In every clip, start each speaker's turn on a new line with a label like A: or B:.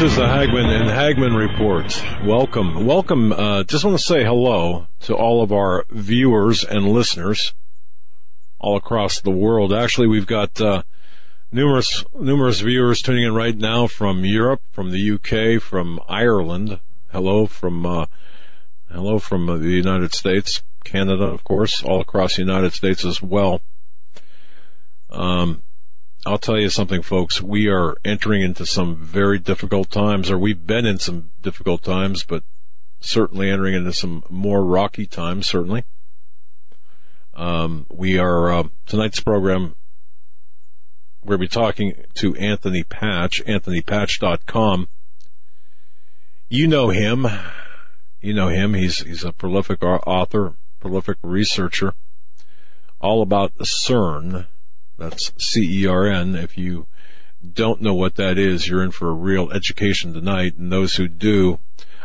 A: This is the Hagmann and Hagmann Report. Welcome. Welcome. Uh, just want to say hello to all of our viewers and listeners all across the world. Actually, we've got uh, numerous numerous viewers tuning in right now from Europe, from the UK, from Ireland. Hello from uh, hello from the United States, Canada, of course, all across the United States as well. Um, I'll tell you something, folks. We are entering into some very difficult times, or we've been in some difficult times, but certainly entering into some more rocky times, certainly. Um, we are, uh, tonight's program, we're going to be talking to Anthony Patch, anthonypatch.com. You know him. You know him. He's, he's a prolific author, prolific researcher, all about CERN that's C-E-R-N. If you don't know what that is, you're in for a real education tonight. And those who do,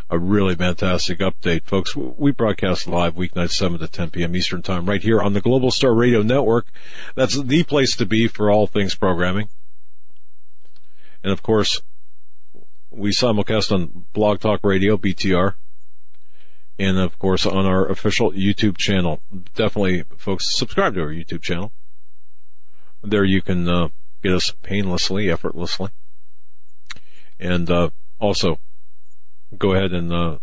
A: a really fantastic update. Folks, we broadcast live weeknights 7 to 10 p.m. Eastern Time right here on the Global Star Radio Network. That's the place to be for all things programming. And of course, we simulcast on Blog Talk Radio, BTR. And of course, on our official YouTube channel. Definitely, folks, subscribe to our YouTube channel. There you can uh, get us painlessly, effortlessly. And uh, also, go ahead and uh,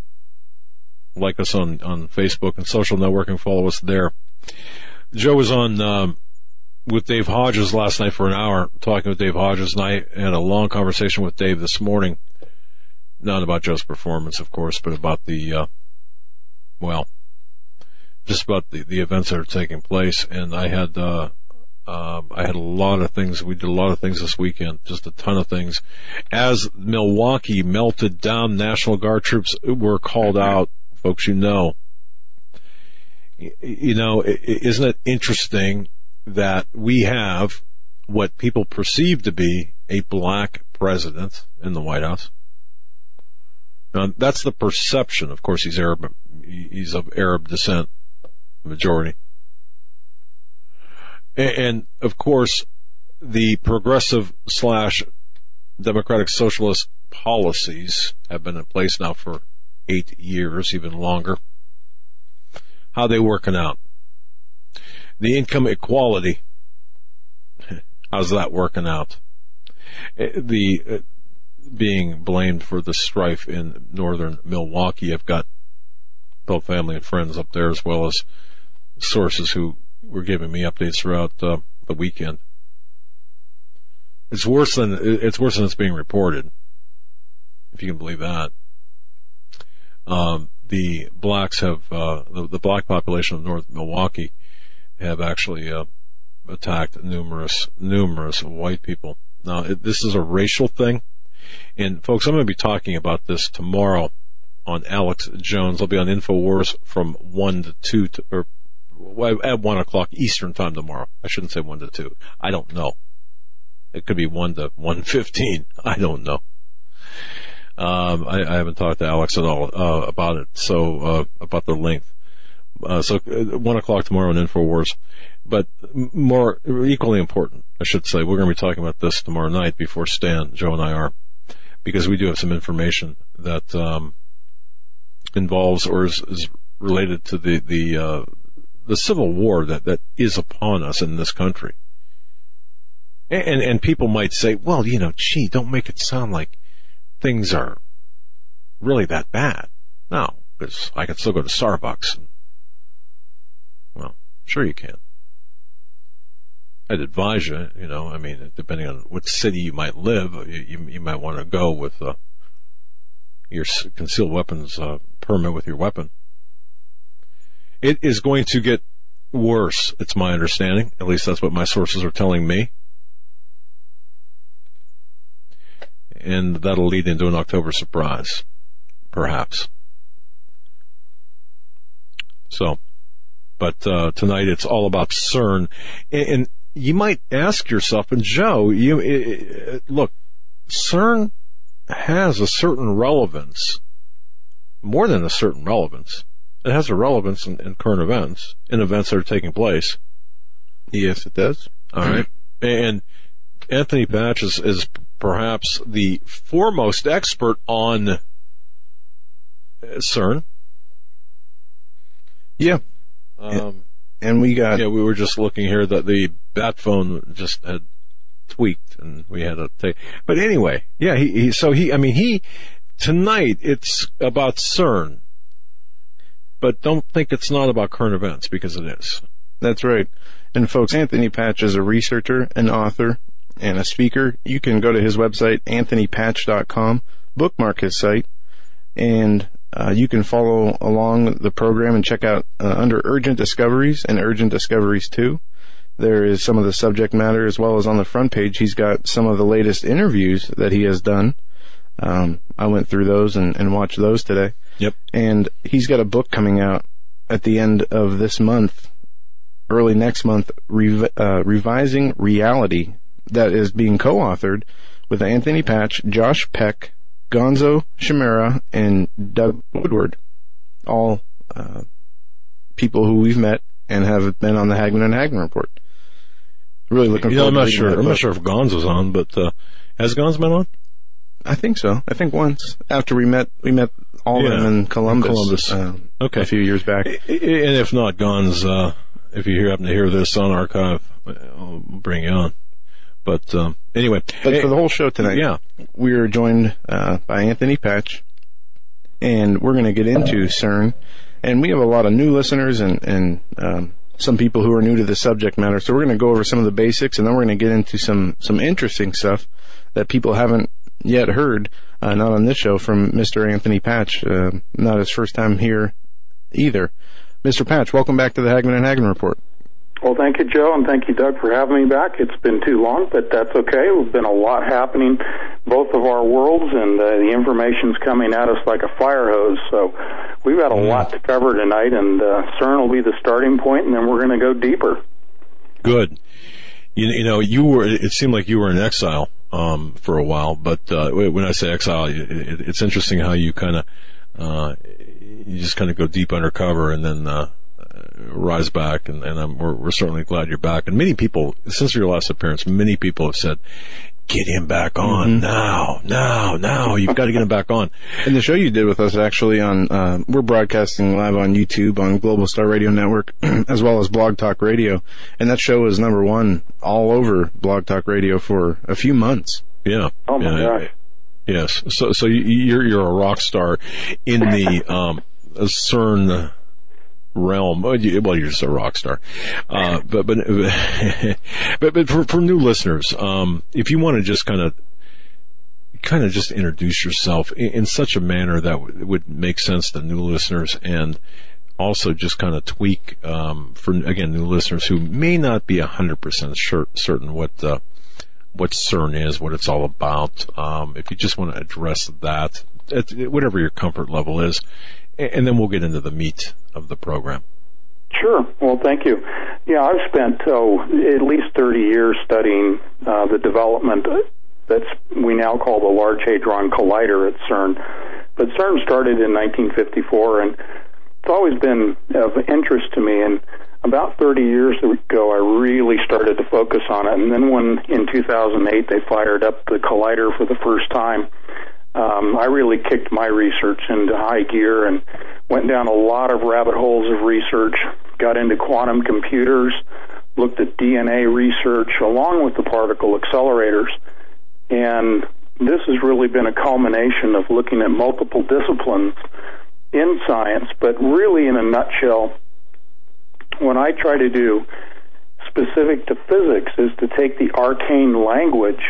A: like us on, on Facebook and social networking. Follow us there. Joe was on um, with Dave Hodges last night for an hour, talking with Dave Hodges, and I had a long conversation with Dave this morning. Not about Joe's performance, of course, but about the, uh, well, just about the, the events that are taking place. And I had uh, um, I had a lot of things. We did a lot of things this weekend, just a ton of things. As Milwaukee melted down, National Guard troops were called out. Folks, you know, you know, isn't it interesting that we have what people perceive to be a black president in the White House? Now, that's the perception. Of course, he's Arab. He's of Arab descent, majority. And of course, the progressive slash democratic socialist policies have been in place now for eight years, even longer. How they working out? The income equality. How's that working out? The uh, being blamed for the strife in northern Milwaukee. I've got both family and friends up there as well as sources who were giving me updates throughout uh, the weekend. It's worse than it's worse than it's being reported, if you can believe that. Um, the blacks have uh, the, the, black population of North Milwaukee have actually uh, attacked numerous numerous white people. Now it, this is a racial thing, and folks, I'm going to be talking about this tomorrow on Alex Jones. I'll be on Infowars from one to two to, or at one o'clock Eastern time tomorrow. I shouldn't say one to two. I don't know. It could be one to one fifteen. I don't know. Um, I, I, haven't talked to Alex at all uh, about it. So uh, about the length. Uh, so uh, one o'clock tomorrow on Infowars. But more equally important, I should say, we're going to be talking about this tomorrow night before Stan, Joe, and I are, because we do have some information that um, involves or is, is related to the the uh, the civil war that, that is upon us in this country. And, and people might say, well, you know, gee, don't make it sound like things are really that bad. No, because I can still go to Starbucks. And, well, sure you can. I'd advise you, you know, I mean, depending on what city you might live, you, you might want to go with uh, your concealed weapons uh, permit with your weapon. It is going to get worse, it's my understanding. At least that's what my sources are telling me. and that'll lead into an October surprise, perhaps. So, but uh, tonight it's all about CERN, and, and, you might ask yourself, and Joe, you it, it, look, CERN has a certain relevance, more than a certain relevance. It has a relevance in, in current events, in events that are taking place.
B: Yes, it does.
A: All right, and Anthony Patch is, is perhaps the foremost expert on CERN.
B: Yeah.
A: Um,
B: and we got.
A: Yeah, we were just looking here that the bat phone just had tweaked and we had to take, but anyway, yeah, he, he, so he, I mean, he, tonight it's about CERN, but don't think it's not about current events because it is.
B: That's right. And folks, Anthony Patch is a researcher, an author, and a speaker. You can go to his website, anthonypatch.com, bookmark his site, and uh, you can follow along the program and check out uh, under Urgent Discoveries and Urgent Discoveries 2. There is some of the subject matter as well as on the front page. He's got some of the latest interviews that he has done. Um, I went through those and, and watched those today.
A: Yep.
B: And he's got a book coming out at the end of this month, early next month, rev- uh, revising reality that is being co-authored with Anthony Patch, Josh Peck, Gonzo Shimura, and Doug Woodward, all uh, people who we've met and have been on the Hagmann and Hagmann report. Really looking
A: you know,
B: forward.
A: I'm not sure. I'm
B: book.
A: not sure if Gonzo's on, but uh, has Gonz been on?
B: I think so. I think once after we met, we met all of them in Columbus.
A: Columbus.
B: um,
A: Okay.
B: a few years back.
A: And if not, Gonz, uh, if you happen to hear this on archive, I'll bring you on. But um, anyway,
B: But for the whole show tonight,
A: yeah,
B: we are joined uh, by Anthony Patch, and we're going to get into CERN. And we have a lot of new listeners and and um, some people who are new to the subject matter. So we're going to go over some of the basics, and then we're going to get into some some interesting stuff that people haven't yet heard, uh, not on this show, from Mr. Anthony Patch. Uh, not his first time here either. Mr. Patch, welcome back to the Hagmann and Hagmann Report.
C: Well, thank you, Joe, and thank you, Doug, for having me back. It's been too long, but that's okay. There's been a lot happening, both of our worlds, and uh, the information's coming at us like a fire hose. So we've got a lot to cover tonight, and uh, CERN will be the starting point, and then we're going to go deeper.
A: good. You, you know, you were. It seemed like you were in exile um, for a while, but uh, when I say exile, it, it, it's interesting how you kind of uh, you just kind of go deep undercover and then uh, rise back. And, and I'm, we're, we're certainly glad you're back. And many people, since your last appearance, many people have said, "Get him back on now, now, now! You've got to get him back on."
B: And the show you did with us actually on, uh, we're broadcasting live on YouTube on Global Star Radio Network, as well as Blog Talk Radio. And that show was number one all over Blog Talk Radio for a few months.
A: Yeah.
C: Oh, my
A: yeah.
C: gosh.
A: Yes. So, so you- you're you're a rock star in the um, CERN realm. Well, you- well, you're just a rock star. Uh, but but but but for, for new listeners, um, if you want to just kind of kind of just introduce yourself in, in such a manner that w- would make sense to new listeners and also just kind of tweak um, for again new listeners who may not be a hundred percent certain what uh, what CERN is, what it's all about. Um, if you just want to address that, at whatever your comfort level is, and then we'll get into the meat of the program.
C: Sure. Well, thank you. Yeah, I've spent oh, at least 30 years studying uh, the development that's we now call the Large Hadron Collider at CERN. But CERN started in 1954, and it's always been of interest to me. And about 30 years ago, I really started to focus on it. And then when in 2008 they fired up the collider for the first time, um, I really kicked my research into high gear and went down a lot of rabbit holes of research, got into quantum computers, looked at DNA research along with the particle accelerators. And this has really been a culmination of looking at multiple disciplines in science, but really in a nutshell, what I try to do specific to physics is to take the arcane language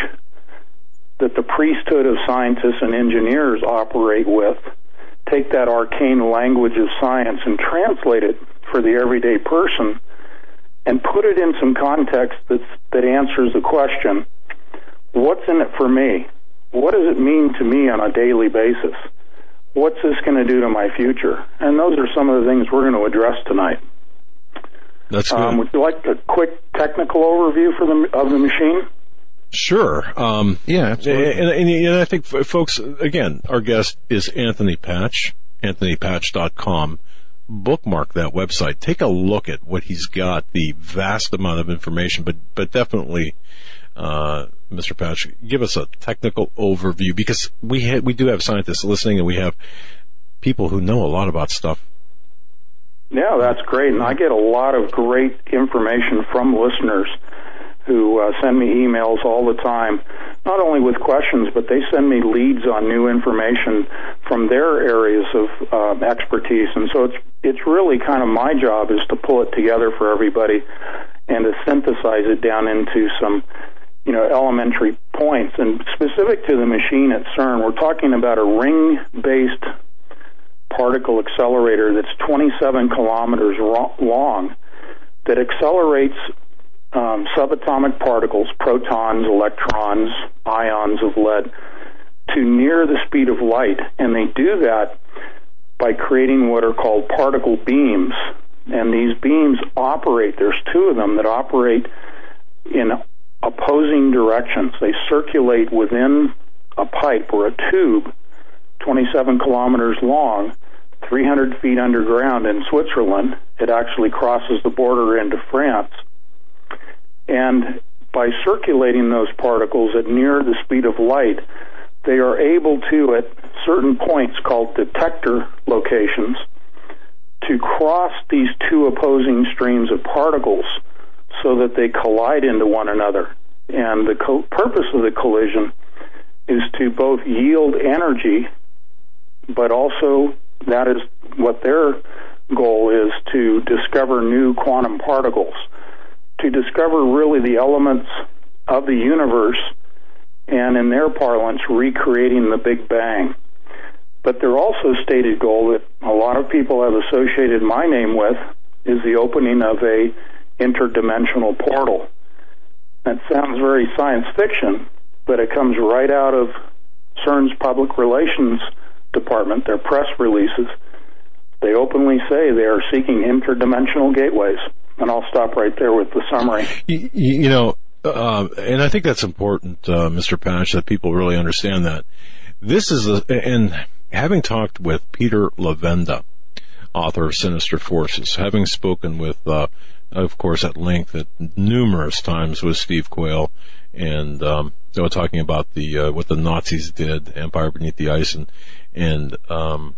C: that the priesthood of scientists and engineers operate with, take that arcane language of science and translate it for the everyday person and put it in some context that's, that answers the question, what's in it for me? what does it mean to me on a daily basis? What's this going to do to my future? And those are some of the things we're going to address tonight.
A: That's good.
C: Um, would you like a quick technical overview for the of the machine?
A: Sure. Um,
B: Yeah, absolutely.
A: and, and, and I think, folks, again, our guest is Anthony Patch, anthonypatch.com. Bookmark that website. Take a look at what he's got, the vast amount of information, but, but definitely, uh, Mr. Patch, give us a technical overview because we ha- we do have scientists listening and we have people who know a lot about stuff.
C: Yeah, that's great, and I get a lot of great information from listeners who uh, send me emails all the time, not only with questions, but they send me leads on new information from their areas of uh, expertise, and so it's it's really kind of my job is to pull it together for everybody and to synthesize it down into some you know elementary points. And specific to the machine at CERN, we're talking about a ring-based particle accelerator that's 27 kilometers long that accelerates um, subatomic particles, protons, electrons, ions of lead, to near the speed of light. And they do that by creating what are called particle beams. And these beams operate, there's two of them that operate in opposing directions. They circulate within a pipe or a tube 27 kilometers long, 300 feet underground in Switzerland. It actually crosses the border into France. And by circulating those particles at near the speed of light, they are able to, at certain points called detector locations, to cross these two opposing streams of particles so that they collide into one another. And the co- purpose of the collision is to both yield energy, but also that is what their goal is to discover new quantum particles, to discover really the elements of the universe, and in their parlance, recreating the Big Bang. But their also stated goal that a lot of people have associated my name with is the opening of a interdimensional portal. That sounds very science fiction, but it comes right out of CERN's public relations department, their press releases. They openly say they are seeking interdimensional gateways. And I'll stop right there with the summary.
A: You, you know, uh, and I think that's important, uh, Mr. Patch, that people really understand that. This is a, and having talked with Peter Levenda, author of Sinister Forces, having spoken with, uh, of course, at length at numerous times with Steve Quayle, and um, you know, talking about the uh, what the Nazis did, Empire Beneath the Ice, and and um,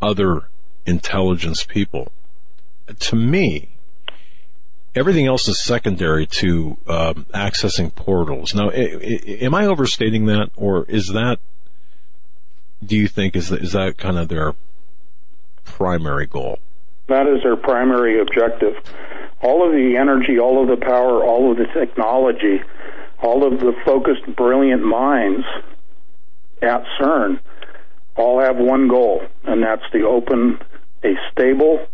A: other intelligence people. To me, everything else is secondary to um, accessing portals. Now, I, I, am I overstating that, or is that? Do you think is that, is that kind of their primary goal?
C: That is their primary objective. All of the energy, all of the power, all of the technology, all of the focused, brilliant minds at CERN all have one goal, and that's to open a stable,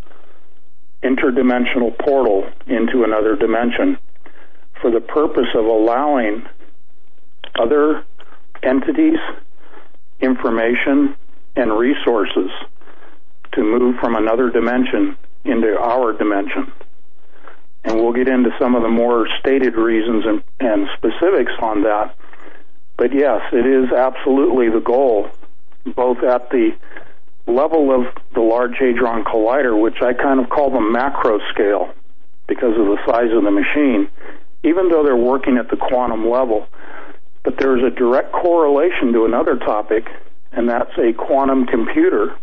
C: interdimensional portal into another dimension for the purpose of allowing other entities, information, and resources to move from another dimension into our dimension. And we'll get into some of the more stated reasons and, and specifics on that. But yes, it is absolutely the goal, both at the level of the Large Hadron Collider, which I kind of call the macro scale because of the size of the machine, even though they're working at the quantum level. But there's a direct correlation to another topic, and that's a quantum computer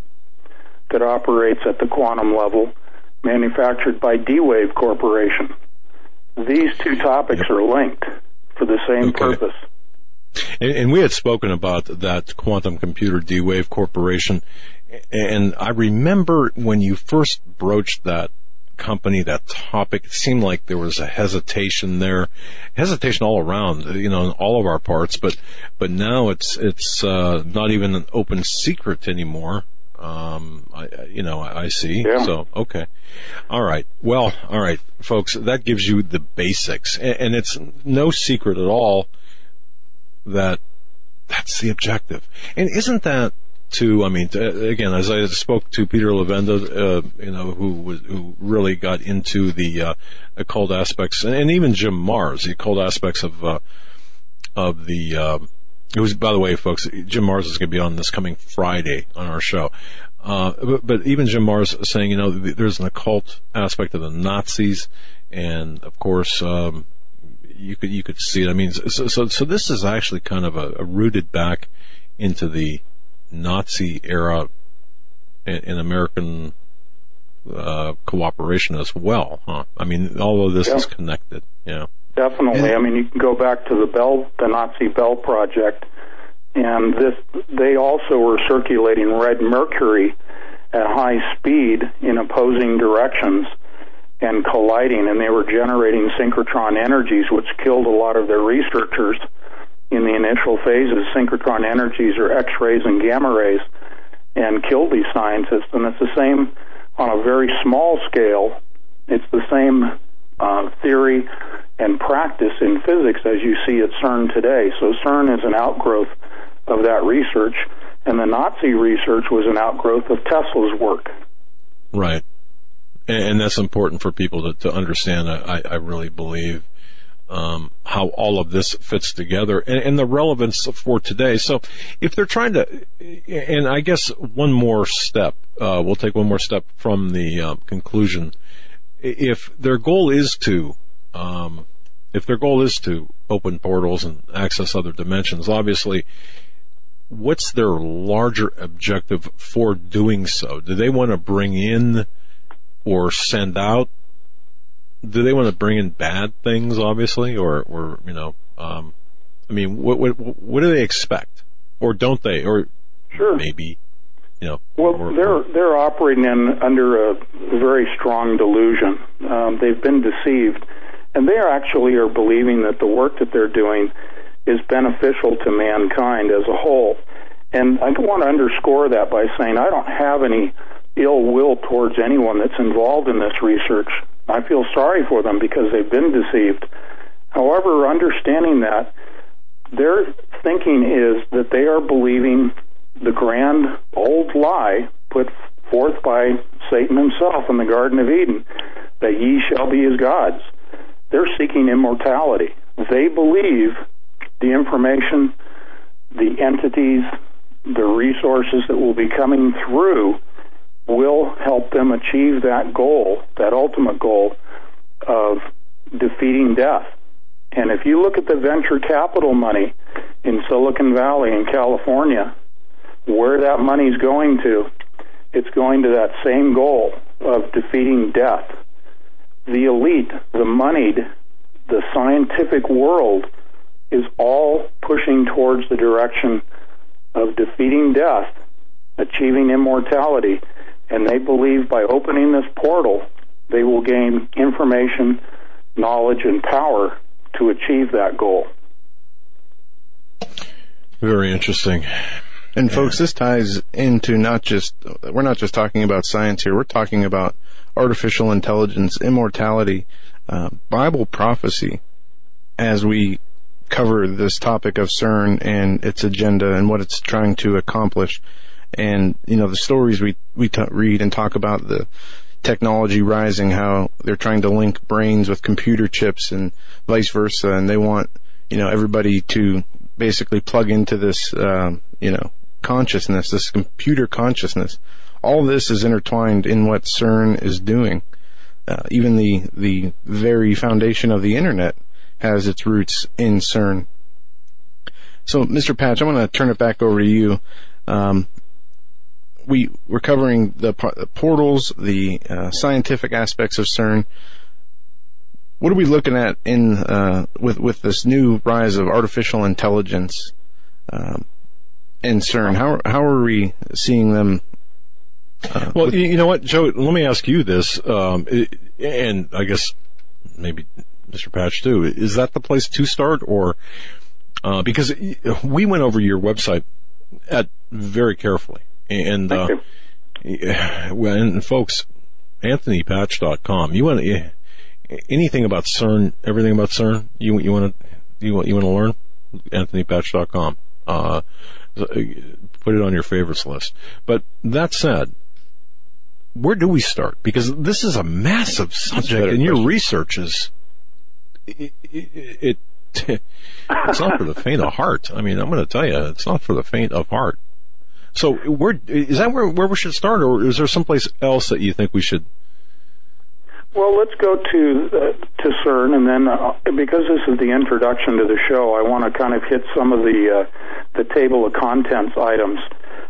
C: that operates at the quantum level, manufactured by D-Wave Corporation. These two topics are linked for the same
A: Okay.
C: purpose.
A: And, and we had spoken about that quantum computer D-Wave Corporation, and I remember when you first broached that company, that topic, it seemed like there was a hesitation there, hesitation all around, you know, in all of our parts, but, but now it's, it's, uh, not even an open secret anymore. Um, I, you know, I, I see.
C: Yeah.
A: So, okay. All right. Well, all right, folks, that gives you the basics, and, and it's no secret at all that that's the objective. And isn't that to, I mean, to, again, as I spoke to Peter Levenda, uh, you know, who was, who really got into the, uh, occult aspects, and, and, even Jim Marrs, the occult aspects of, uh, of the, uh, it was, by the way, folks, Jim Marrs is going to be on this coming Friday on our show. Uh, but, but, even Jim Marrs saying, you know, there's an occult aspect of the Nazis, and of course, um, you could you could see it. I mean, so so, so this is actually kind of a, a rooted back into the Nazi era in, in American uh, cooperation as well, huh? I mean, all of this yeah. is connected. Yeah,
C: definitely. And, I mean, you can go back to the Bell, the Nazi Bell Project, and this they also were circulating red mercury at high speed in opposing directions and colliding, and they were generating synchrotron energies, which killed a lot of their researchers in the initial phases. Synchrotron energies or X rays and gamma rays, and killed these scientists. And it's the same on a very small scale. It's the same uh, theory and practice in physics as you see at CERN today. So CERN is an outgrowth of that research, and the Nazi research was an outgrowth of Tesla's work.
A: Right and, that's important for people to, to understand. I, I really believe um, how all of this fits together and, and, the relevance for today. So, if they're trying to, and I guess one more step, uh, we'll take one more step from the uh, conclusion. If their goal is to, um, if their goal is to open portals and access other dimensions, obviously, what's their larger objective for doing so? Do they want to bring in or send out? Do they want to bring in bad things, obviously, or, or you know, um, I mean, what, what what do they expect, or don't they, or
C: sure.
A: maybe, you know?
C: Well, or, they're they're operating in under a very strong delusion. Um, they've been deceived, and they are actually are believing that the work that they're doing is beneficial to mankind as a whole. And I want to underscore that by saying I don't have any ill will towards anyone that's involved in this research. I feel sorry for them because they've been deceived. However, understanding that, their thinking is that they are believing the grand old lie put forth by Satan himself in the Garden of Eden that ye shall be as gods. They're seeking immortality. They believe the information, the entities, the resources that will be coming through will help them achieve that goal, that ultimate goal of defeating death. And if you look at the venture capital money in Silicon Valley in California, where that money is going to, it's going to that same goal of defeating death. The elite, the moneyed, the scientific world is all pushing towards the direction of defeating death, achieving immortality, and they believe by opening this portal, they will gain information, knowledge, and power to achieve that goal.
A: Very interesting.
B: And yeah. folks, this ties into not just, we're not just talking about science here, we're talking about artificial intelligence, immortality, uh, Bible prophecy as we cover this topic of CERN and its agenda and what it's trying to accomplish and you know the stories we we t- read and talk about the technology rising, how they're trying to link brains with computer chips and vice versa, and they want you know everybody to basically plug into this um, you know consciousness, this computer consciousness. All this is intertwined in what CERN is doing. Uh, even the the very foundation of the internet has its roots in CERN. So, Mr. Patch, I'm going to turn it back over to you. Um, we we're covering the, portals, the uh, scientific aspects of CERN. What are we looking at in uh, with with this new rise of artificial intelligence um, in CERN? How how are we seeing them?
A: Uh, well, you know what, Joe. Let me ask you this, um, and I guess maybe Mr. Patch too. Is that the place to start, or uh, because we went over your website at very carefully and, uh, well, and folks, AnthonyPatch.com. You want to, anything about CERN, everything about CERN, you, you want to, you want, you want to learn? AnthonyPatch.com. Uh, put it on your favorites list. But that said, where do we start? Because this is a massive subject, and your research is it, it, it it's not for the faint of heart. I mean, I'm going to tell you, it's not for the faint of heart. So, where is that where where we should start, or is there someplace else that you think we should?
C: Well, let's go to uh, to CERN, and then uh, because this is the introduction to the show, I want to kind of hit some of the uh, the table of contents items.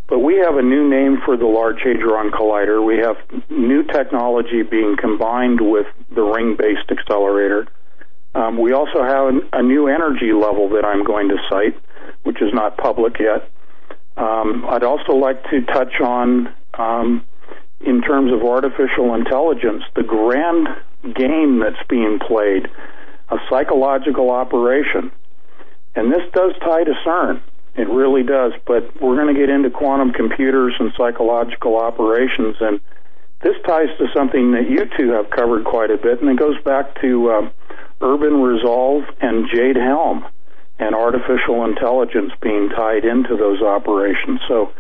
C: But we have a new name for the Large Hadron Collider. We have new technology being combined with the ring-based accelerator. Um, we also have a new energy level that I'm going to cite, which is not public yet. Um, I'd also like to touch on, um, in terms of artificial intelligence, the grand game that's being played, a psychological operation. And this does tie to CERN. It really does. But we're going to get into quantum computers and psychological operations. And this ties to something that you two have covered quite a bit, and it goes back to um, urban resolve and Jade Helm and artificial intelligence being tied into those operations. So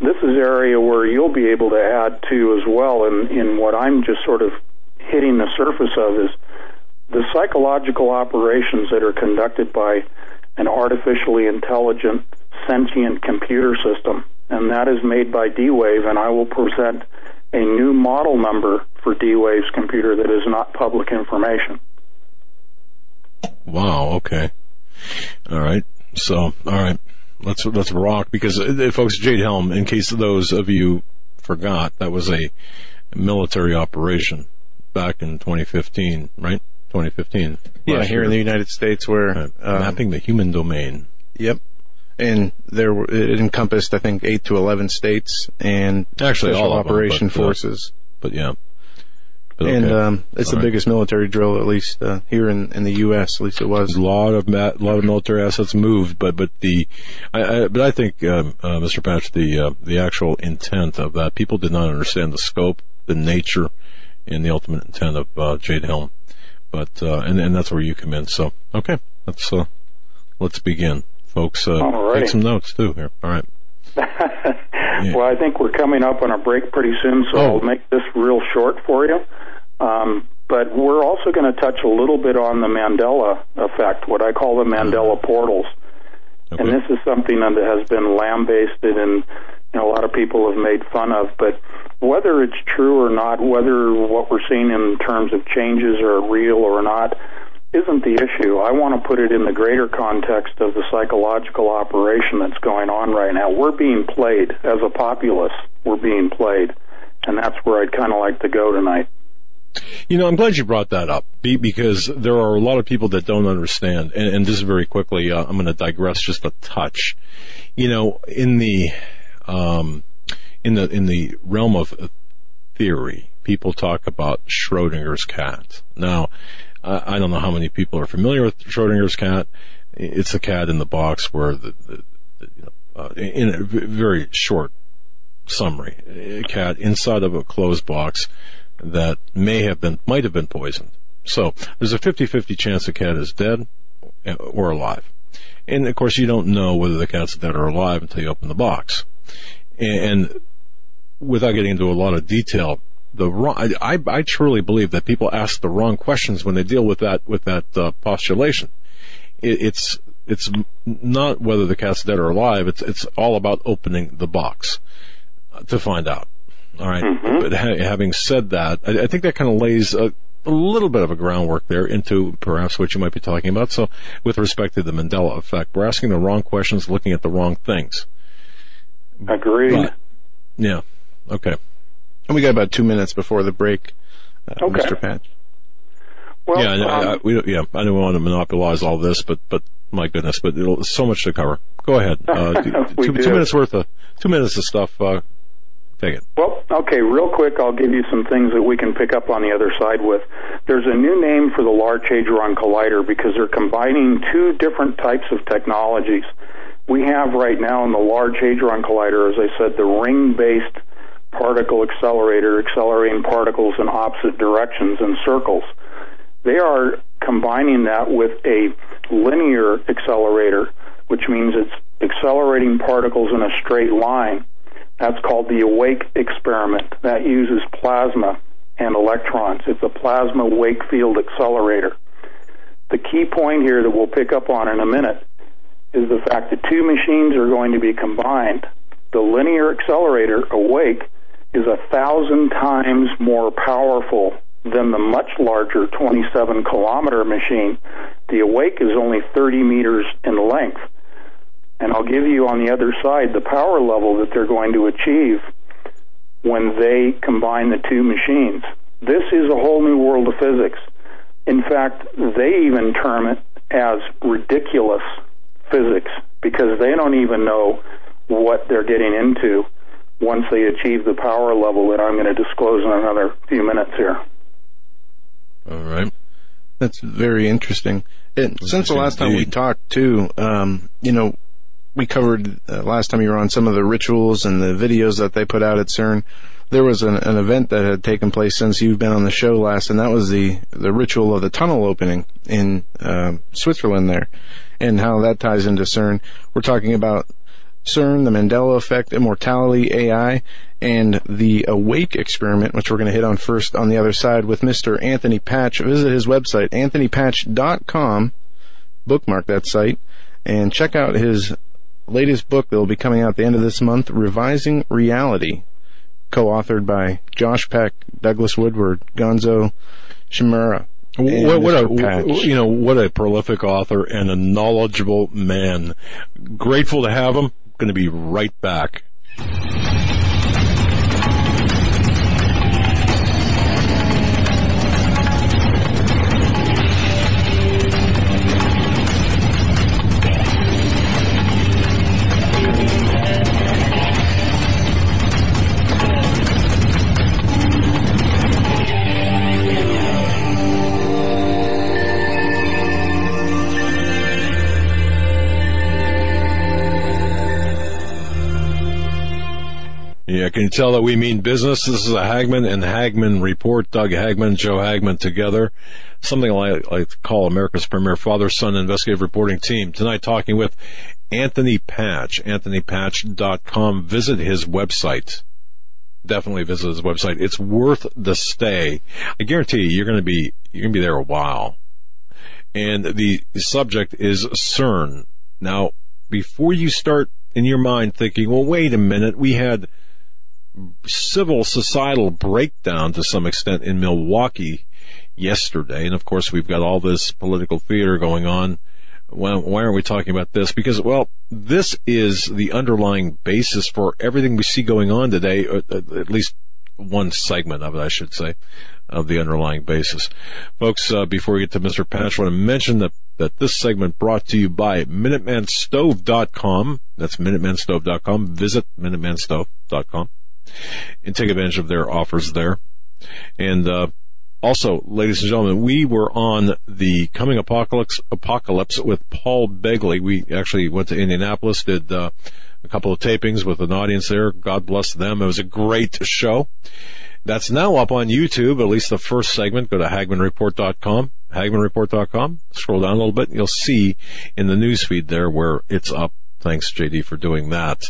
C: this is area where you'll be able to add to as well. And in, what I'm just sort of hitting the surface of is the psychological operations that are conducted by an artificially intelligent sentient computer system. And that is made by D-Wave, and I will present a new model number for D-Wave's computer that is not public information.
A: Wow. Okay. All right. So, all right. Let's let's rock because, uh, folks, Jade Helm. In case those of you forgot, that was a military operation back in 2015, right? 2015.
B: Yeah, here year. in the United States, where right.
A: um, mapping the human domain.
B: Yep. And there, were, it encompassed, I think, eight to eleven states and
A: actually all
B: operation
A: them,
B: but, forces.
A: Uh, but yeah,
B: Okay. And um, it's All the right. biggest military drill, at least uh, here in, in the U.S. At least it was.
A: A lot of ma- lot of military assets moved, but but the I, I but I think um, uh, Mr. Patch the uh, the actual intent of that people did not understand the scope, the nature, and the ultimate intent of uh, Jade Helm. But uh, and and that's where you come in. So okay, let's uh, let's begin, folks. take some notes too here. All right.
C: yeah. Well, I think we're coming up on a break pretty soon, so oh. I'll make this real short for you. Um, but we're also going to touch a little bit on the Mandela effect, what I call the Mandela portals. Okay. And this is something that has been lambasted and you know, a lot of people have made fun of. But whether it's true or not, whether what we're seeing in terms of changes are real or not, isn't the issue. I want to put it in the greater context of the psychological operation that's going on right now. We're being played as a populace. We're being played. And that's where I'd kind of like to go tonight.
A: You know, I'm glad you brought that up because there are a lot of people that don't understand. And, and just very quickly, uh, I'm going to digress just a touch. You know, in the um, in the in the realm of theory, people talk about Schrodinger's cat. Now, I don't know how many people are familiar with Schrodinger's cat. It's a cat in the box where the, the, the you know, uh, in a very short summary, a cat inside of a closed box that may have been, might have been poisoned. So there's a 50-50 chance the cat is dead or alive. And of course you don't know whether the cat's dead or alive until you open the box. And without getting into a lot of detail, the wrong, I, I truly believe that people ask the wrong questions when they deal with that, with that uh, postulation. It, it's, it's not whether the cat's dead or alive. It's, it's all about opening the box to find out. All right. mm-hmm. But ha- having said that, I, I think that kind of lays a, a, little bit of a groundwork there into perhaps what you might be talking about. So, with respect to the Mandela effect, we're asking the wrong questions, looking at the wrong things.
C: Agreed. But,
A: yeah. Okay.
B: And we got about two minutes before the break, uh, okay. Mr. Patch.
A: Well, yeah, um, I, I, we, yeah, I don't want to monopolize all this, but but my goodness, but so much to cover. Go ahead. Uh, two, two, minutes worth of two minutes of stuff. Uh, Take it.
C: Well, okay, real quick, I'll give you some things that we can pick up on the other side with. There's a new name for the Large Hadron Collider because they're combining two different types of technologies. We have right now in the Large Hadron Collider, as I said, the ring-based particle accelerator, accelerating particles in opposite directions in circles. They are combining that with a linear accelerator which means it's accelerating particles in a straight line. That's called the awake experiment. That uses plasma and electrons. It's a plasma wake field accelerator. The key point here that we'll pick up on in a minute is the fact that two machines are going to be combined. The linear accelerator, awake, is a thousand times more powerful than the much larger 27 kilometer machine. The awake is only 30 meters in length. And I'll give you on the other side the power level that they're going to achieve when they combine the two machines. This is a whole new world of physics. In fact, they even term it as ridiculous physics because they don't even know what they're getting into once they achieve the power level that I'm going to disclose in another few minutes here.
A: All right.
B: That's very interesting. And since the last time we talked, too, um, you know, we covered uh, last time you were on some of the rituals and the videos that they put out at CERN. There was an, an event that had taken place since you've been on the show last, and that was the the ritual of the tunnel opening in uh, Switzerland there, and how that ties into CERN. We're talking about CERN, the Mandela effect, immortality, AI, and the Awake experiment, which we're going to hit on first on the other side with Mr. Anthony Patch. Visit his website, anthonypatch.com, bookmark that site, and check out his latest book that will be coming out at the end of this month, Revising Reality, co-authored by Josh Peck, Douglas Woodward, Gonzo Shimura.
A: What, what a you know what a prolific author and a knowledgeable man. Grateful to have him. Going to be right back. Yeah, can you tell that we mean business? This is a Hagmann and Hagmann report. Doug Hagmann, Joe Hagmann together. Something I like to call America's premier father-son investigative reporting team. Tonight talking with Anthony Patch, anthonypatch.com. Visit his website. Definitely visit his website. It's worth the stay. I guarantee you, you're going to be, you're going to be there a while. And the subject is CERN. Now, before you start in your mind thinking, well, wait a minute, we had civil societal breakdown to some extent in Milwaukee yesterday. And of course, we've got all this political theater going on. Well, why aren't we talking about this? Because, well, this is the underlying basis for everything we see going on today, uh, uh, at least one segment of it, I should say, of the underlying basis. Folks, uh, before we get to Mr. Patch, I want to mention that, that this segment brought to you by MinutemanStove.com. That's MinutemanStove.com. Visit MinutemanStove.com and take advantage of their offers there. And uh, also, ladies and gentlemen, we were on the coming apocalypse apocalypse with Paul Begley. We actually went to Indianapolis, did uh, a couple of tapings with an audience there. God bless them. It was a great show. That's now up on YouTube, at least the first segment. Go to HagmannReport.com, HagmannReport.com. Scroll down a little bit, and you'll see in the newsfeed there where it's up Thanks, JD, for doing that.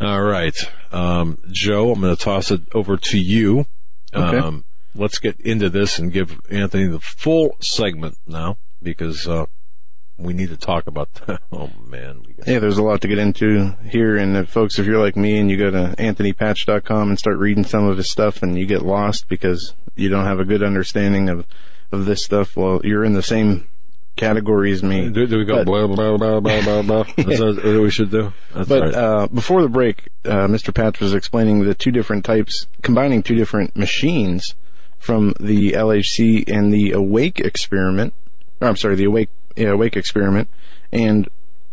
A: All right. Um, Joe, I'm going to toss it over to you. Okay. Um, let's get into this and give Anthony the full segment now because, uh, we need to talk about that. Oh man.
B: Yeah, there's a lot to get into here. And if, folks, if you're like me and you go to anthonypatch.com and start reading some of his stuff and you get lost because you don't have a good understanding of, of this stuff, well, you're in the same categories me.
A: Do, do we go but, blah blah blah blah blah blah? Is that what we should do?
B: That's but right. uh, before the break, uh, Mr. Patch was explaining the two different types, combining two different machines from the LHC and the Awake experiment. Or, I'm sorry, the Awake yeah, Awake experiment. And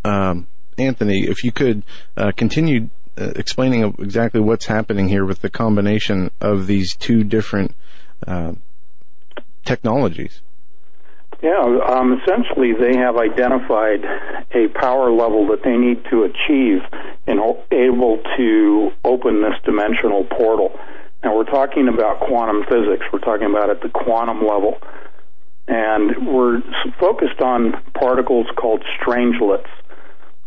B: um, Anthony, if you could uh, continue uh, explaining exactly what's happening here with the combination of these two different uh, technologies.
C: Yeah, um, essentially they have identified a power level that they need to achieve in able to open this dimensional portal. Now we're talking about quantum physics. We're talking about at the quantum level. And we're focused on particles called strangelets.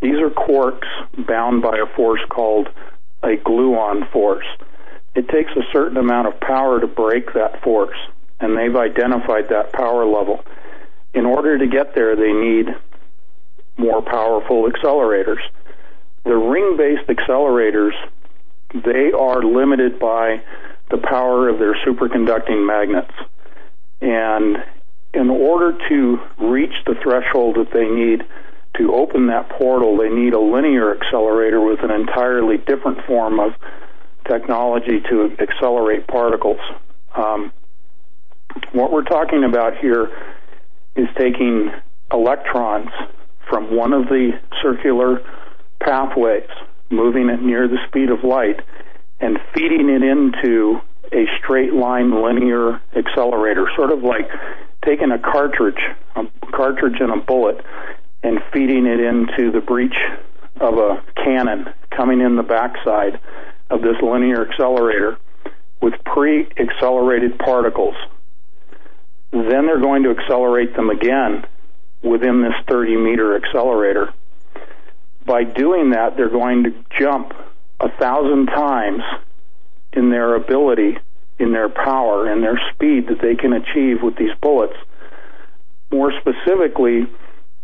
C: These are quarks bound by a force called a gluon force. It takes a certain amount of power to break that force, and they've identified that power level. In order to get there, they need more powerful accelerators. The ring based accelerators, they are limited by the power of their superconducting magnets. And in order to reach the threshold that they need to open that portal, they need a linear accelerator with an entirely different form of technology to accelerate particles. Um, what we're talking about here is taking electrons from one of the circular pathways, moving it near the speed of light, and feeding it into a straight line linear accelerator, sort of like taking a cartridge, a cartridge and a bullet, and feeding it into the breech of a cannon coming in the backside of this linear accelerator with pre accelerated particles. Then they're going to accelerate them again within this 30 meter accelerator. By doing that, they're going to jump a thousand times in their ability, in their power, in their speed that they can achieve with these bullets. More specifically,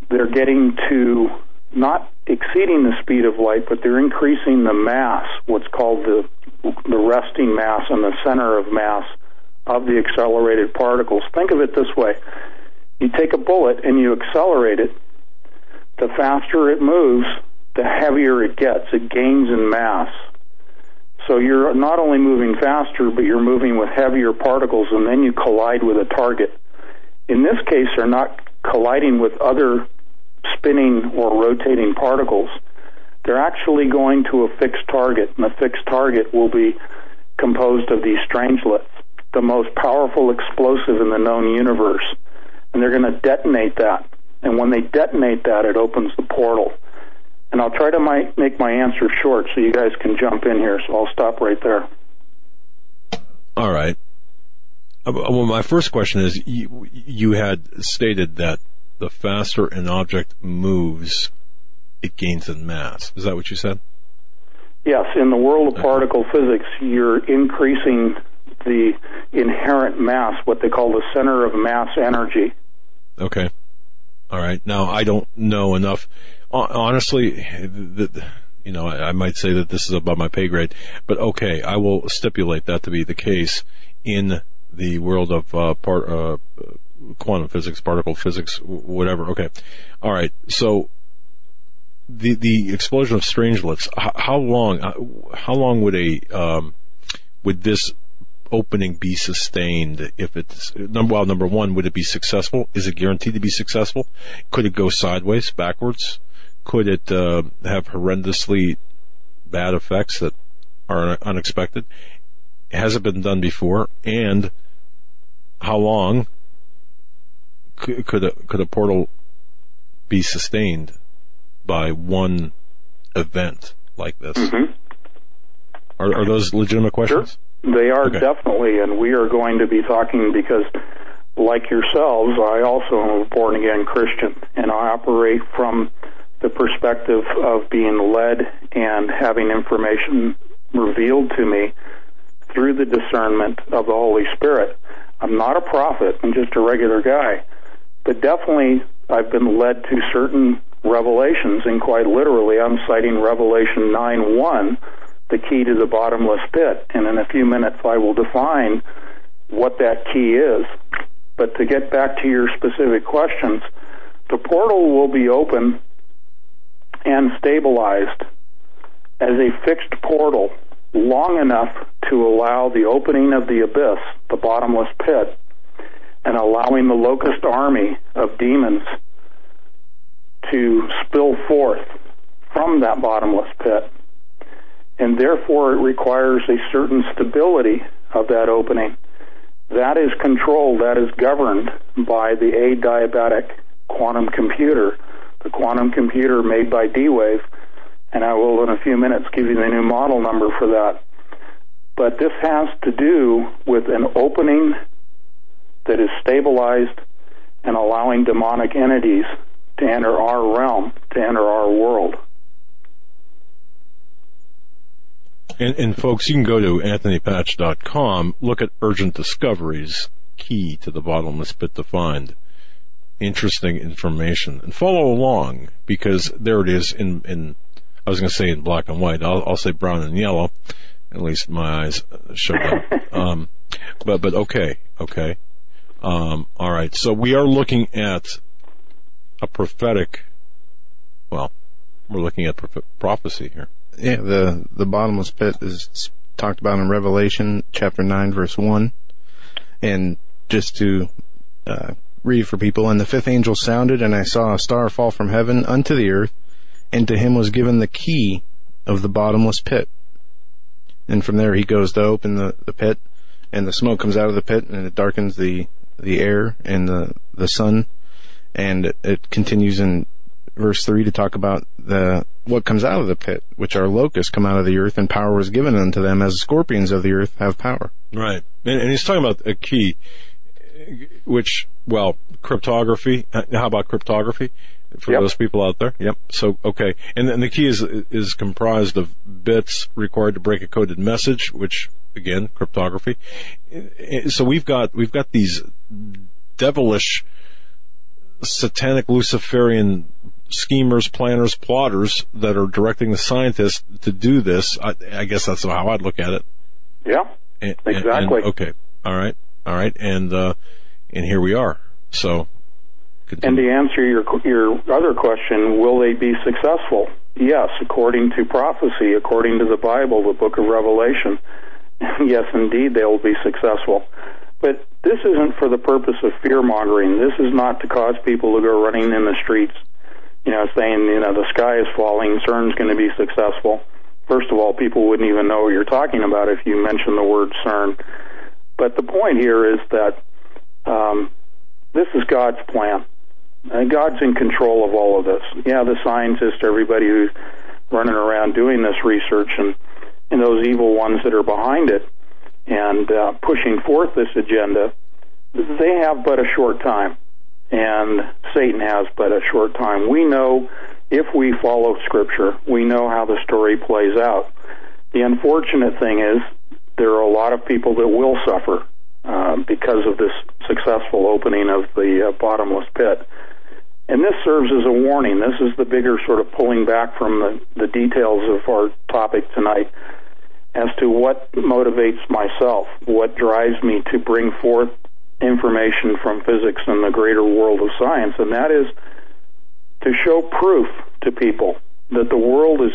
C: they're getting to not exceeding the speed of light, but they're increasing the mass, what's called the the resting mass and the center of mass of the accelerated particles. Think of it this way. You take a bullet and you accelerate it. The faster it moves, the heavier it gets. It gains in mass. So you're not only moving faster, but you're moving with heavier particles, and then you collide with a target. In this case, they're not colliding with other spinning or rotating particles. They're actually going to a fixed target, and the fixed target will be composed of these strangelets, the most powerful explosive in the known universe. And they're going to detonate that. And when they detonate that, it opens the portal. And I'll try to my, make my answer short so you guys can jump in here, so I'll stop right there.
A: All right. Uh, well, my first question is you, you had stated that the faster an object moves, it gains in mass. Is that what you said?
C: Yes. In the world of particle physics, you're increasing the inherent mass, what they call the center of mass energy.
A: Okay. All right. Now, I don't know enough. Honestly, you know, I, I might say that this is above my pay grade, but okay, I will stipulate that to be the case in the world of uh, part, uh, quantum physics, particle physics, whatever. Okay, all right. So the the explosion of strangelets. How, how long? Uh, how long would a um, would this opening be sustained if it's number well number one would it be successful is it guaranteed to be successful could it go sideways backwards could it uh, have horrendously bad effects that are unexpected has it been done before and how long could, could a could a portal be sustained by one event like this?
C: Mm-hmm.
A: Are, are those legitimate questions?
C: Sure. They are okay. definitely, and we are going to be talking because, like yourselves, I also am a born again Christian, and I operate from the perspective of being led and having information revealed to me through the discernment of the Holy Spirit. I'm not a prophet, I'm just a regular guy but definitely I've been led to certain revelations, and quite literally, I'm citing Revelation 9 1, the key to the bottomless pit. And in a few minutes, I will define what that key is. But to get back to your specific questions, the portal will be open and stabilized as a fixed portal long enough to allow the opening of the abyss, the bottomless pit, and allowing the locust army of demons to spill forth from that bottomless pit. And therefore, it requires a certain stability of that opening. That is controlled, that is governed by the adiabatic quantum computer, the quantum computer made by D Wave. And I will, in a few minutes, give you the new model number for that. But this has to do with an opening that is stabilized and allowing demonic entities to enter our realm, to enter our world.
A: And, and folks, you can go to anthonypatch.com, look at urgent discoveries, key to the bottomless pit to find interesting information and follow along because there it is in, in I was going to say in black and white. I'll, I'll say brown and yellow. At least my eyes show that. um, but, but okay, okay. Um, all right. So we are looking at a prophetic, well, we're looking at prophecy here.
B: Yeah, the, the bottomless pit is talked about in Revelation chapter 9 verse 1. And just to, uh, read for people, and the fifth angel sounded, and I saw a star fall from heaven unto the earth, and to him was given the key of the bottomless pit. And from there he goes to open the, the pit, and the smoke comes out of the pit, and it darkens the, the air and the, the sun, and it continues in verse 3 to talk about the what comes out of the pit, which are locusts come out of the earth, and power was given unto them as scorpions of the earth have power.
A: Right. And, and he's talking about a key, which well, cryptography. How about cryptography for yep. those people out there? Yep. So, okay. And then the key is, is comprised of bits required to break a coded message, which again, cryptography. So we've got, we've got these devilish, satanic Luciferian schemers, planners, plotters that are directing the scientists to do this. I, I guess that's how I'd look at it.
C: Yeah.
A: And,
C: exactly.
A: And, okay. All right. All right. And, uh, and here we are. So,
C: continue. and to answer your your other question, will they be successful? Yes, according to prophecy, according to the Bible, the Book of Revelation. yes, indeed, they will be successful. But this isn't for the purpose of fear mongering. This is not to cause people to go running in the streets, you know, saying, you know, the sky is falling, CERN's going to be successful. First of all, people wouldn't even know what you're talking about if you mention the word CERN. But the point here is that um, this is God's plan. And God's in control of all of this. Yeah, the scientists, everybody who's running around doing this research, and and those evil ones that are behind it and uh, pushing forth this agenda, they have but a short time, and Satan has but a short time. We know if we follow Scripture, we know how the story plays out. The unfortunate thing is there are a lot of people that will suffer uh, because of this successful opening of the uh, bottomless pit. And this serves as a warning. This is the bigger sort of pulling back from the, the details of our topic tonight as to what motivates myself, what drives me to bring forth information from physics and the greater world of science, and that is to show proof to people that the world is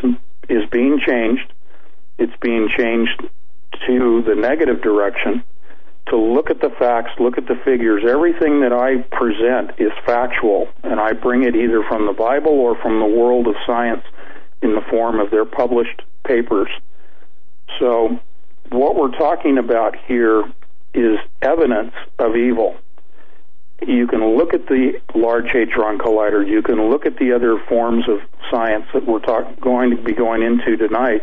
C: is being changed. It's being changed to the negative direction, to look at the facts, look at the figures. Everything that I present is factual, and I bring it either from the Bible or from the world of science in the form of their published papers. So, what we're talking about here is evidence of evil. You can look at the Large Hadron Collider. You can look at the other forms of science that we're talk- going to be going into tonight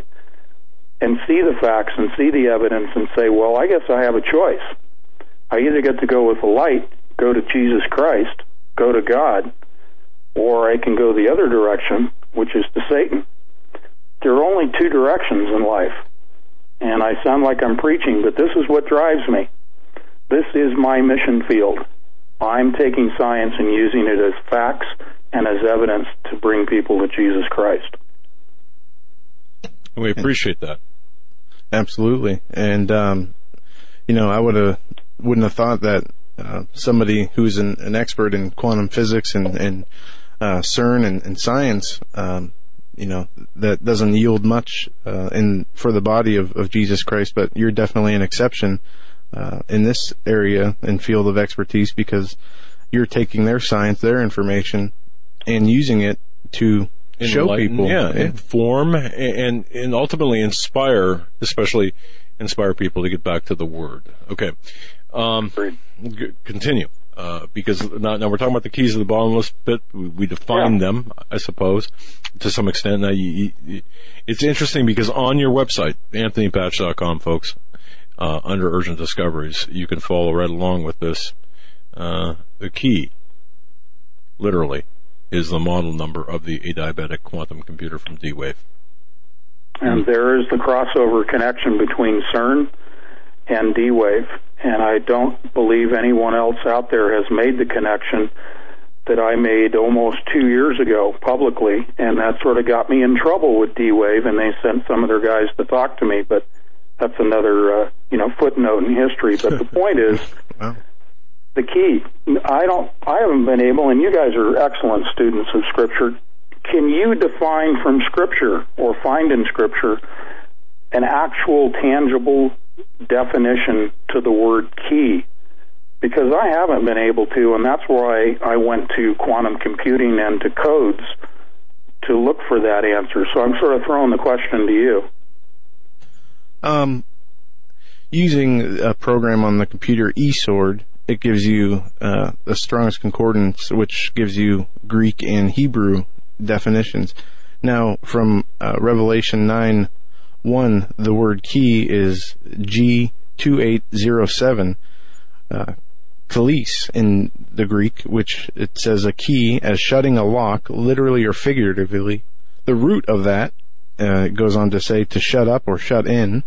C: and see the facts and see the evidence and say, well, I guess I have a choice. I either get to go with the light, go to Jesus Christ, go to God, or I can go the other direction, which is to Satan. There are only two directions in life. And I sound like I'm preaching, but this is what drives me. This is my mission field. I'm taking science and using it as facts and as evidence to bring people to Jesus Christ.
A: We appreciate that.
B: Absolutely. And, um, you know, I would have, wouldn't have thought that, uh, somebody who's an, an, expert in quantum physics and, and, uh, CERN and, and science, um, you know, that doesn't yield much, uh, in, for the body of, of Jesus Christ, but you're definitely an exception, uh, in this area and field of expertise because you're taking their science, their information, and using it to show people,
A: yeah, yeah, inform and and ultimately inspire, especially inspire people to get back to the word. Okay, um, continue. Uh, because now, now, we're talking about the keys of the bottomless pit. We, we define yeah. them, I suppose, to some extent. Now, you, you, it's interesting because on your website, anthonypatch.com, folks, uh, under urgent discoveries, you can follow right along with this. Uh, the key, literally, is the model number of the adiabatic quantum computer from D-Wave.
C: And there is the crossover connection between CERN and D Wave. And I don't believe anyone else out there has made the connection that I made almost two years ago publicly. And that sort of got me in trouble with D Wave, and they sent some of their guys to talk to me. But that's another, uh, you know, footnote in history. But the point is,
B: Wow.
C: the key. I don't. I haven't been able, and you guys are excellent students of Scripture. Can you define from Scripture or find in Scripture an actual tangible definition to the word key? Because I haven't been able to, and that's why I went to quantum computing and to codes to look for that answer. So I'm sort of throwing the question to you.
B: Um, using a program on the computer, eSword, it gives you uh, the Strong's Concordance, which gives you Greek and Hebrew definitions. Now, from uh, Revelation 9 1, the word key is G2807. Uh, Kalis in the Greek, which it says a key as shutting a lock, literally or figuratively. The root of that uh, it goes on to say to shut up or shut in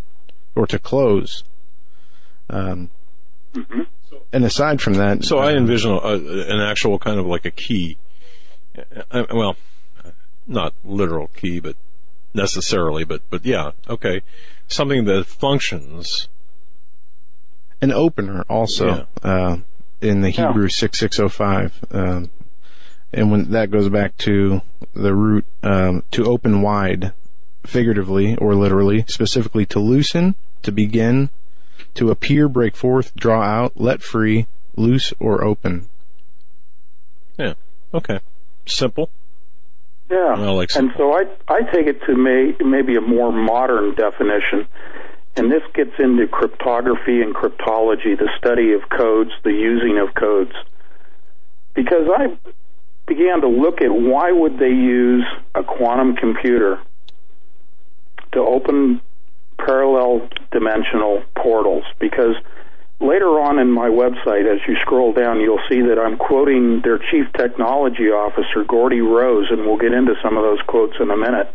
B: or to close. Um, And aside from that,
A: So I
B: uh,
A: envision a, an actual kind of like a key. Uh, well, not literal key, but necessarily, but but yeah, okay, something that functions.
B: an opener also uh, in the
C: Yeah.
B: Hebrew six six oh five, um, and when that goes back to the root um, to open wide, figuratively or literally, specifically to loosen, to begin, to appear, break forth, draw out, let free, loose or open.
A: Yeah, okay, simple.
C: Yeah.
A: Like
C: and so I I take it to may, maybe a more modern definition. And this gets into cryptography and cryptology, the study of codes, the using of codes. Because I began to look at why would they use a quantum computer to open parallel dimensional portals because later on in my website, as you scroll down, you'll see that I'm quoting their chief technology officer, Geordie Rose, and we'll get into some of those quotes in a minute.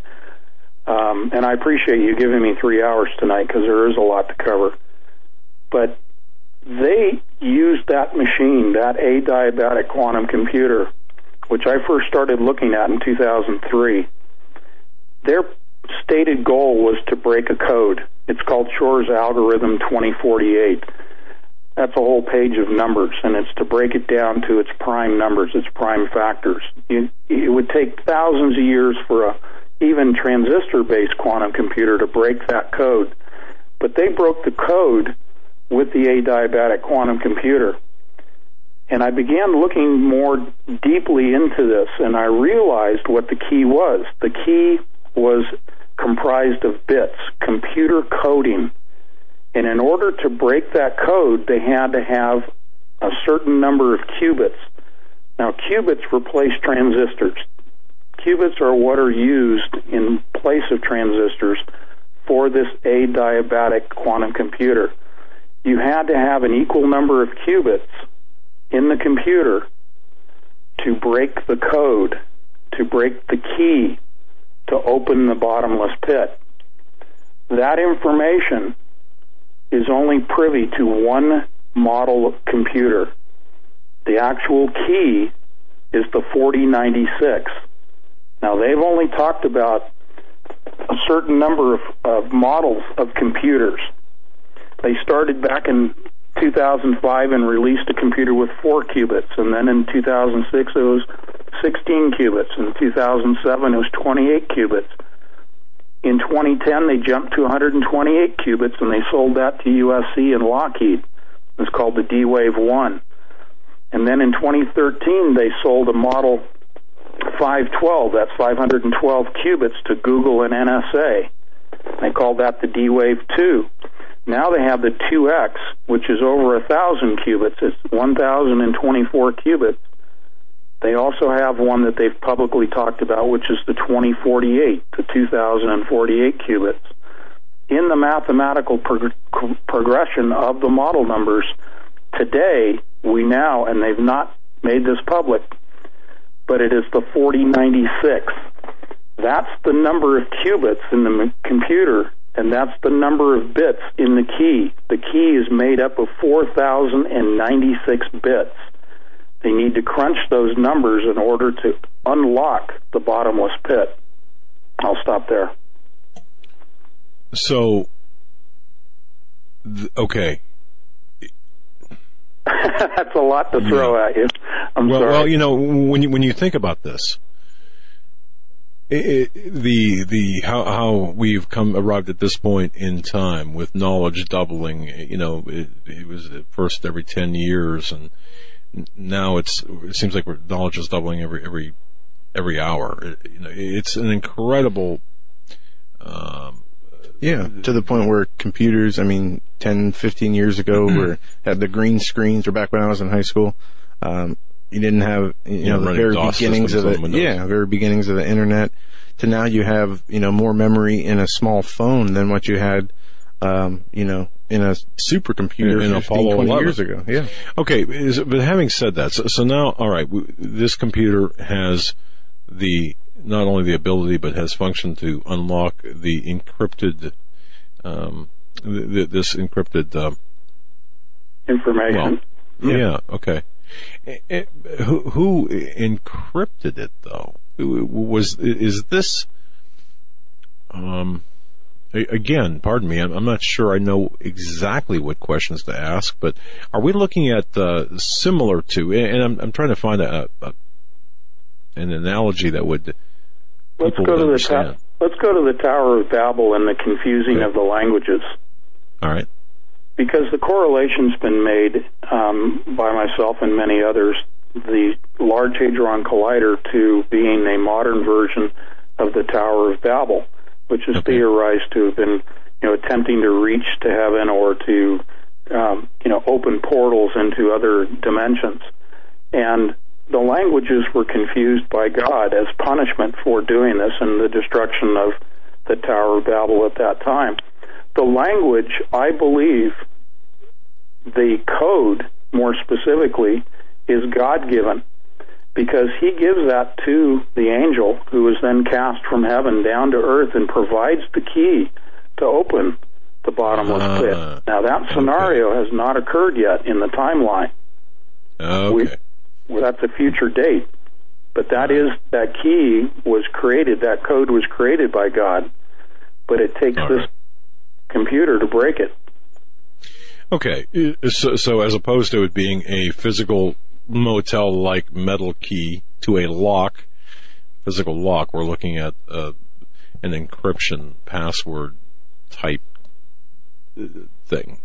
C: Um, and I appreciate you giving me three hours tonight because there is a lot to cover. But they used that machine, that adiabatic quantum computer, which I first started looking at in 2003. Their stated goal was to break a code. It's called Shor's Algorithm 2048 that's a whole page of numbers, and it's to break it down to its prime numbers, its prime factors. It, would take thousands of years for a even transistor-based quantum computer to break that code, but they broke the code with the adiabatic quantum computer. And I began looking more deeply into this, and I realized what the key was. The key was comprised of bits, computer coding. And in order to break that code, they had to have a certain number of qubits. Now, qubits replace transistors. Qubits are what are used in place of transistors for this adiabatic quantum computer. You had to have an equal number of qubits in the computer to break the code, to break the key to open the bottomless pit. That information is only privy to one model computer. The actual key is the 4096. Now, they've only talked about a certain number of, of models of computers. They started back in 2005 and released a computer with four qubits, and then in 2006 it was 16 qubits. In 2007 it was 28 qubits. In 2010 they jumped to 128 qubits, and they sold that to USC and Lockheed. It's called the D-Wave 1. And then in 2013 they sold a model 512, that's 512 qubits to Google and NSA. They called that the D-Wave 2. Now they have the 2X, which is over a thousand qubits. It's 1,024 qubits. They also have one that they've publicly talked about, which is the 2048, the 2,048 qubits. In the mathematical prog- progression of the model numbers, today we now, and they've not made this public, but it is the 4096. That's the number of qubits in the m- computer, and that's the number of bits in the key. The key is made up of 4,096 bits. They need to crunch those numbers in order to unlock the bottomless pit. I'll stop there.
A: So, th- okay.
C: That's a lot to throw at you. I'm
A: well,
C: sorry.
A: well, you know, when you when you think about this, it, it, the the how how we've come arrived at this point in time with knowledge doubling. You know, it, it was at first every ten years, and now it's it seems like we're, knowledge is doubling every every every hour. It, you know, it's an incredible. Um,
B: Yeah, to the point where computers, I mean, 10, 15 years ago, were had the green screens, or back when I was in high school, um, you didn't have, you know, the very
A: DOS
B: beginnings of the, yeah, very beginnings of the internet. To now you have, you know, more memory in a small phone than what you had, um, you know, in a supercomputer
A: In
B: 15,
A: Apollo
B: 20
A: 11.
B: years ago. Yeah.
A: Okay, is, but having said that, so, so now, all right, w- this computer has the not only the ability but has function to unlock the encrypted, um, th- th- this encrypted. Um,
C: Information.
A: well, yeah, okay. Eh, eh, who, who encrypted it though? Was is this? Um, a- again, pardon me, I'm, not sure I know exactly what questions to ask, but are we looking at uh, similar to? And I'm, I'm trying to find a, a an analogy that would
C: let's go to the ta- let's go to the Tower of Babel and the confusing
A: Okay.
C: of the languages.
A: All right.
C: because the correlation's been made um, by myself and many others, the Large Hadron Collider to being a modern version of the Tower of Babel, which is
A: Okay.
C: theorized to have been, you know, attempting to reach to heaven or to, um, you know, open portals into other dimensions. And the languages were confused by God as punishment for doing this and the destruction of the Tower of Babel at that time. The language, I believe, the code, more specifically, is God given because he gives that to the angel who is then cast from heaven down to earth and provides the key to open the bottomless
A: Ah,
C: pit. Now, that scenario has not occurred yet in the timeline.
A: Okay.
C: Well, that's a future date. But that is that key was created, that code was created by God, but it takes
A: All
C: this computer to break it.
A: Okay, uh, so, so as opposed to it being a physical motel-like metal key to a lock, physical lock, we're looking at uh, an encryption password type uh, thing.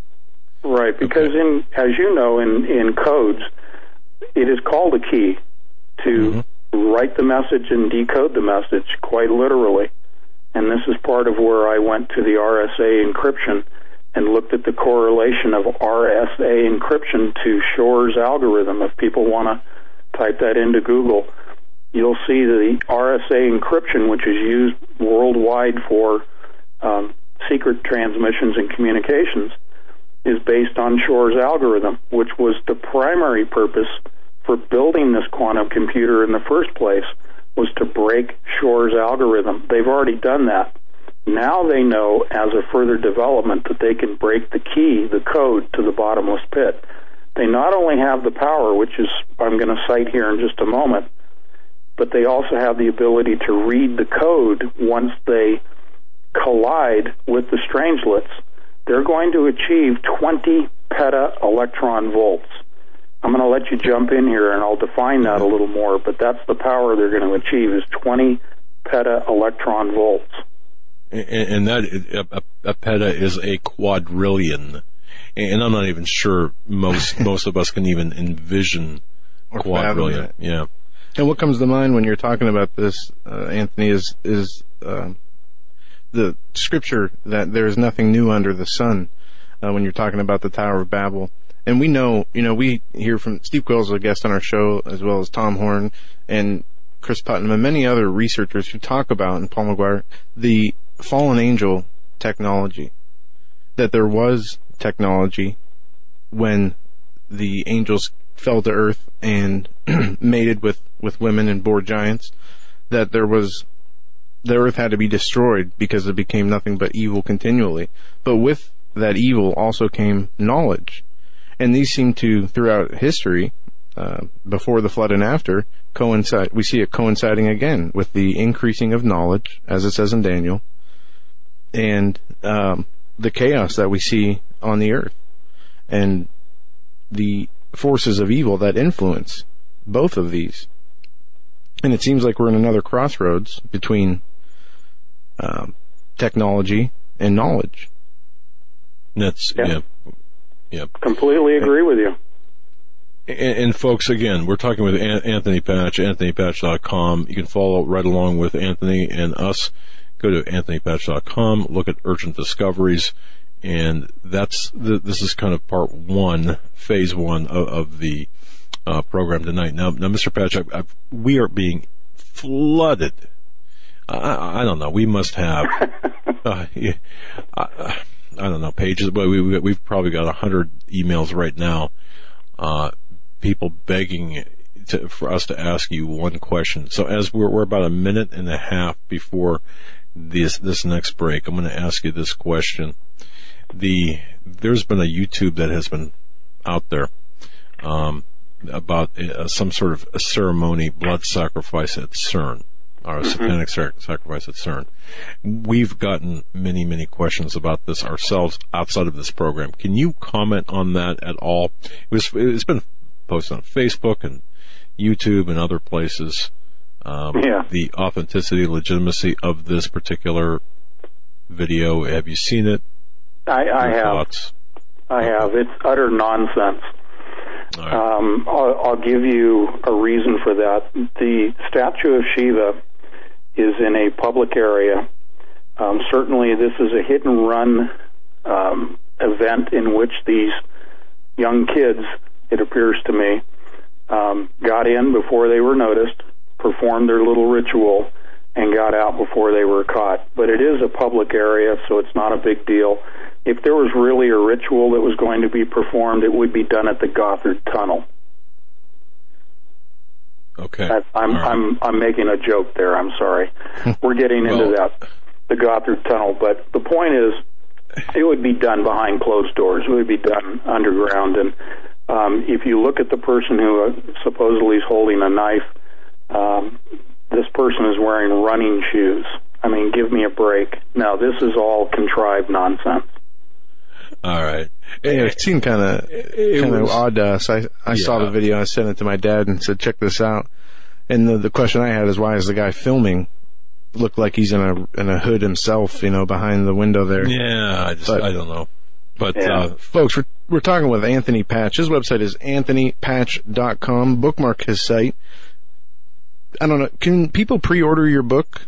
C: Right, because
A: Okay.
C: in as you know in in codes, it is called a key to write the message and decode the message quite literally. And this is part of where I went to the RSA encryption and looked at the correlation of RSA encryption to Shor's algorithm. If people want to type that into Google, you'll see the RSA encryption, which is used worldwide for um, secret transmissions and communications, is based on Shor's algorithm, which was the primary purpose for building this quantum computer in the first place, was to break Shor's algorithm. They've already done that. Now they know, as a further development, that they can break the key, the code to the bottomless pit. They not only have the power, which is I'm going to cite here in just a moment, but they also have the ability to read the code once they collide with the strangelets. They're going to achieve 20 peta electron volts. I'm going to let you jump in here and I'll define that a little more, but that's the power they're going to achieve is 20 peta electron volts.
A: And, and that a, a, a peta is a quadrillion, and I'm not even sure most most of us can even envision
B: Or
A: quadrillion. Yeah.
B: And what comes to mind when you're talking about this, uh, Anthony, is is uh, the scripture that there is nothing new under the sun. Uh, when you're talking about the Tower of Babel, and we know, you know, we hear from Steve Quayle's a guest on our show, as well as Tom Horn and Cris Putnam and many other researchers who talk about, and Paul McGuire, the fallen angel technology. That there was technology when the angels fell to earth and mated with, with women and bore giants, that there was the earth had to be destroyed because it became nothing but evil continually. But with that evil also came knowledge. And these seem to, throughout history, uh, before the flood and after, coincide, we see it coinciding again with the increasing of knowledge, as it says in Daniel, and, um, the chaos that we see on the earth. And the forces of evil that influence both of these. And it seems like we're in another crossroads between um, technology and knowledge.
A: That's yeah. yeah. yeah.
C: Completely agree with you.
A: And, and, folks, again, we're talking with Anthony Patch, anthonypatch.com. You can follow right along with Anthony and us. Go to anthonypatch.com, look at urgent discoveries, and that's the, this is kind of part one, phase one of, of the uh, program tonight. Now, now, Mr. Patch, I, I, we are being flooded. I, I, don't know. We must have. Uh, yeah, I, I, don't know pages, but we, we we've probably got a hundred emails right now. Uh, people begging to, for us to ask you one question. So as we're, we're about a minute and a half before this this next break, I'm going to ask you this question. The there's been a YouTube that has been out there. Um, about uh, some sort of a ceremony, blood sacrifice at CERN, or a mm-hmm. satanic sacrifice at CERN. We've gotten many, many questions about this ourselves outside of this program. Can you comment on that at all? It was, it's been posted on Facebook and YouTube and other places. Um, yeah. The authenticity, legitimacy of this particular video. Have you seen it?
C: I, I have. Thoughts? I have. It's utter nonsense. Right. Um, I'll, I'll give you a reason for that. The statue of Shiva is in a public area. Um, certainly, this is a hit and run um, event in which these young kids, it appears to me, um, got in before they were noticed, performed their little ritual, and got out before they were caught. But it is a public area, so it's not a big deal if there was really a ritual that was going to be performed, it would be done at the Gotthard Tunnel.
A: Okay.
C: I'm right. I'm I'm making a joke there. I'm sorry. We're getting well, into that the Gotthard Tunnel, but the point is, it would be done behind closed doors. It would be done underground, and um, if you look at the person who uh, supposedly is holding a knife, um, this person is wearing running shoes. I mean, give me a break. Now, this is all contrived nonsense.
A: All right.
B: Yeah, it seemed kind of kind of odd to us. I I yeah. saw the video. I sent it to my dad and said, "Check this out." And the the question I had is, why is the guy filming look like he's in a in a hood himself? You know, behind the window there.
A: Yeah, I just but, I don't know. But yeah. uh,
B: folks, we're we're talking with Anthony Patch. His website is anthonypatch.com. Bookmark his site. I don't know. Can people pre-order your book,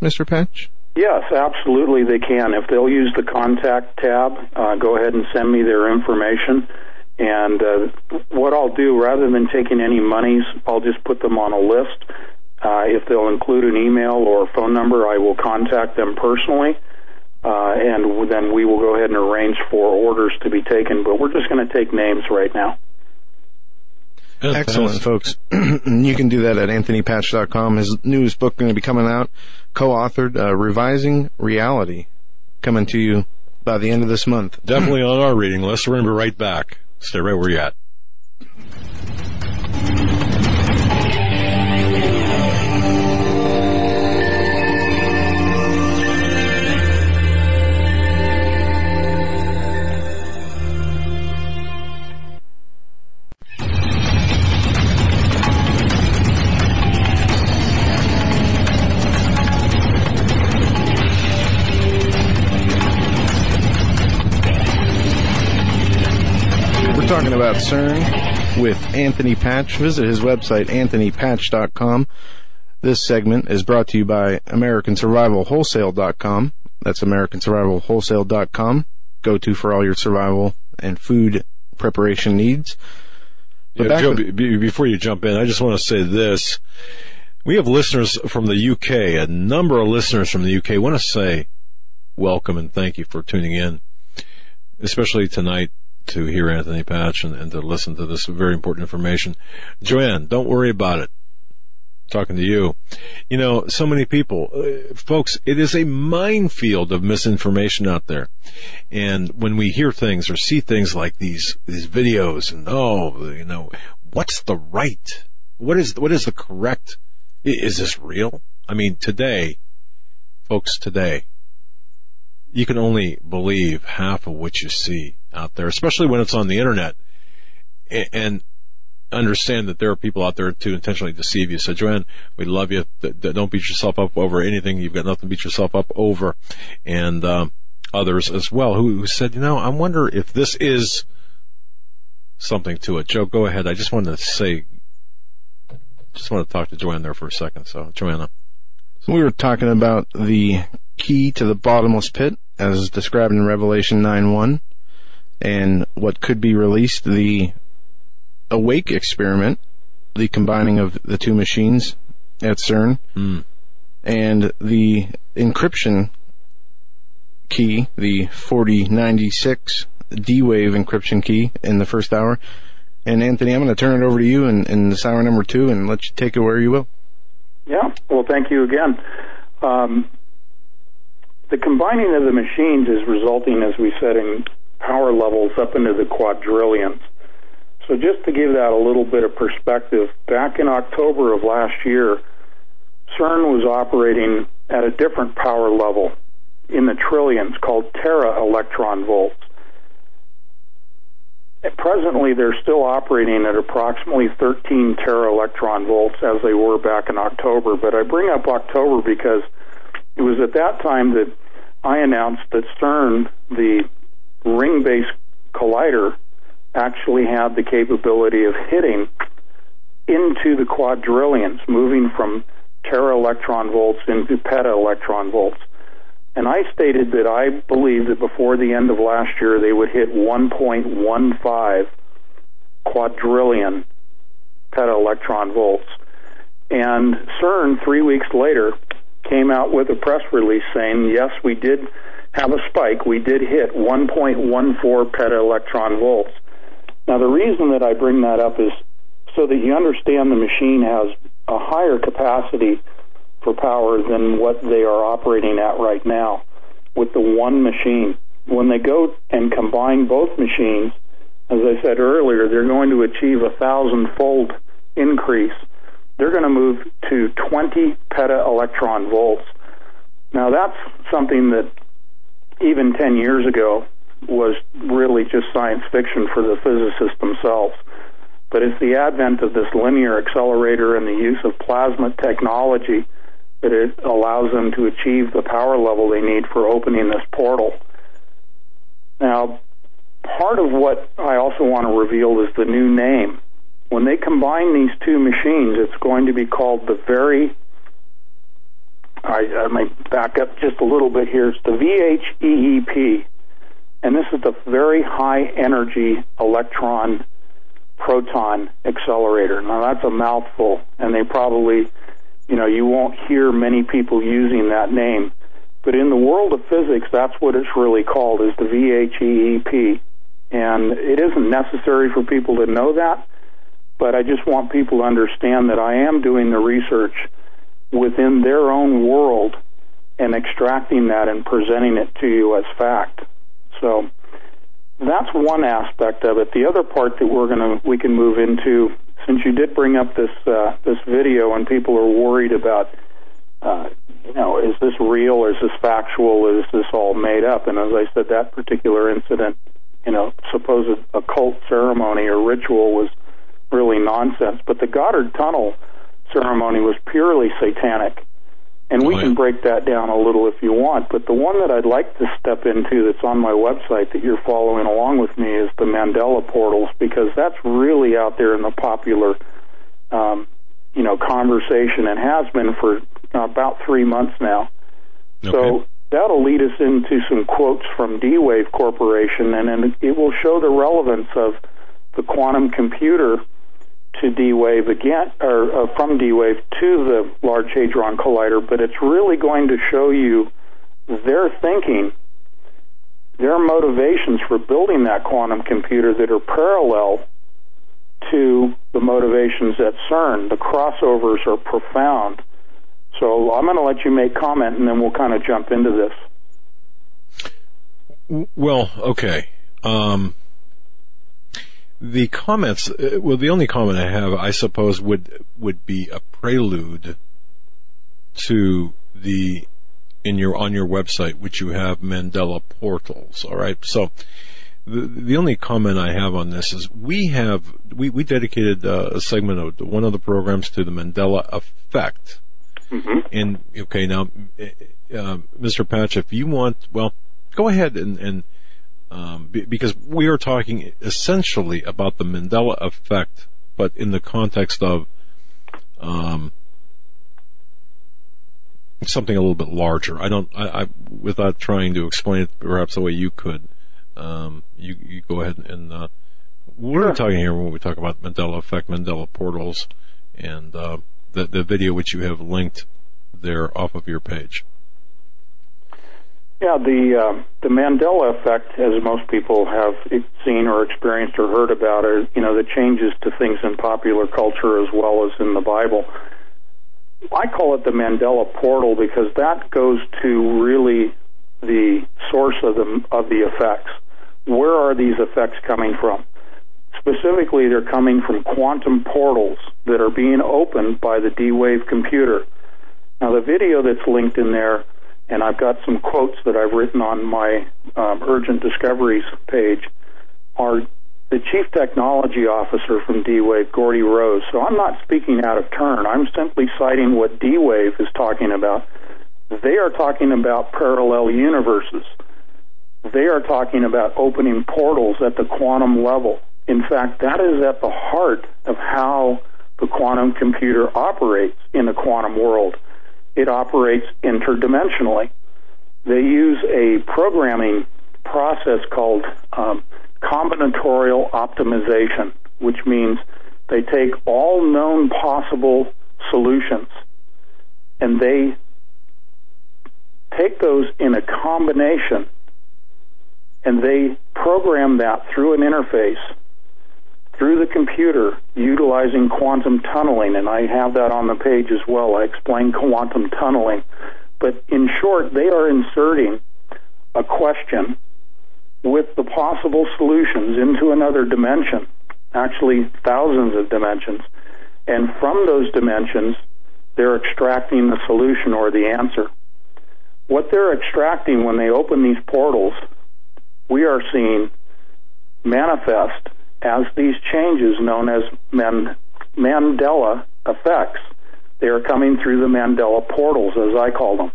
B: Mr. Patch?
C: Yes, absolutely they can. If they'll use the contact tab, uh, go ahead and send me their information. And uh, what I'll do, rather than taking any monies, I'll just put them on a list. Uh, if they'll include an email or phone number, I will contact them personally. Uh, and then we will go ahead and arrange for orders to be taken. But we're just going to take names right now.
B: Excellent, folks. you can do that at anthonypatch.com. His newest book going to be coming out, co-authored, uh, Revising Reality, coming to you by the end of this month.
A: Definitely on our reading list. We're going to be right back. Stay right where you're at.
B: Talking about CERN with Anthony Patch. Visit his website, anthonypatch.com. This segment is brought to you by AmericanSurvivalWholesale.com. That's AmericanSurvivalWholesale.com. Go to for all your survival and food preparation needs.
A: Yeah, Joe, b- before you jump in, I just want to say this. We have listeners from the UK, a number of listeners from the UK. I want to say welcome and thank you for tuning in, especially tonight to hear Anthony Patch and, and to listen to this very important information. Joanne, don't worry about it. talking to you. You know, so many people, uh, folks, it is a minefield of misinformation out there. And when we hear things or see things like these, these videos and, oh, you know, what's the right? What is, what is the correct? Is this real? I mean, today, folks, today, you can only believe half of what you see out there, especially when it's on the internet. And understand that there are people out there to intentionally deceive you. So, Joanne, we love you. Don't beat yourself up over anything. You've got nothing to beat yourself up over. And um, others as well who, said, you know, I wonder if this is something to it. Joe, go ahead. I just wanted to say, just want to talk to Joanne there for a second. So, Joanna.
B: So we were talking about the key to the bottomless pit as described in Revelation 9-1 and what could be released, the awake experiment, the combining of the two machines at CERN,
A: mm.
B: and the encryption key, the 4096 D-Wave encryption key in the first hour. And Anthony, I'm going to turn it over to you in, in this hour number two and let you take it where you will.
C: Yeah, well, thank you again. Um, the combining of the machines is resulting, as we said, in power levels up into the quadrillions. So just to give that a little bit of perspective, back in October of last year, CERN was operating at a different power level in the trillions called tera electron volts. presently, they're still operating at approximately 13 tera electron volts as they were back in October. But I bring up October because it was at that time that I announced that CERN, the ring based collider, actually had the capability of hitting into the quadrillions, moving from tera electron volts into peta electron volts. And I stated that I believe that before the end of last year they would hit 1.15 quadrillion peta electron volts. And CERN, three weeks later, came out with a press release saying, yes, we did have a spike. We did hit 1.14 peta electron volts. Now, the reason that I bring that up is so that you understand the machine has a higher capacity for power than what they are operating at right now with the one machine. When they go and combine both machines, as I said earlier, they're going to achieve a thousand fold increase. They're going to move to 20 peta electron volts. Now, that's something that even 10 years ago was really just science fiction for the physicists themselves. But it's the advent of this linear accelerator and the use of plasma technology that it allows them to achieve the power level they need for opening this portal. Now, part of what I also want to reveal is the new name. When they combine these two machines, it's going to be called the very I, I might uh, back up just a little bit here. It's the VHEEP, and this is the very high energy electron proton accelerator. Now that's a mouthful, and they probably, you know, you won't hear many people using that name. But in the world of physics, that's what it's really called, is the VHEEP. And it isn't necessary for people to know that, but I just want people to understand that I am doing the research within their own world and extracting that and presenting it to you as fact. So that's one aspect of it. The other part that we're gonna we can move into, since you did bring up this uh, this video and people are worried about, uh, you know, is this real or is this factual? Is this all made up? And as I said, that particular incident, you know, supposed occult ceremony or ritual was really nonsense. But the Gotthard Tunnel ceremony was purely satanic and we oh, yeah. can break that down a little if you want. But the one that I'd like to step into that's on my website that you're following along with me is the Mandela portals because that's really out there in the popular, um, you know, conversation and has been for about three months now. Okay. So that'll lead us into some quotes from D-Wave Corporation, and, and it will show the relevance of the quantum computer to D-Wave again, or uh, from D-Wave to the Large Hadron Collider, but it's really going to show you their thinking, their motivations for building that quantum computer that are parallel to the motivations at CERN. The crossovers are profound. So I'm going to let you make comment, and then we'll kind of jump into
A: this. Well, okay. Um, the comments, uh, well, the only comment I have, I suppose, would would be a prelude to the in your on your website, which you have Mandela portals. All right, so the the only comment I have on this is we have we we dedicated uh, a segment of one of the programs to the Mandela effect. Mm-hmm. And okay, now, uh, Mr. Patch, if you want, well, go ahead and and um, because we are talking essentially about the Mandela effect, but in the context of um, something a little bit larger. I don't, I, I, without trying to explain it perhaps the way you could, um, you, you go ahead and, uh, what are we talking here when we talk about Mandela effect, Mandela portals, and, uh, the, the video which you have linked there off of your page?
C: Yeah, the uh, the Mandela effect, as most people have seen or experienced or heard about, are you know the changes to things in popular culture as well as in the Bible. I call it the Mandela portal because that goes to really the source of the of the effects. Where are these effects coming from? Specifically, they're coming from quantum portals that are being opened by the D-Wave computer. Now, the video that's linked in there, and I've got some quotes that I've written on my um, Urgent Discoveries page, are the Chief Technology Officer from D-Wave, Geordie Rose. So I'm not speaking out of turn. I'm simply citing what D-Wave is talking about. They are talking about parallel universes. They are talking about opening portals at the quantum level. In fact, that is at the heart of how the quantum computer operates in the quantum world. It operates interdimensionally. They use a programming process called um, combinatorial optimization, which means they take all known possible solutions and they take those in a combination and they program that through an interface through the computer utilizing quantum tunneling and I have that on the page as well. I explain quantum tunneling. But in short, they are inserting a question with the possible solutions into another dimension, actually thousands of dimensions. And from those dimensions, they're extracting the solution or the answer. What they're extracting when they open these portals, we are seeing manifest as these changes known as Mandela effects. They are coming through the Mandela portals, as I call them.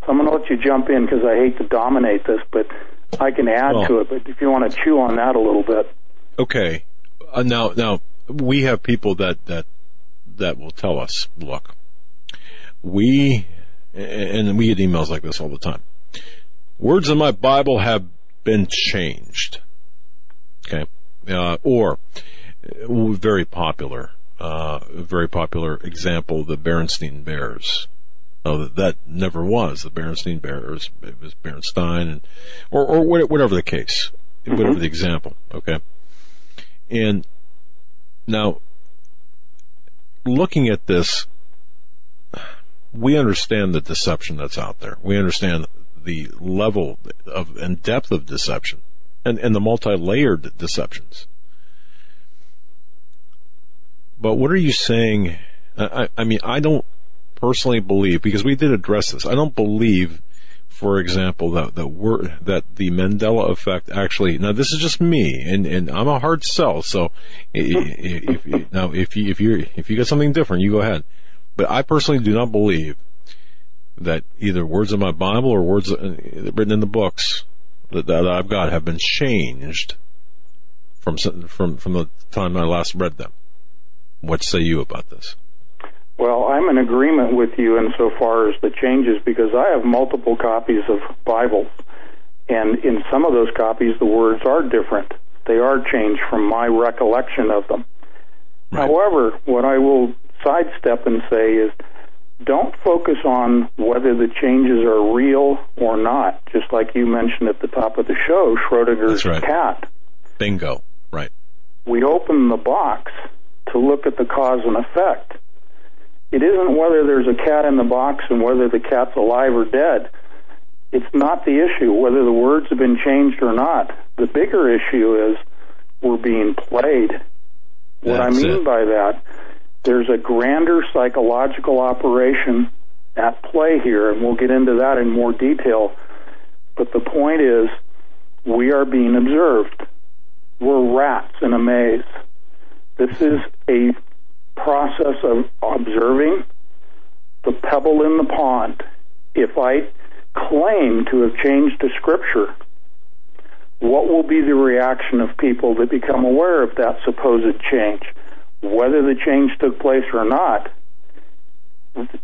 C: So I'm going to let you jump in because I hate to dominate this, but I can add well, to it, but if you want to chew on that a little bit.
A: Okay. Uh, now, now we have people that that that will tell us, look, we and we get emails like this all the time. Words in my Bible have been changed. Okay, uh, or uh, very popular, uh, very popular example, the Berenstein Bears. Uh, that never was the Berenstein Bears. It was Berenstein, and or or whatever the case, mm-hmm. whatever the example. Okay, and now looking at this, we understand the deception that's out there. We understand the level of and depth of deception, and and the multi-layered deceptions. But what are you saying? I, I mean, I don't personally believe, because we did address this, I don't believe, for example, that that we're, that the Mandela effect actually. Now, this is just me, and, and I'm a hard sell. So, if, if, now if you if you if you got something different, you go ahead. But I personally do not believe that either words in my Bible or words uh, written in the books that, that I've got have been changed from from from the time I last read them. What say you about this?
C: Well, I'm in agreement with you insofar as the changes because I have multiple copies of Bibles, and in some of those copies the words are different. They are changed from my recollection of them. Right. However, what I will sidestep and say is don't focus on whether the changes are real or not. Just like you mentioned at the top of the show, Schrodinger's
A: right.
C: cat.
A: Bingo. Right.
C: we open the box to look at the cause and effect. It isn't whether there's a cat in the box and whether the cat's alive or dead. It's not the issue whether the words have been changed or not. The bigger issue is we're being played. What I mean
A: it.
C: by that, there's a grander psychological operation at play here, and we'll get into that in more detail. But the point is, we are being observed. We're rats in a maze. This is a process of observing the pebble in the pond. If I claim to have changed a scripture, what will be the reaction of people that become aware of that supposed change? Whether the change took place or not,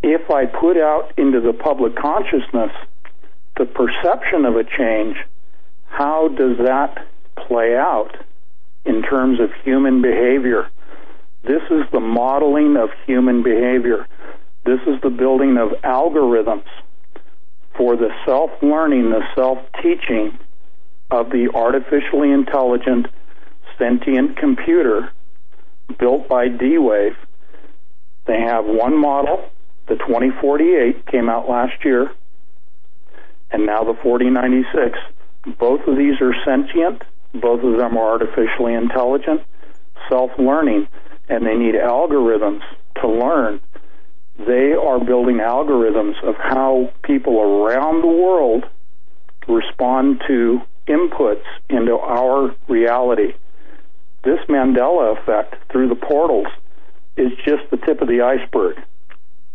C: if I put out into the public consciousness the perception of a change, how does that play out in terms of human behavior? This is the modeling of human behavior. This is the building of algorithms for the self learning, the self teaching of the artificially intelligent sentient computer built by D Wave. They have one model, the 2048 came out last year, and now the 4096. Both of these are sentient, both of them are artificially intelligent, self learning, and they need algorithms to learn. They are building algorithms of how people around the world respond to inputs into our reality. This Mandela effect through the portals is just the tip of the iceberg.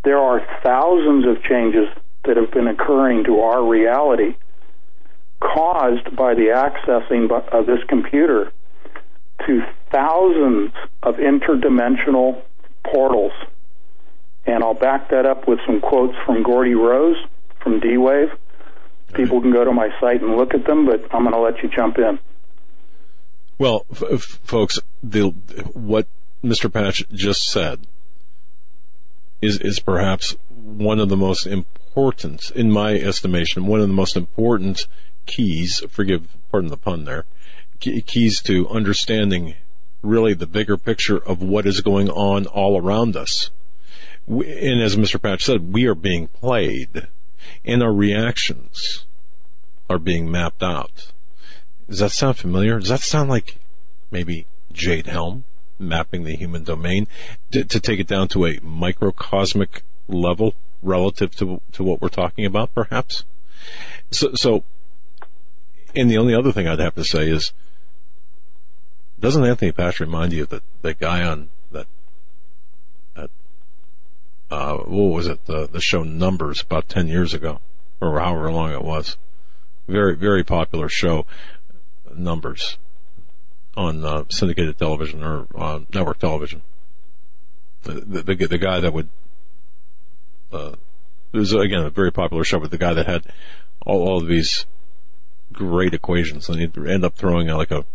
C: There are thousands of changes that have been occurring to our reality caused by the accessing of this computer to thousands of interdimensional portals. And I'll back that up with some quotes from Geordie Rose from D Wave. People can go to my site and look at them, but I'm going to let you jump in.
A: Well, f- folks, the what Mr. Patch just said is is perhaps one of the most important, in my estimation, one of the most important keys. Forgive, pardon the pun there. Keys to understanding really the bigger picture of what is going on all around us. We, and as Mr. Patch said, we are being played, and our reactions are being mapped out. Does that sound familiar? Does that sound like maybe Jade Helm mapping the human domain to, to take it down to a microcosmic level relative to to what we're talking about, perhaps? So, so, and the only other thing I'd have to say is, doesn't Anthony Patch remind you of the the guy on that that uh, what was it the the show Numbers about ten years ago or however long it was? Very very popular show numbers on uh, syndicated television or uh, network television. The, the, the guy that would, uh, it was again a very popular show, but the guy that had all, all of these great equations and he'd end up throwing out like a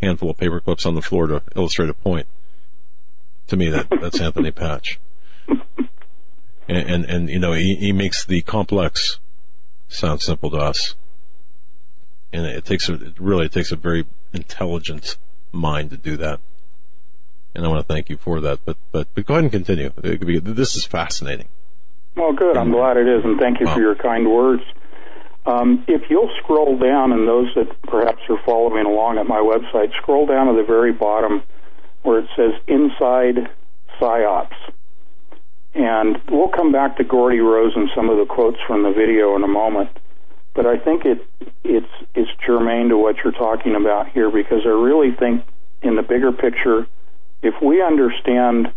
A: handful of paper clips on the floor to illustrate a point. To me, that that's Anthony Patch. And, and, and you know, he, he makes the complex sound simple to us and it takes a, it really it takes a very intelligent mind to do that. And I want to thank you for that. But but, but go ahead and continue. Be- This is fascinating.
C: Well, good. I'm glad it is, and thank you
A: Wow.
C: for your kind words. Um, if you'll scroll down, and those that perhaps are following along at my website, scroll down to the very bottom where it says Inside PsyOps. And we'll come back to Geordie Rose and some of the quotes from the video in a moment. But I think it it's it's germane to what you're talking about here because I really think in the bigger picture, if we understand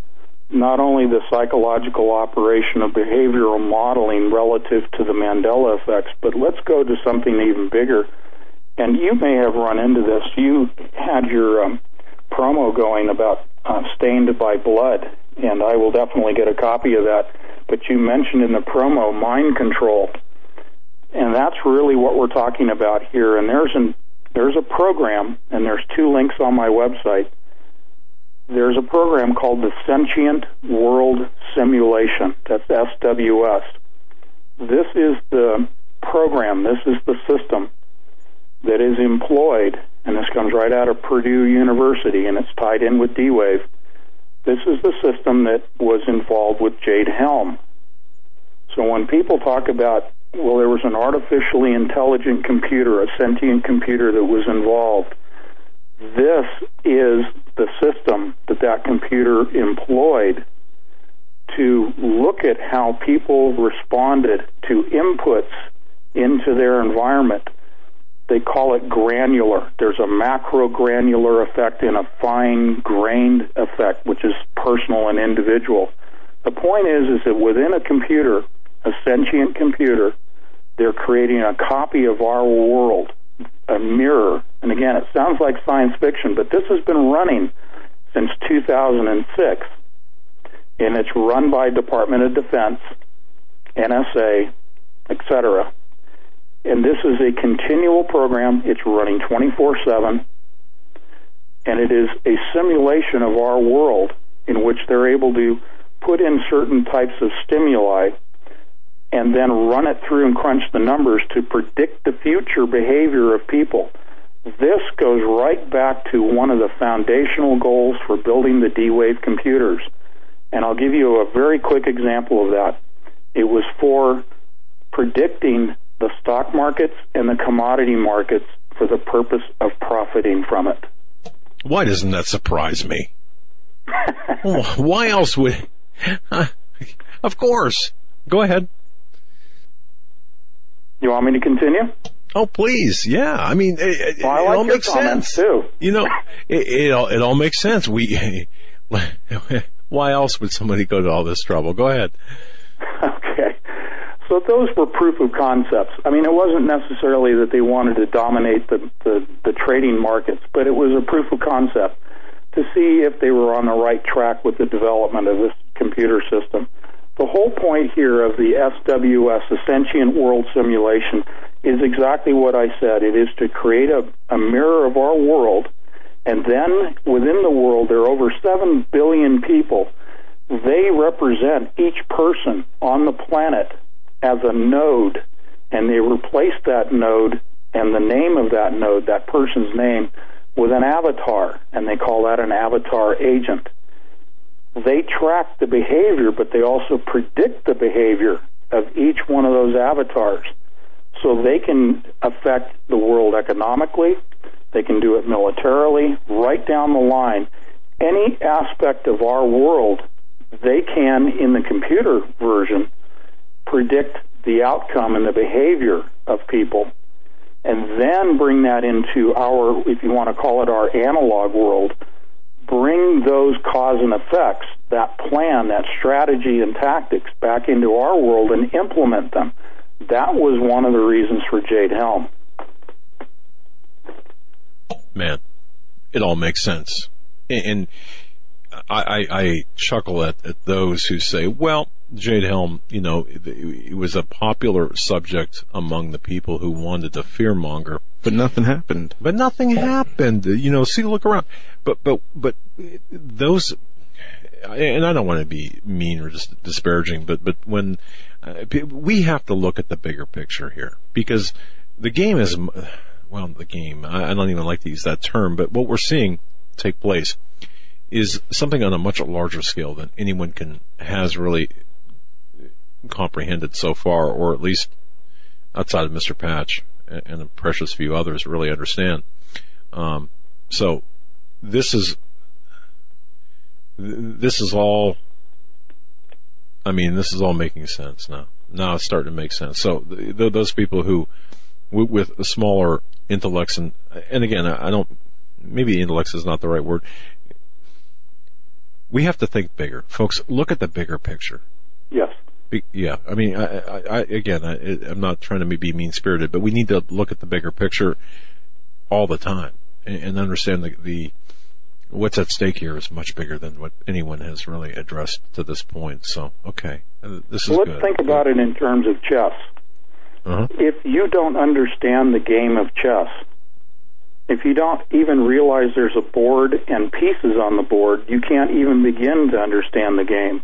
C: not only the psychological operation of behavioral modeling relative to the Mandela effects, but let's go to something even bigger. And you may have run into this. You had your um, promo going about uh, stained by blood, and I will definitely get a copy of that. But you mentioned in the promo mind control, and that's really what we're talking about here. And there's an there's a program, and there's two links on my website there's a program called the Sentient World Simulation. That's SWS. This is the program, this is the system that is employed and this comes right out of Purdue University, and it's tied in with D-Wave. This is the system that was involved with Jade Helm. So when people talk about, well, there was an artificially intelligent computer, a sentient computer that was involved, this is the system that that computer employed to look at how people responded to inputs into their environment. They call it granular. There's a macro granular effect and a fine grained effect, which is personal and individual. The point is, is that within a computer, a sentient computer, they're creating a copy of our world, a mirror. And again, it sounds like science fiction, but this has been running since 2006 and it's run by Department of Defense, NSA, etc. And this is a continual program. It's running 24 7. And it is a simulation of our world in which they're able to put in certain types of stimuli and then run it through and crunch the numbers to predict the future behavior of people. This goes right back to one of the foundational goals for building the D Wave computers and I'll give you a very quick example of that. It was for predicting the stock markets and the commodity markets for the purpose of profiting from it.
A: Why doesn't that surprise me? Why else would? of course. Go ahead.
C: You want me to continue?
A: Oh, please. Yeah. I mean, it,
C: well, I
A: it all makes sense.
C: too.
A: You know, it, it all it all makes sense. We why else would somebody go to all this trouble? Go ahead.
C: Okay. So those were proof of concepts. I mean, it wasn't necessarily that they wanted to dominate the, the, the trading markets, but it was a proof of concept to see if they were on the right track with the development of this computer system. The whole point here of the SWS, the Sentient World Simulation, is exactly what I said. It is to create a, a mirror of our world and then within the world, there are over 7 billion people. They represent each person on the planet as a node, and they replace that node and the name of that node, that person's name, with an avatar, and they call that an avatar agent. They track the behavior, but they also predict the behavior of each one of those avatars. So they can affect the world economically, they can do it militarily, right down the line. Any aspect of our world, they can, in the computer version, predict the outcome and the behavior of people, and then bring that into our, if you want to call it our analog world, bring those cause and effects, that plan, that strategy and tactics back into our world and implement them. That was one of the reasons for Jade Helm
A: man, it all makes sense. And I, I, I chuckle at, at those who say, well, Jade Helm, you know, it was a popular subject among the people who wanted to fearmonger.
B: But nothing happened.
A: But nothing happened. You know, see, look around. But, but, but those, and I don't want to be mean or just disparaging, but, but when, uh, we have to look at the bigger picture here because the game is, well, the game. I, I don't even like to use that term, but what we're seeing take place is something on a much larger scale than anyone can has really comprehended so far, or at least outside of Mr. Patch and a precious few others really understand. Um, so this is this is all. I mean, this is all making sense now. Now it's starting to make sense. So th- those people who, with smaller intellects and and again, I don't maybe intellects is not the right word. We have to think bigger, folks. Look at the bigger picture.
C: Yes.
A: Be, yeah, I mean, I, I, I again, I, am not trying to be mean spirited, but we need to look at the bigger picture all the time and, and understand the, the what's at stake here is much bigger than what anyone has really addressed to this point. So, okay, uh, this is.
C: So let's
A: good.
C: think about it in terms of chess.
A: Uh-huh.
C: If you don't understand the game of chess, if you don't even realize there's a board and pieces on the board, you can't even begin to understand the game.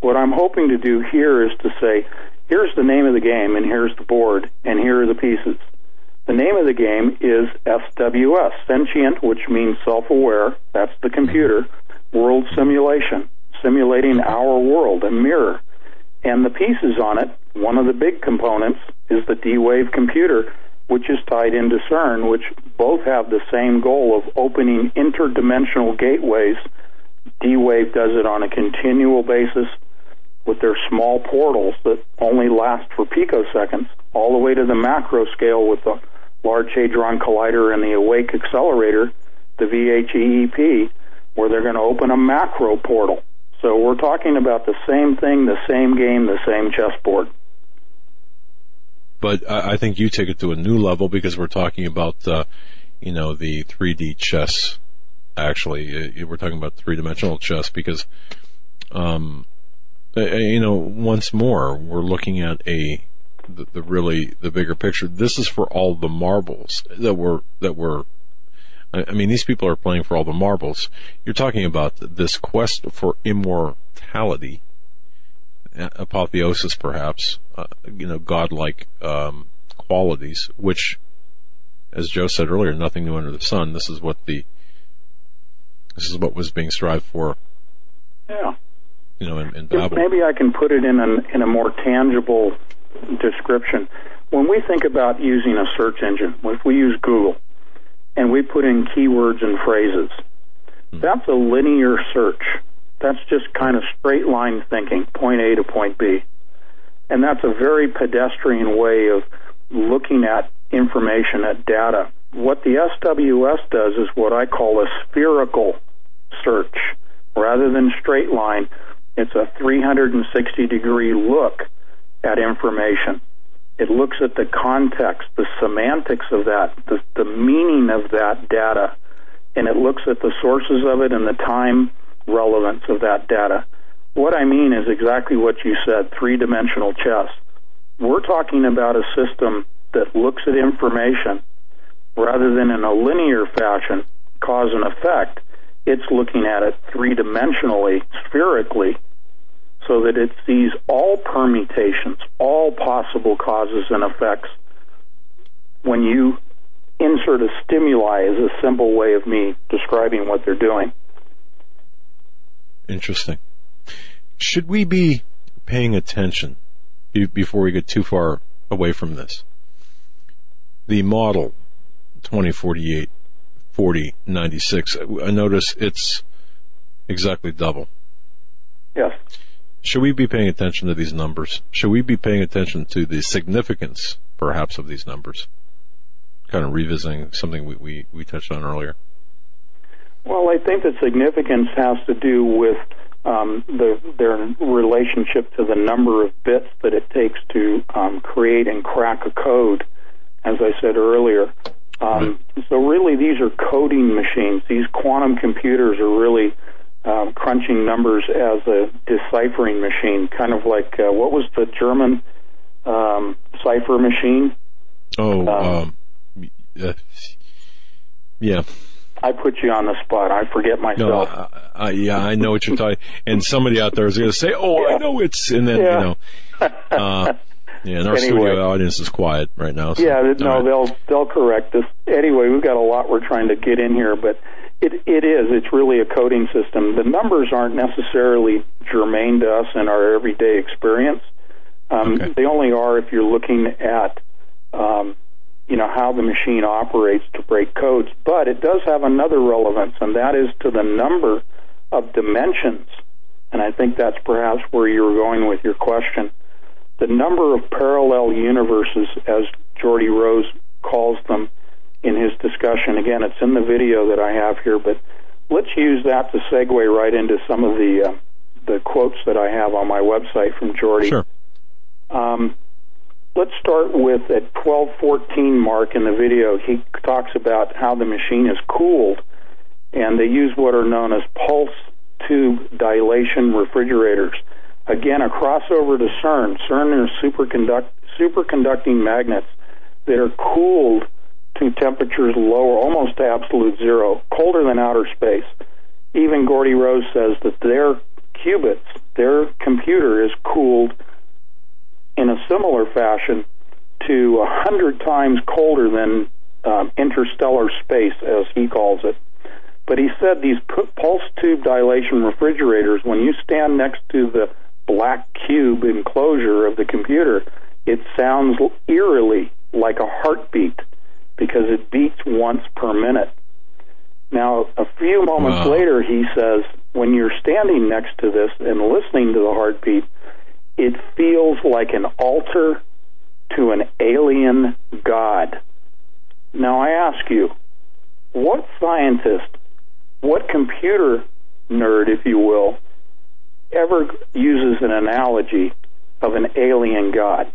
C: What I'm hoping to do here is to say, here's the name of the game, and here's the board, and here are the pieces. The name of the game is SWS, sentient, which means self-aware. That's the computer. World simulation, simulating our world, a mirror. And the pieces on it, one of the big components is the D-Wave computer, which is tied into CERN, which both have the same goal of opening interdimensional gateways. D-Wave does it on a continual basis with their small portals that only last for picoseconds, all the way to the macro scale with the Large Hadron Collider and the Awake Accelerator, the VHEEP, where they're going to open a macro portal. So we're talking about the same thing, the same game, the same chessboard.
A: But I think you take it to a new level because we're talking about, uh, you know, the 3D chess. Actually, we're talking about three dimensional chess because, um, you know, once more, we're looking at a the, the really the bigger picture. This is for all the marbles that were that were. I mean, these people are playing for all the marbles. You're talking about this quest for immortality, apotheosis, perhaps. Uh, you know, godlike um, qualities, which, as Joe said earlier, nothing new under the sun. This is what the this is what was being strived for.
C: Yeah.
A: You know, in, in Babel.
C: Maybe I can put it in a in a more tangible description. When we think about using a search engine, if we use Google and we put in keywords and phrases, hmm. that's a linear search. That's just kind of straight line thinking, point A to point B. And that's a very pedestrian way of looking at information, at data. What the SWS does is what I call a spherical search. Rather than straight line, it's a 360 degree look at information. It looks at the context, the semantics of that, the, the meaning of that data, and it looks at the sources of it and the time relevance of that data. What I mean is exactly what you said three dimensional chess. We're talking about a system that looks at information rather than in a linear fashion, cause and effect. It's looking at it three dimensionally, spherically, so that it sees all permutations, all possible causes and effects when you insert a stimuli is a simple way of me describing what they're doing.
A: Interesting. Should we be paying attention before we get too far away from this? The model 2048 4096, I notice it's exactly double.
C: Yes.
A: Should we be paying attention to these numbers? Should we be paying attention to the significance, perhaps, of these numbers? Kind of revisiting something we, we, we touched on earlier.
C: Well, I think the significance has to do with um, the, their relationship to the number of bits that it takes to um, create and crack a code, as I said earlier. Um, right. So, really, these are coding machines. These quantum computers are really um, crunching numbers as a deciphering machine, kind of like uh, what was the German um, cipher machine?
A: Oh, um, um, yeah.
C: I put you on the spot. I forget myself.
A: No, I, I, yeah, I know what you're talking. And somebody out there is going to say, "Oh, yeah. I know it's," and then
C: yeah.
A: you know. Uh, yeah, and our anyway. studio audience is quiet right now. So,
C: yeah, no, right. they'll they'll correct us. Anyway, we've got a lot we're trying to get in here, but it, it is. It's really a coding system. The numbers aren't necessarily germane to us in our everyday experience. Um, okay. They only are if you're looking at, um, you know, how the machine operates to break codes. But it does have another relevance, and that is to the number of dimensions. And I think that's perhaps where you were going with your question. The number of parallel universes, as Geordie Rose calls them, in his discussion. Again, it's in the video that I have here, but let's use that to segue right into some of the uh, the quotes that I have on my website from Geordie.
A: Sure.
C: Um, let's start with at 1214 mark in the video. He talks about how the machine is cooled, and they use what are known as pulse tube dilution refrigerators. Again, a crossover to CERN. CERN is superconduct, superconducting magnets that are cooled to temperatures lower, almost to absolute zero, colder than outer space. Even Geordie Rose says that their qubits, their computer is cooled in a similar fashion to a hundred times colder than um, interstellar space, as he calls it. But he said these pulse tube dilution refrigerators, when you stand next to the black cube enclosure of the computer, it sounds eerily like a heartbeat because it beats once per minute. Now, a few moments
A: Wow.
C: later, he says, when you're standing next to this and listening to the heartbeat, it feels like an altar to an alien god. Now, I ask you, what scientist, what computer nerd, if you will, ever uses an analogy of an alien god?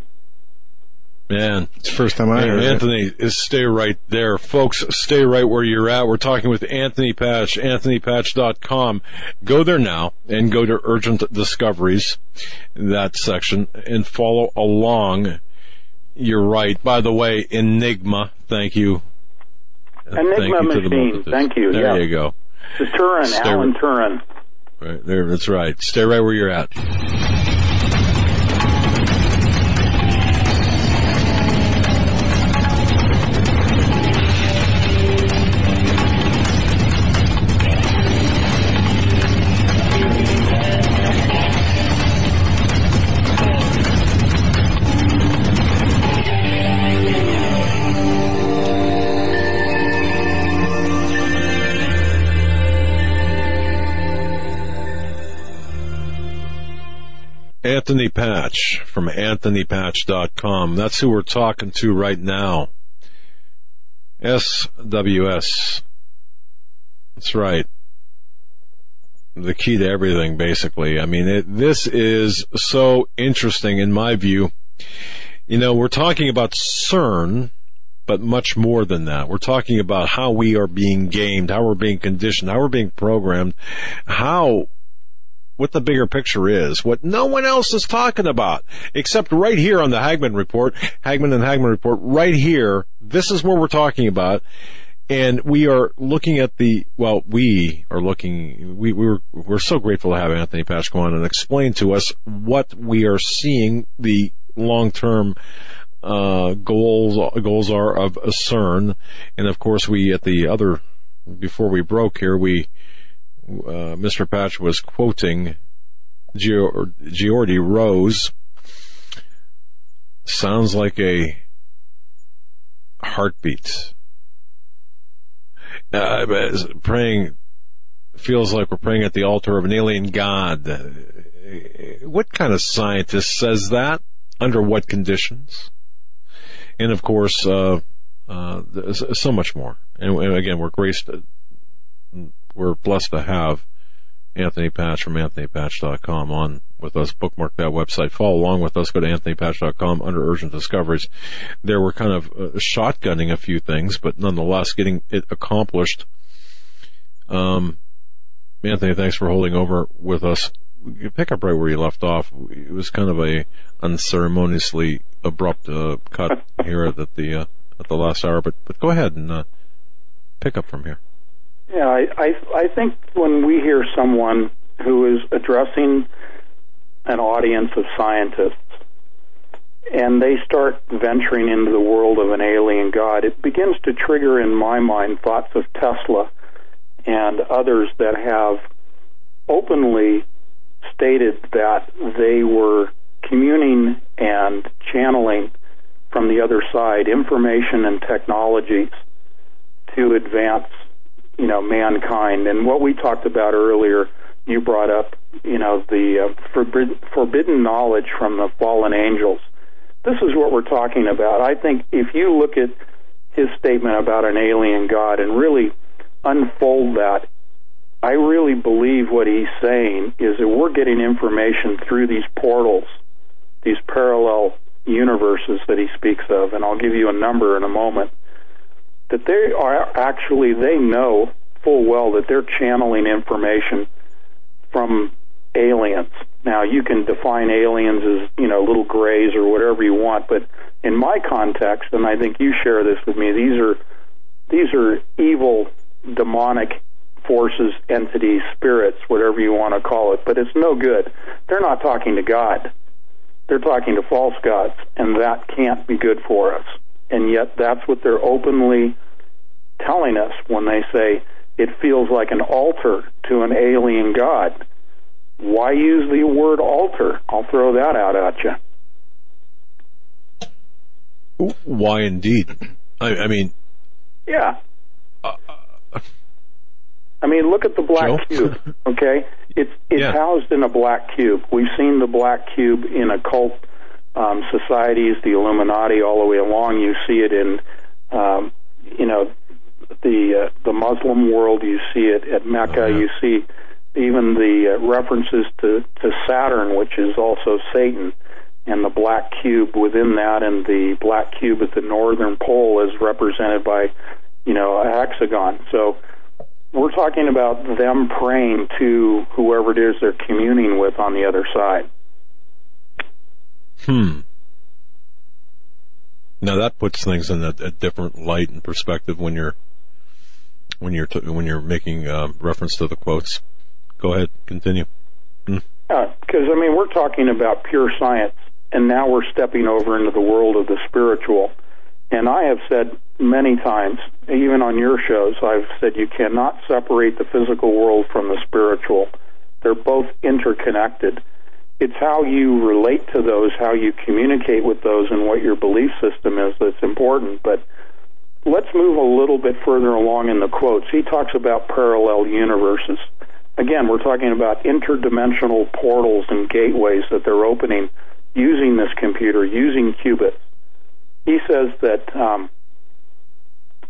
A: Man,
B: It's the first time I
A: Hey,
B: heard it.
A: Anthony, is stay right there. Folks, stay right where you're at. We're talking with Anthony Patch, anthonypatch.com. Go there now and go to Urgent Discoveries, that section, and follow along. You're right. By the way, Enigma, thank you.
C: Enigma
A: Thank you
C: machine. Thank you,
A: There
C: yeah.
A: you go.
C: The Turing,
A: Stay
C: Alan
A: right-
C: Turing.
A: Right there, that's right. Stay right where you're at. Anthony Patch from anthonypatch.com. That's who we're talking to right now. SWS. That's right. The key to everything, basically. I mean, it, this is so interesting in my view. You know, we're talking about CERN, but much more than that. We're talking about how we are being gamed, how we're being conditioned, how we're being programmed, how what the bigger picture is, what no one else is talking about, except right here on the Hagmann Report, Hagmann and Hagmann Report, right here. This is what we're talking about. And we are looking at the, well, we are looking, we, we're, we're so grateful to have Anthony go on and explain to us what we are seeing the long-term, uh, goals, goals are of CERN. And of course we, at the other, before we broke here, we, uh, Mr. Patch was quoting Geordie Rose. Sounds like a heartbeat. Uh, praying feels like we're praying at the altar of an alien god. What kind of scientist says that? Under what conditions? And of course, uh, uh, so much more. And again, we're graced we're blessed to have Anthony Patch from AnthonyPatch.com on with us. Bookmark that website. Follow along with us. Go to AnthonyPatch.com under Urgent Discoveries. There we're kind of uh, shotgunning a few things, but nonetheless getting it accomplished. Um, Anthony, thanks for holding over with us. You pick up right where you left off. It was kind of a unceremoniously abrupt uh, cut here at the uh, at the last hour, but but go ahead and uh, pick up from here.
C: Yeah, I, I I think when we hear someone who is addressing an audience of scientists and they start venturing into the world of an alien god, it begins to trigger in my mind thoughts of Tesla and others that have openly stated that they were communing and channeling from the other side information and technologies to advance you know mankind. And what we talked about earlier you brought up you know the uh, forbidden, forbidden knowledge from the fallen angels. This is what we're talking about. I think if you look at his statement about an alien god and really unfold that i really believe what he's saying is that we're getting information through these portals these parallel universes that he speaks of. And i'll give you a number in a moment that they are actually they know full well that they're channeling information from aliens. Now you can define aliens as you know little grays or whatever you want, but in my context, and I think you share this with me, these are these are evil, demonic forces, entities, spirits, whatever you want to call it. But it's no good. They're not talking to God. they're talking to false gods, and that can't be good for us. And yet, that's what they're openly telling us when they say it feels like an altar to an alien god. Why use the word altar? I'll throw that out at
A: you. Why indeed? I, I mean,
C: yeah. Uh, I mean, look at the black Joe? cube. Okay, it's it's yeah. housed in a black cube. We've seen the black cube in occult um, societies, the Illuminati, all the way along. You see it in, um, you know, the uh, the Muslim world. You see it at Mecca. Oh, yeah. You see even the uh, references to to Saturn, which is also Satan, and the black cube within that, and the black cube at the northern pole is represented by, you know, a hexagon. So we're talking about them praying to whoever it is they're communing with on the other side.
A: Hmm. Now that puts things in a, a different light and perspective when you're when you're t- when you're making uh, reference to the quotes. Go ahead, continue.
C: Hmm. Yeah, because I mean we're talking about pure science, and now we're stepping over into the world of the spiritual. And I have said many times, even on your shows, I've said you cannot separate the physical world from the spiritual. They're both interconnected. It's how you relate to those, how you communicate with those, and what your belief system is that's important. But let's move a little bit further along in the quotes. He talks about parallel universes. Again, we're talking about interdimensional portals and gateways that they're opening using this computer, using qubits he says that um,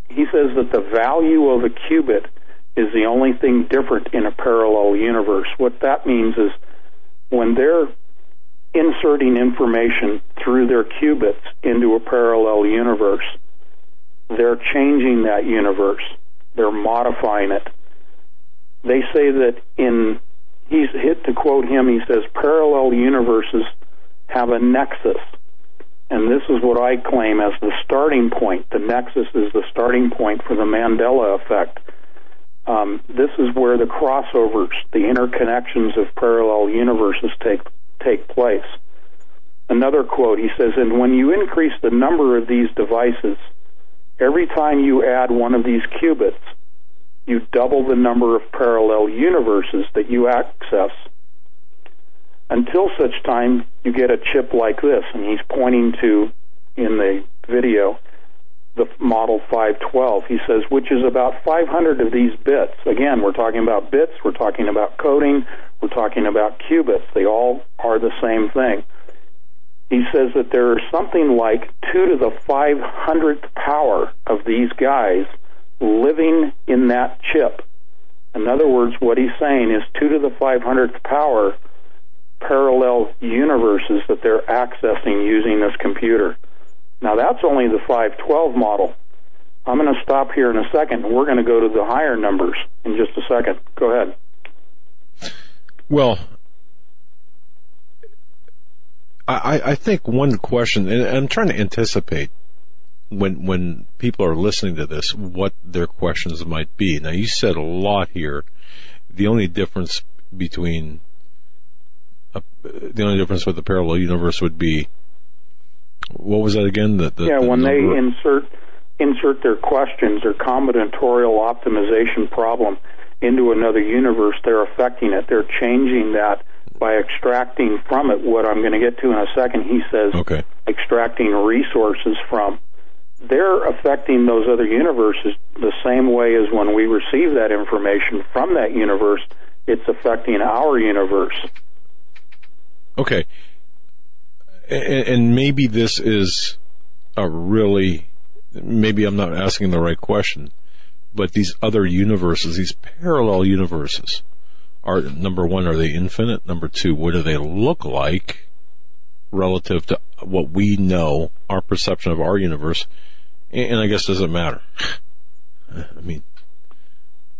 C: he says that the value of a qubit is the only thing different in a parallel universe. What that means is when they're inserting information through their qubits into a parallel universe, they're changing that universe. They're modifying it. They say that in he's hit to quote him, he says parallel universes have a nexus and this is what I claim as the starting point. The nexus is the starting point for the Mandela effect. Um, this is where the crossovers, the interconnections of parallel universes take take place. Another quote, he says, and when you increase the number of these devices, every time you add one of these qubits, you double the number of parallel universes that you access until such time you get a chip like this. And he's pointing to, in the video, the model 512. He says, which is about 500 of these bits. Again, we're talking about bits, we're talking about coding, we're talking about qubits. They all are the same thing. He says that there are something like 2 to the 500th power of these guys living in that chip. In other words, what he's saying is 2 to the 500th power parallel universes that they're accessing using this computer. Now that's only the 512 model. I'm going to stop here in a second. and We're going to go to the higher numbers in just a second. Go ahead.
A: Well, I, I think one question, and I'm trying to anticipate when when people are listening to this, what their questions might be. Now, you said a lot here. The only difference between the only difference with the parallel universe would be what was that again? The, the
C: yeah,
A: the
C: when number? they insert insert their questions or combinatorial optimization problem into another universe, they're affecting it. They're changing that by extracting from it what I'm going to get to in a second. He says
A: okay.
C: extracting resources from. They're affecting those other universes the same way as when we receive that information from that universe, it's affecting our universe.
A: Okay. And, maybe this is a really, maybe I'm not asking the right question, but these other universes, these parallel universes, are number one, are they infinite? Number two, what do they look like relative to what we know, our perception of our universe? And I guess does it matter? I mean,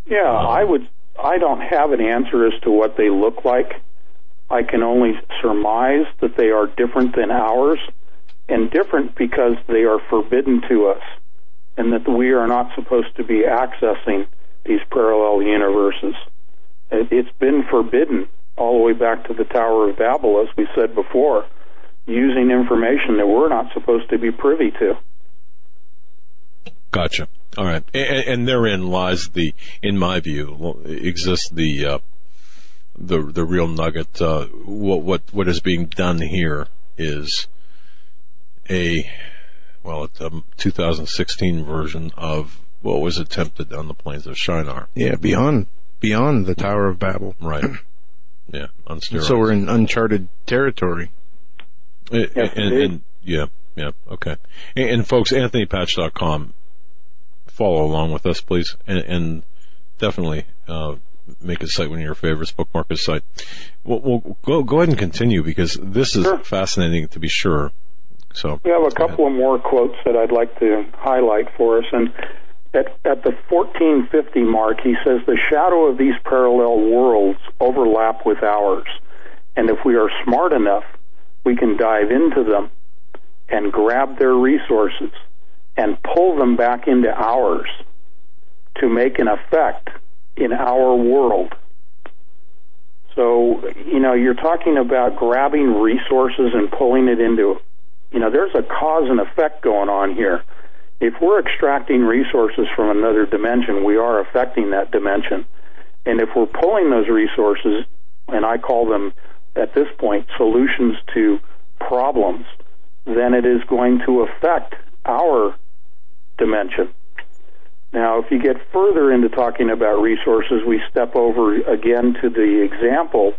C: yeah, um, I would. I don't have an answer as to what they look like. I can only surmise that they are different than ours, and different because they are forbidden to us, and that we are not supposed to be accessing these parallel universes. It's been forbidden all the way back to the Tower of Babel, as we said before. using information that we're not supposed to be privy to.
A: Gotcha. All right, and, and therein lies the, in my view, exists the uh, the the real nugget. Uh, what what what is being done here is a well, it's a 2016 version of what was attempted on the plains of Shinar.
B: Yeah, beyond beyond the Tower of Babel.
A: Right. Yeah, on steroids.
B: So we're in uncharted territory.
A: And, yes, and, and, yeah, yeah, okay. And, and folks, AnthonyPatch.com. Follow along with us, please, and, and definitely uh, make a site one of your favorites. Bookmark a site. We'll, we'll, go go ahead and continue because this is sure. fascinating to be sure. So
C: we have a couple of more quotes that I'd like to highlight for us, and at, at the 1450 mark, he says the shadow of these parallel worlds overlap with ours, and if we are smart enough, we can dive into them and grab their resources and pull them back into ours to make an effect in our world. So, you know, you're talking about grabbing resources and pulling it into, you know, there's a cause and effect going on here. If we're extracting resources from another dimension, we are affecting that dimension. And if we're pulling those resources, and I call them at this point solutions to problems, then it is going to affect our dimension. Now, if you get further into talking about resources, we step over again to the example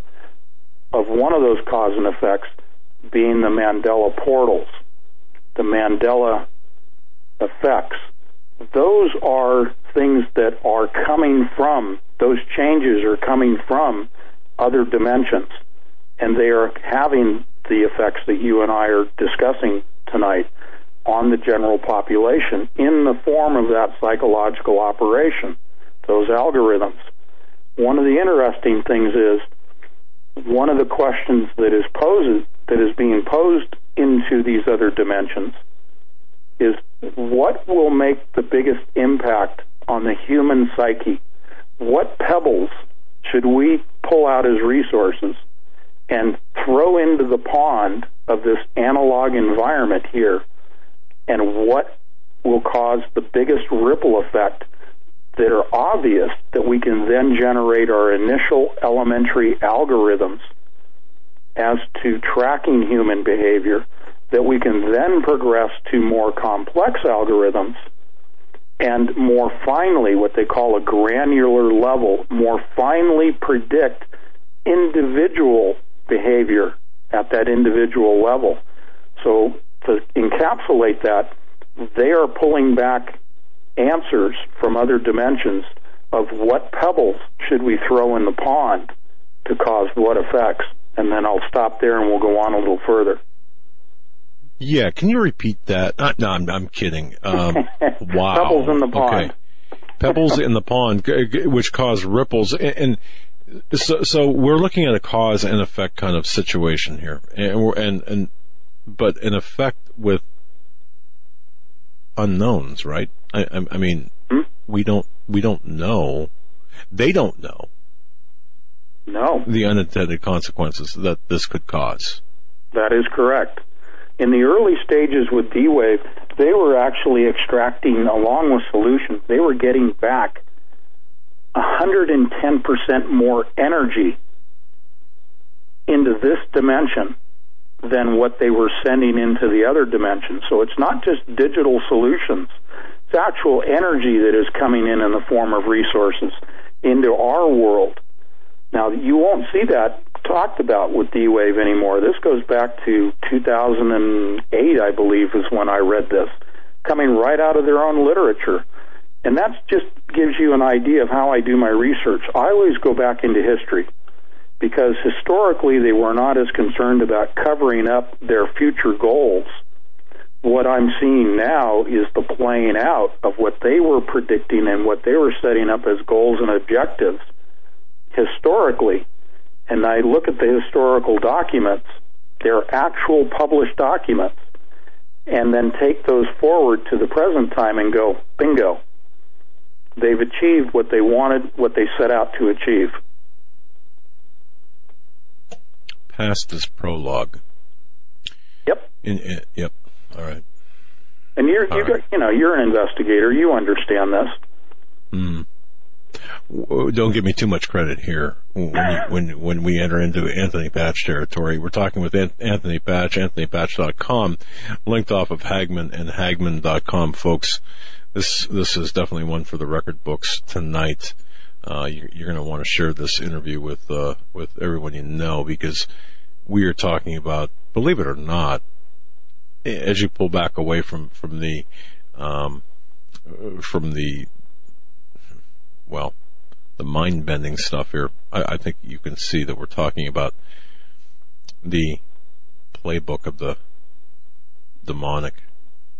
C: of one of those cause and effects being the Mandela portals, the Mandela effects. Those are things that are coming from, those changes are coming from other dimensions, and they are having the effects that you and I are discussing tonight on the general population in the form of that psychological operation, those algorithms. One of the interesting things is one of the questions that is posed that is being posed into these other dimensions is what will make the biggest impact on the human psyche? What pebbles should we pull out as resources and throw into the pond of this analog environment here and what will cause the biggest ripple effect that are obvious that we can then generate our initial elementary algorithms as to tracking human behavior that we can then progress to more complex algorithms and more finely what they call a granular level more finely predict individual behavior at that individual level. So to encapsulate that, they are pulling back answers from other dimensions of what pebbles should we throw in the pond to cause what effects. And then I'll stop there and we'll go on a little further.
A: Yeah, can you repeat that? Uh, no, I'm, I'm kidding. Um, wow.
C: Pebbles in the pond. Okay.
A: Pebbles in the pond, which cause ripples. And, and so, so we're looking at a cause and effect kind of situation here. And, and, and but in effect with unknowns, right? I, I, I mean, hmm? we don't we don't know. They don't know.
C: No.
A: The unintended consequences that this could cause.
C: That is correct. In the early stages with D Wave, they were actually extracting, along with solutions, they were getting back 110% more energy into this dimension than what they were sending into the other dimension. So it's not just digital solutions. It's actual energy that is coming in in the form of resources into our world. Now, you won't see that talked about with D-Wave anymore. This goes back to 2008, I believe, is when I read this, coming right out of their own literature. And that just gives you an idea of how I do my research. I always go back into history because historically they were not as concerned about covering up their future goals. What I'm seeing now is the playing out of what they were predicting and what they were setting up as goals and objectives historically. And I look at the historical documents, they're actual published documents, and then take those forward to the present time and go, bingo. They've achieved what they wanted, what they set out to achieve.
A: Past this prologue.
C: Yep.
A: In, in, yep. All right.
C: And you're you got, you know you're an investigator. You understand this.
A: Hmm. Don't give me too much credit here. When when when we enter into Anthony Patch territory, we're talking with An- Anthony Patch, AnthonyPatch.com, linked off of Hagmann and Hagmann.com, folks. This this is definitely one for the record books tonight. Uh, you, you're going to want to share this interview with uh, with everyone you know because we are talking about, believe it or not, as you pull back away from from the um, from the well, the mind bending stuff here, I, I think you can see that we're talking about the playbook of the demonic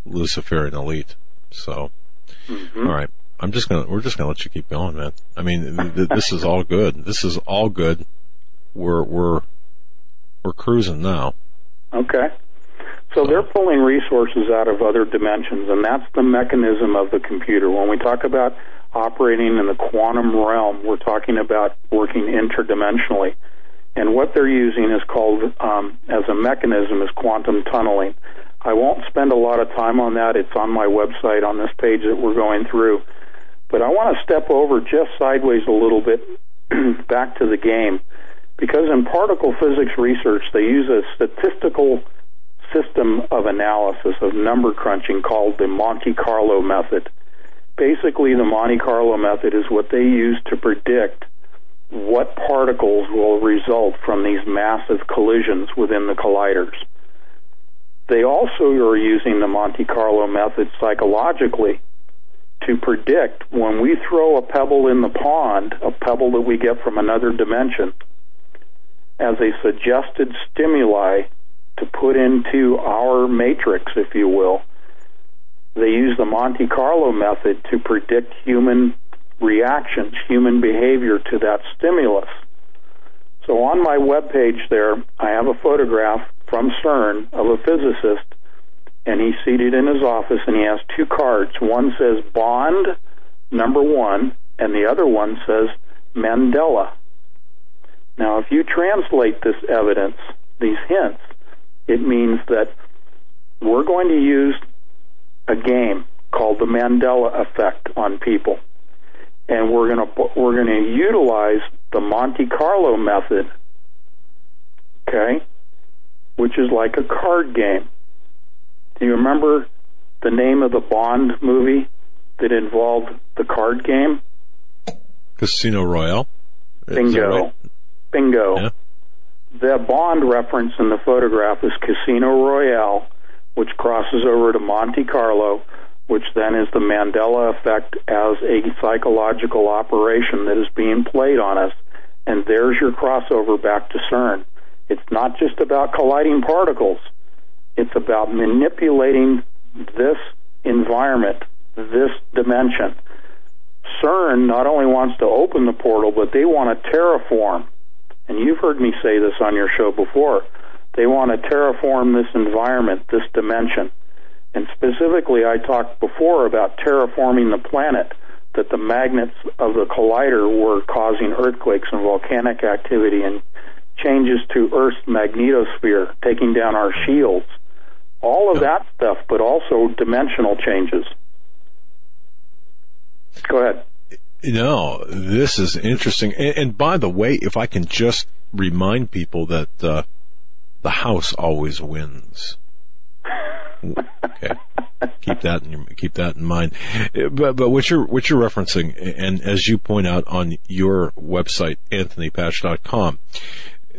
A: Luciferian elite. So, all right, I'm just gonna we're just gonna let you keep going, man. I mean, th- th- this is all good. This is all good. We're we're we're cruising now.
C: Okay. So they're pulling resources out of other dimensions, and that's the mechanism of the computer. When we talk about operating in the quantum realm, we're talking about working interdimensionally. And what they're using is called, um, as a mechanism, is quantum tunneling. I won't spend a lot of time on that. It's on my website on this page that we're going through. But I want to step over just sideways a little bit back to the game. Because in particle physics research, they use a statistical system of analysis of number crunching called the Monte Carlo method. Basically, the Monte Carlo method is what they use to predict what particles will result from these massive collisions within the colliders. They also are using the Monte Carlo method psychologically to predict when we throw a pebble in the pond, a pebble that we get from another dimension, as a suggested stimuli to put into our matrix, if you will. They use the Monte Carlo method to predict human reactions, human behavior to that stimulus. So on my webpage there, I have a photograph from CERN of a physicist, and he's seated in his office and he has two cards. One says Bond number one, and the other one says Mandela. Now, if you translate this evidence, these hints, it means that we're going to use a game called the Mandela effect on people. And we're going to we're going to utilize the Monte Carlo method. Okay? Which is like a card game. Do you remember the name of the Bond movie that involved the card game?
A: Casino Royale.
C: Bingo.
A: right?
C: Bingo.
A: Yeah.
C: The Bond reference in the photograph is Casino Royale, which crosses over to Monte Carlo, which then is the Mandela effect as a psychological operation that is being played on us. And there's your crossover back to CERN. It's not just about colliding particles. It's about manipulating this environment, this dimension. CERN not only wants to open the portal, but they want to terraform. And you've heard me say this on your show before. They want to terraform this environment, this dimension. And specifically, I talked before about terraforming the planet, that the magnets of the collider were causing earthquakes and volcanic activity and changes to Earth's magnetosphere, taking down our shields. All of that stuff, but also dimensional changes. Go ahead.
A: No, this is interesting. And, and by the way, if I can just remind people that uh, the house always wins. Okay, keep that in your, keep that in mind. But but what you're what you're referencing, and as you point out on your website, AnthonyPatch.com,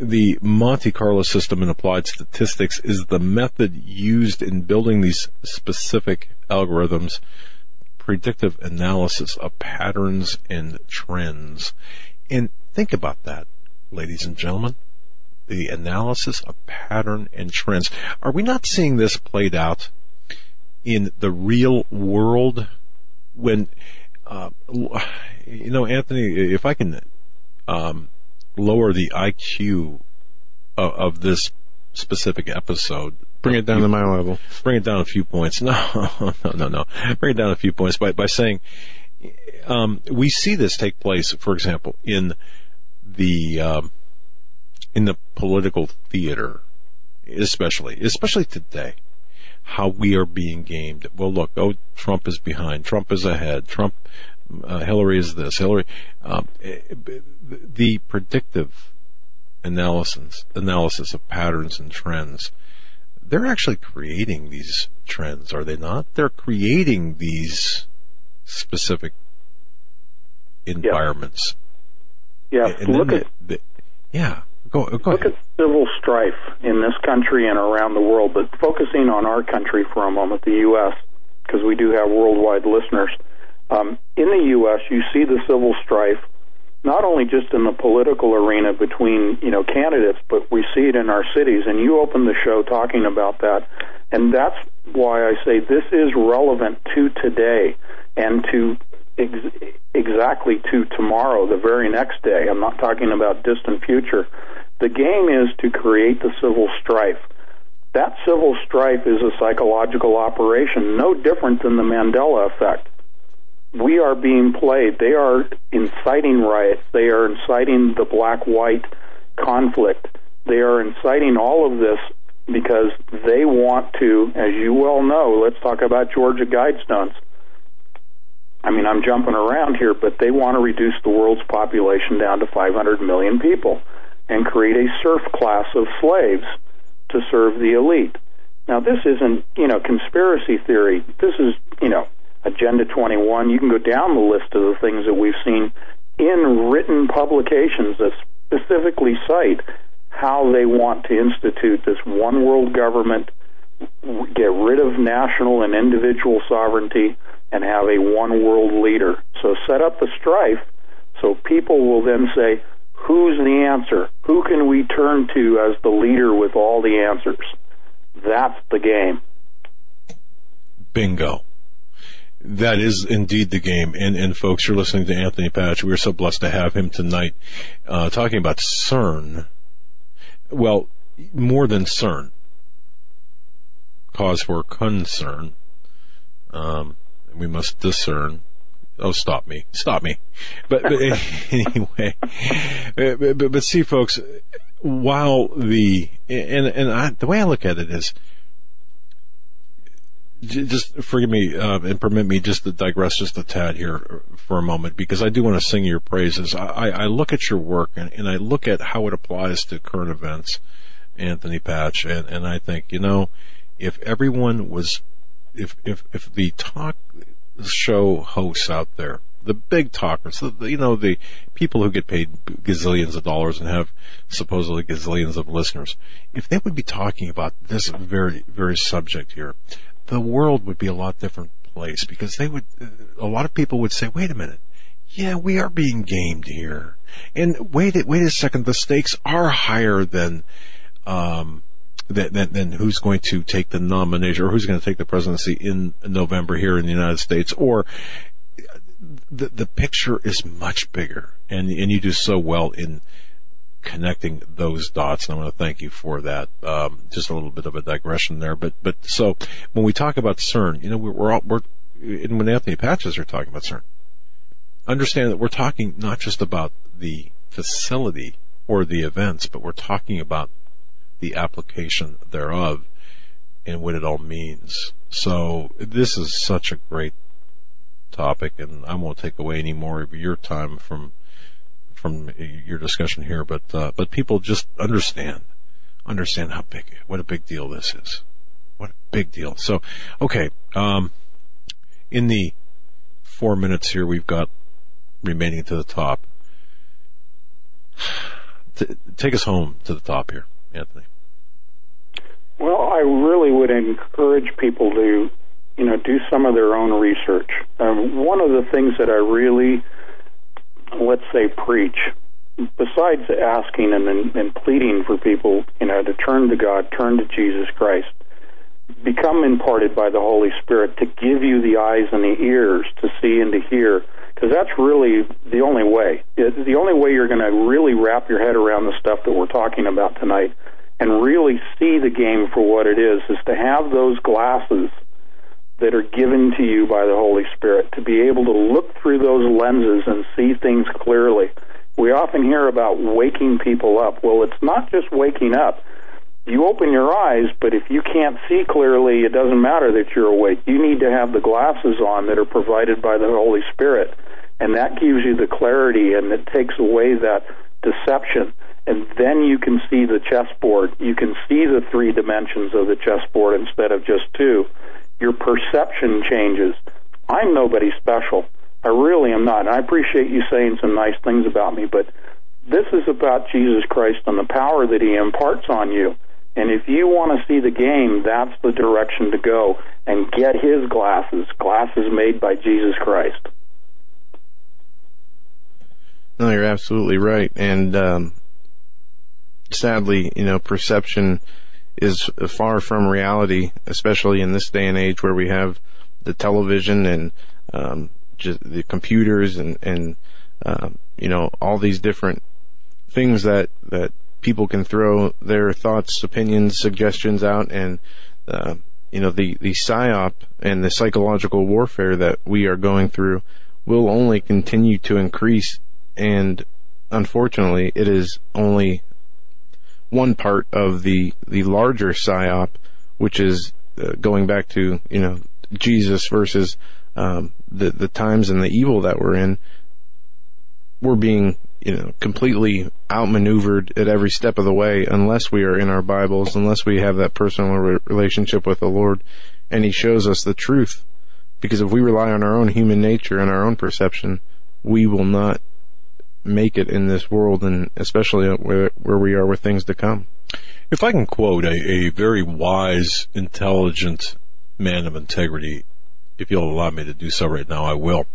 A: the Monte Carlo system in applied statistics is the method used in building these specific algorithms predictive analysis of patterns and trends. And think about that, ladies and gentlemen. The analysis of pattern and trends. Are we not seeing this played out in the real world when, uh, you know, Anthony, if I can, um, lower the IQ of, of this specific episode,
B: Bring it down to my level.
A: bring it down a few points. No, no, no, no. Bring it down a few points by, by saying, um, we see this take place, for example, in the, um, in the political theater, especially, especially today, how we are being gamed. Well, look, oh, Trump is behind. Trump is ahead. Trump, uh, Hillary is this. Hillary, um, the predictive analysis analysis of patterns and trends. They're actually creating these trends, are they not? They're creating these specific environments.
C: Yeah,
A: then
C: look
A: the-
C: at
A: the- yeah. Go, go
C: look
A: ahead.
C: at civil strife in this country and around the world, but focusing on our country for a moment, the U.S., because we do have worldwide listeners. Um, in the U.S., you see the civil strife not only just in the political arena between you know candidates, but we see it in our cities. And you opened the show talking about that, and that's why I say this is relevant to today and to ex- exactly to tomorrow, the very next day. I'm not talking about distant future. The game is to create the civil strife. That civil strife is a psychological operation, no different than the Mandela effect. We are being played. They are inciting riots. They are inciting the black white conflict. They are inciting all of this because they want to, as you well know, let's talk about Georgia Guidestones. I mean, I'm jumping around here, but they want to reduce the world's population down to 500 million people and create a serf class of slaves to serve the elite. Now, this isn't, you know, conspiracy theory. This is, you know, Agenda 21. You can go down the list of the things that we've seen in written publications that specifically cite how they want to institute this one world government, get rid of national and individual sovereignty, and have a one world leader. So set up the strife so people will then say, who's the answer? Who can we turn to as the leader with all the answers? That's the game.
A: Bingo. That is indeed the game. And, and folks, you're listening to Anthony Patch. We're so blessed to have him tonight, uh, talking about CERN. Well, more than CERN. Cause for concern. Um, we must discern. Oh, stop me. Stop me. But, but anyway, but, but, but see folks, while the, and, and I, the way I look at it is, just forgive me uh, and permit me just to digress just a tad here for a moment because I do want to sing your praises. I, I look at your work and, and I look at how it applies to current events, Anthony Patch, and, and I think you know if everyone was if if if the talk show hosts out there, the big talkers, the- you know the people who get paid gazillions of dollars and have supposedly gazillions of listeners, if they would be talking about this very very subject here, the world would be a lot different place because they would a lot of people would say, wait a minute. Yeah, we are being gamed here. And wait, wait a second. The stakes are higher than, um, than, than, than who's going to take the nomination or who's going to take the presidency in November here in the United States or the, the picture is much bigger and, and you do so well in connecting those dots. And I want to thank you for that. Um, just a little bit of a digression there, but, but so when we talk about CERN, you know, we're, we're all, we're, and when Anthony Patches are talking about CERN, understand that we're talking not just about the facility or the events, but we're talking about the application thereof and what it all means. So this is such a great topic, and I won't take away any more of your time from from your discussion here. But uh, but people just understand understand how big what a big deal this is. What a big deal. So okay, um, in the four minutes here we've got remaining to the top. T- take us home to the top here, Anthony.
C: Well, I really would encourage people to, you know, do some of their own research. Um, one of the things that I really, let's say, preach, besides asking and, and pleading for people, you know, to turn to God, turn to Jesus Christ, become imparted by the Holy Spirit to give you the eyes and the ears to see and to hear, because that's really the only way. The only way you're going to really wrap your head around the stuff that we're talking about tonight and really see the game for what it is, is to have those glasses that are given to you by the Holy Spirit, to be able to look through those lenses and see things clearly. We often hear about waking people up. Well, it's not just waking up. you open your eyes, but if you can't see clearly, it doesn't matter that you're awake. You need to have the glasses on that are provided by the Holy Spirit, and that gives you the clarity and it takes away that deception. And then you can see the chessboard. You can see the three dimensions of the chessboard instead of just two. Your perception changes. I'm nobody special. I really am not. And I appreciate you saying some nice things about me, but this is about Jesus Christ and the power that he imparts on you. And if you want to see the game, that's the direction to go and get his glasses, glasses made by Jesus Christ.
B: No, you're absolutely right. And um, sadly, you know, perception is far from reality, especially in this day and age where we have the television and um, the computers and and uh, you know all these different things that that people can throw their thoughts, opinions, suggestions out, and uh, you know the the psyop and the psychological warfare that we are going through will only continue to increase, and unfortunately, it is only one part of the the larger psyop, which is uh, going back to you know Jesus versus um, the the times and the evil that we're in. We're being you know, completely outmaneuvered at every step of the way unless we are in our Bibles, unless we have that personal re- relationship with the Lord and He shows us the truth. Because if we rely on our own human nature and our own perception, we will not make it in this world and especially where, where we are with things to come.
A: If I can quote a, a very wise, intelligent man of integrity, if you'll allow me to do so right now, I will.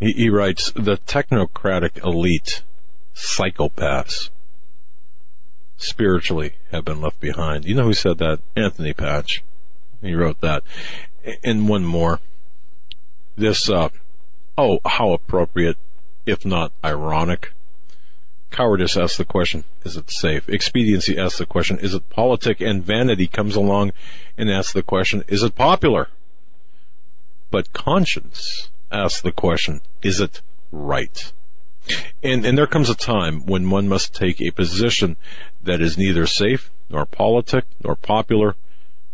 A: He, he writes, the technocratic elite, psychopaths, spiritually have been left behind. You know who said that? Anthony Patch. He wrote that. And one more. This, uh, oh, how appropriate, if not ironic. Cowardice asks the question, is it safe? Expediency asks the question, is it politic? And vanity comes along and asks the question, is it popular? But conscience asks the question, is it right? And, and there comes a time when one must take a position that is neither safe, nor politic, nor popular,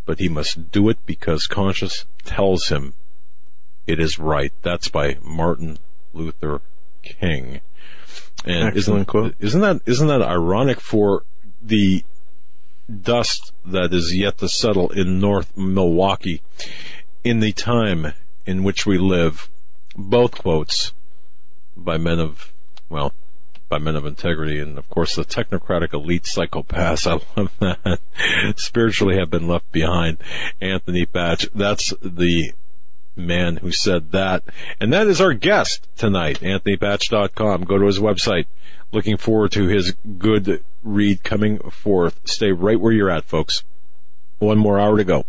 A: but he must do it because conscience tells him it is right. That's by Martin Luther King.
B: And Excellent isn't, quote.
A: isn't that, isn't that ironic for the dust that is yet to settle in North Milwaukee in the time in which we live both quotes by men of, well, by men of integrity, and of course the technocratic elite psychopaths. I love that. Spiritually have been left behind. Anthony Patch. That's the man who said that. And that is our guest tonight, anthonypatch.com. Go to his website. Looking forward to his good read coming forth. Stay right where you're at, folks. One more hour to go.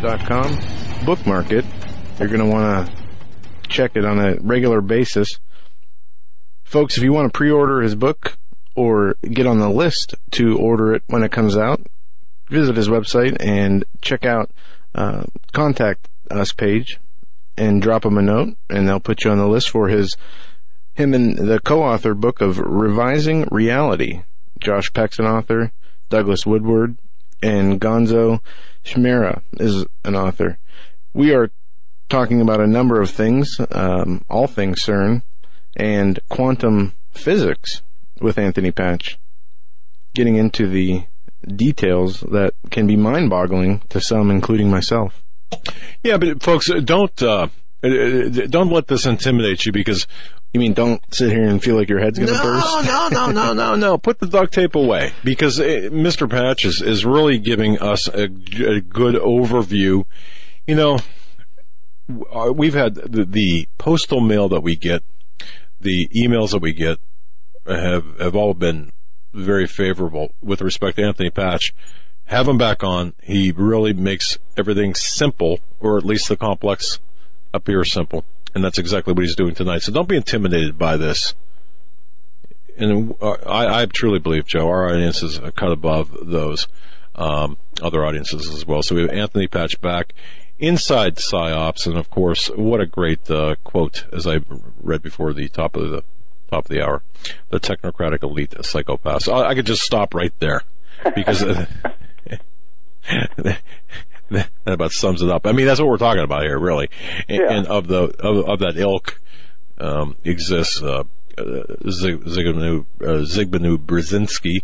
B: Com. Bookmark it. You're going to want to check it on a regular basis. Folks, if you want to pre-order his book or get on the list to order it when it comes out, visit his website and check out uh, contact us page and drop him a note and they'll put you on the list for his him and the co-author book of Revising Reality. Josh Peck's an author, Douglas Woodward, and Gonzo Shimura is an author. We are talking about a number of things, um, all things CERN, and quantum physics with Anthony Patch, getting into the details that can be mind-boggling to some, including myself.
A: Yeah, but folks, don't uh, don't let this intimidate you because
B: you mean don't sit here and feel like your head's going to
A: no,
B: burst?
A: No, no, no, no, no. No. Put the duct tape away because it, uh, Mr. Patch is, is really giving us a, a good overview. You know, uh, we've had the, the postal mail that we get, the emails that we get have have all been very favorable with respect to Anthony Patch. Have him back on. He really makes everything simple, or at least the complex appear simple. And that's exactly what he's doing tonight. So don't be intimidated by this. And uh, I, I truly believe, Joe, our audience is a cut above those um, other audiences as well. So we have Anthony Patch back inside psyops, and of course, what a great uh, quote as I read before the top of the top of the hour, the technocratic elite psychopaths. I, I could just stop right there because that about sums it up. I mean, that's what we're talking about here, really, and,
C: Yeah.
A: and of the of, of that ilk um, exists uh, uh, Zig, Zygmunt, uh, Zygmunt Brzezinski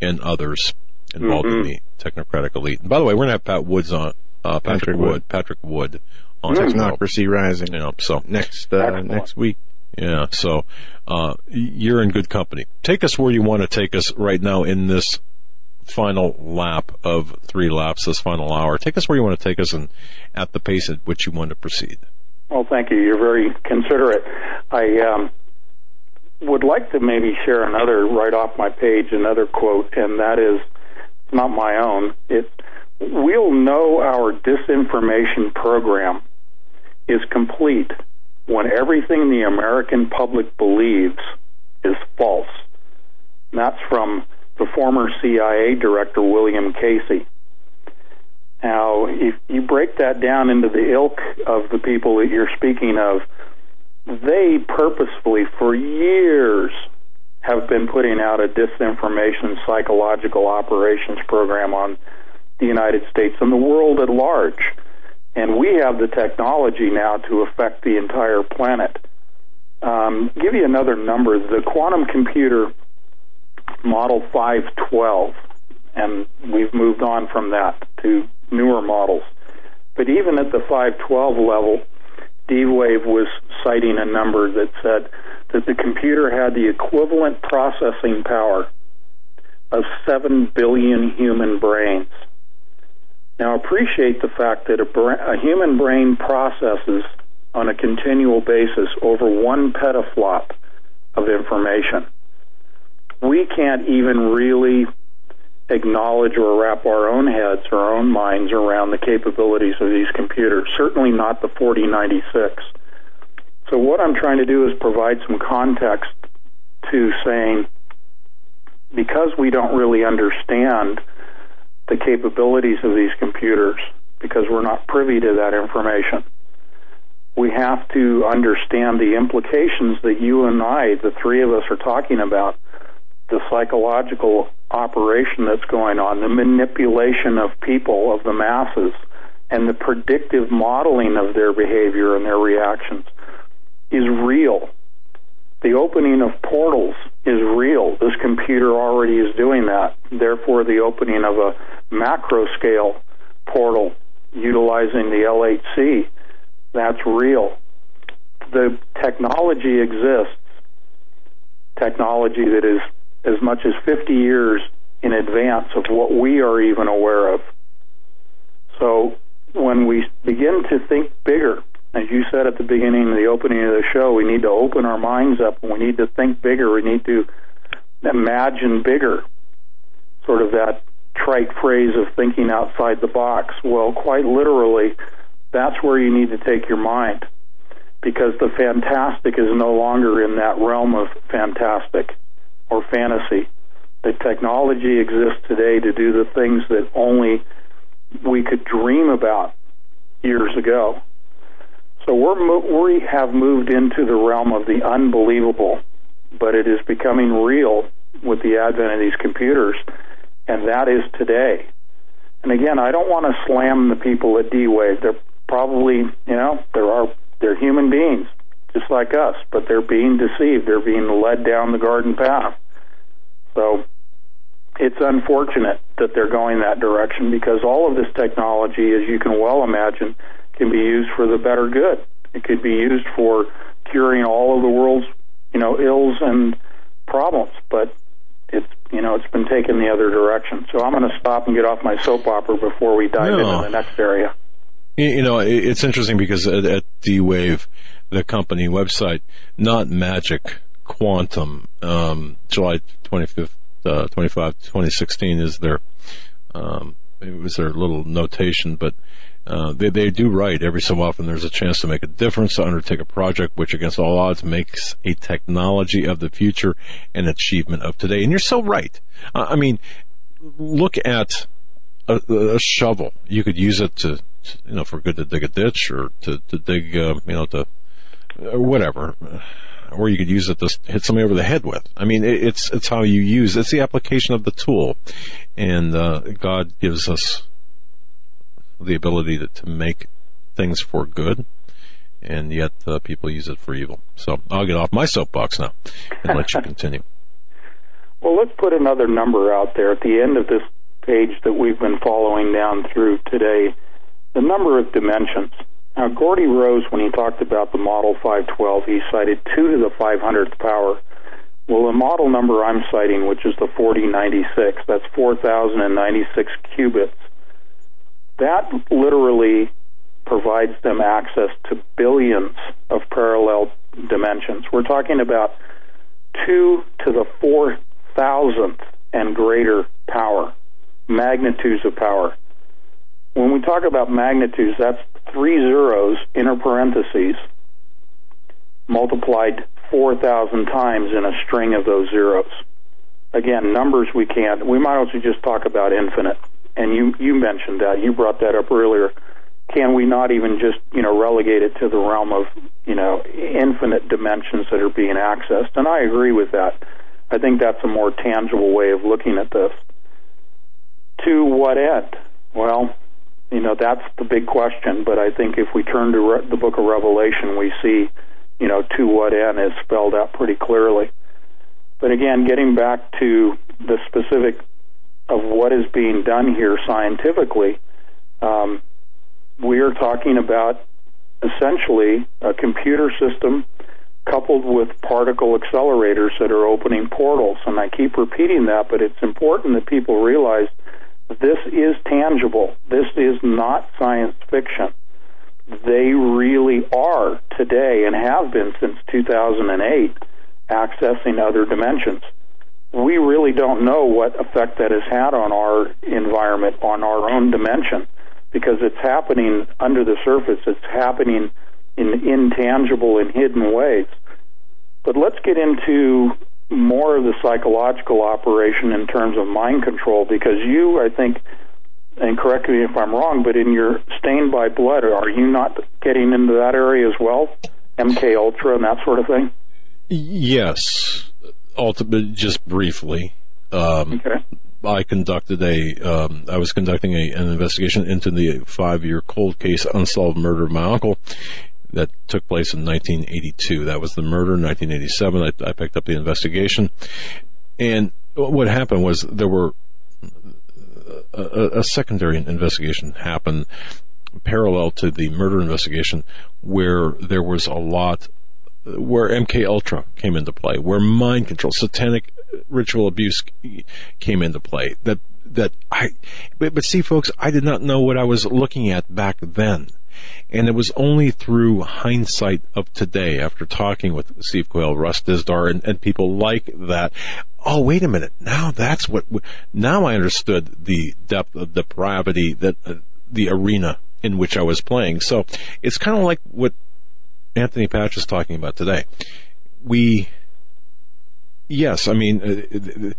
A: and others involved in the technocratic elite. And by the way, we're gonna have Pat Woods on uh, Patrick,
B: Patrick
A: Wood,
B: Wood.
A: Patrick Wood on as well.
B: Technocracy Rising
A: You know, so
B: next uh, next week.
A: yeah, so uh, you're in good company. Take us where you want to take us right now in this final lap of three laps, this final hour. Take us where you want to take us and at the pace at which you want to proceed.
C: Well, thank you. You're very considerate. I um, would like to maybe share another right off my page, another quote, and that is not my own. It we'll know our disinformation program is complete when everything the American public believes is false. And that's from the former CIA director William Casey. Now, if you break that down into the ilk of the people that you're speaking of, they purposefully, for years, have been putting out a disinformation psychological operations program on the United States and the world at large. And we have the technology now to affect the entire planet. Um, give you another number. The quantum computer Model 512, and we've moved on from that to newer models. But even at the 512 level, D-Wave was citing a number that said that the computer had the equivalent processing power of 7 billion human brains. Now appreciate the fact that a, bra- a human brain processes on a continual basis over one petaflop of information. We can't even really acknowledge or wrap our own heads, our own minds around the capabilities of these computers, certainly not the 4096. So what I'm trying to do is provide some context to saying because we don't really understand the capabilities of these computers because we're not privy to that information. We have to understand the implications that you and I, the three of us, are talking about the psychological operation that's going on, the manipulation of people, of the masses, and the predictive modeling of their behavior and their reactions is real. The opening of portals is real. This computer already is doing that. Therefore, the opening of a macro scale portal utilizing the LHC, that's real. The technology exists, technology that is as much as 50 years in advance of what we are even aware of. So when we begin to think bigger, as you said at the beginning of the opening of the show, we need to open our minds up and we need to think bigger. We need to imagine bigger. Sort of that trite phrase of thinking outside the box. Well, quite literally, that's where you need to take your mind because the fantastic is no longer in that realm of fantastic or fantasy. The technology exists today to do the things that only we could dream about years ago. So we're we have moved into the realm of the unbelievable, but it is becoming real with the advent of these computers, and that is today. And again, I don't want to slam the people at D-Wave. They're probably, you know, there are they're human beings just like us, but they're being deceived. They're being led down the garden path. So it's unfortunate that they're going that direction because all of this technology, as you can well imagine, can be used for the better good. It could be used for curing all of the world's, you know, ills and problems, but it's you know it's been taken the other direction. So I'm going to stop and get off my soap opera before we dive
A: No.
C: into the next area.
A: You know, it's interesting because at, at D-Wave, the company website, not magic, quantum, um, July 25th, uh, 25 2016 is their um, it was their little notation, but uh, they, they do write every so often there's a chance to make a difference, to undertake a project which against all odds makes a technology of the future an achievement of today. And you're so right. Uh, I mean, look at a, a, shovel. You could use it to, you know, for good to dig a ditch or to, to dig, uh, you know, to, uh, whatever or you could use it to hit somebody over the head with. I mean, it's it's how you use. It's the application of the tool, and uh, God gives us the ability to, to make things for good, and yet uh, people use it for evil. So I'll get off my soapbox now and let you continue.
C: Well, let's put another number out there at the end of this page that we've been following down through today. The number of dimensions. Now, Geordie Rose, when he talked about the Model 512, he cited 2 to the 500th power. Well, the model number I'm citing, which is the 4096, that's 4,096 qubits. That literally provides them access to billions of parallel dimensions. We're talking about 2 to the 4,000th and greater power, magnitudes of power. When we talk about magnitudes, that's three zeros, inner parentheses, multiplied 4,000 times in a string of those zeros. Again, numbers we can't, we might also just talk about infinite. And you, you mentioned that, you brought that up earlier. Can we not even just, you know, relegate it to the realm of, you know, infinite dimensions that are being accessed? And I agree with that. I think that's a more tangible way of looking at this. To what end? Well, you know, that's the big question. But I think if we turn to re- the book of Revelation, we see, you know, to what end is spelled out pretty clearly. But again, getting back to the specific of what is being done here scientifically, um, we are talking about essentially a computer system coupled with particle accelerators that are opening portals. And I keep repeating that, but it's important that people realize this is tangible. This is not science fiction. They really are today and have been since 2008 accessing other dimensions. We really don't know what effect that has had on our environment, on our own dimension, because it's happening under the surface. It's happening in intangible and hidden ways. But let's get into more of the psychological operation in terms of mind control because you, I think, and correct me if I'm wrong, but in your stained by blood, are you not getting into that area as well? MK Ultra and that sort of thing?
A: Yes. ultimately, just briefly. Um, okay. I conducted a, um, I was conducting a, an investigation into the five year cold case unsolved murder of my uncle that took place in 1982. That was the murder in 1987. I, I picked up the investigation. And what happened was there were uh, a, a, secondary investigation happened parallel to the murder investigation where there was a lot where MK Ultra came into play, where mind control, satanic ritual abuse came into play. That that I, but, but see, folks, I did not know what I was looking at back then. And it was only through hindsight of today, after talking with Steve Quayle, Russ Dizdar, and, and people like that, oh, wait a minute. Now that's what, now I understood the depth of depravity that, uh, the arena in which I was playing. So it's kind of like what Anthony Patch is talking about today. We, yes, I mean, uh,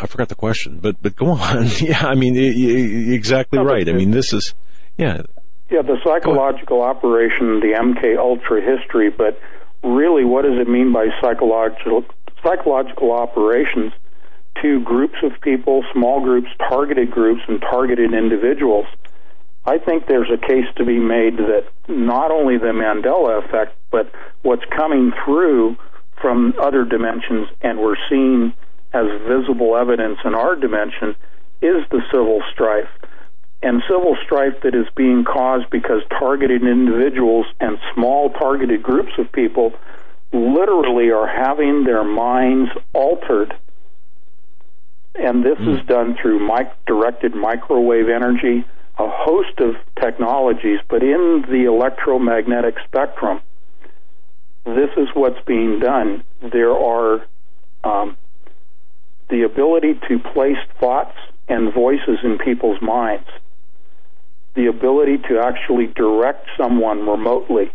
A: I forgot the question, but but go on. yeah, I mean, exactly no, right. I mean, this is yeah.
C: Yeah, the psychological operation, the MK Ultra history, but really, what does it mean by psychological psychological operations to groups of people, small groups, targeted groups, and targeted individuals? I think there's a case to be made that not only the Mandela effect, but what's coming through from other dimensions, and we're seeing as visible evidence in our dimension is the civil strife. And civil strife that is being caused because targeted individuals and small targeted groups of people literally are having their minds altered. And this mm. is done through mic- directed microwave energy, a host of technologies, but in the electromagnetic spectrum, this is what's being done. There are um, the ability to place thoughts and voices in people's minds, the ability to actually direct someone remotely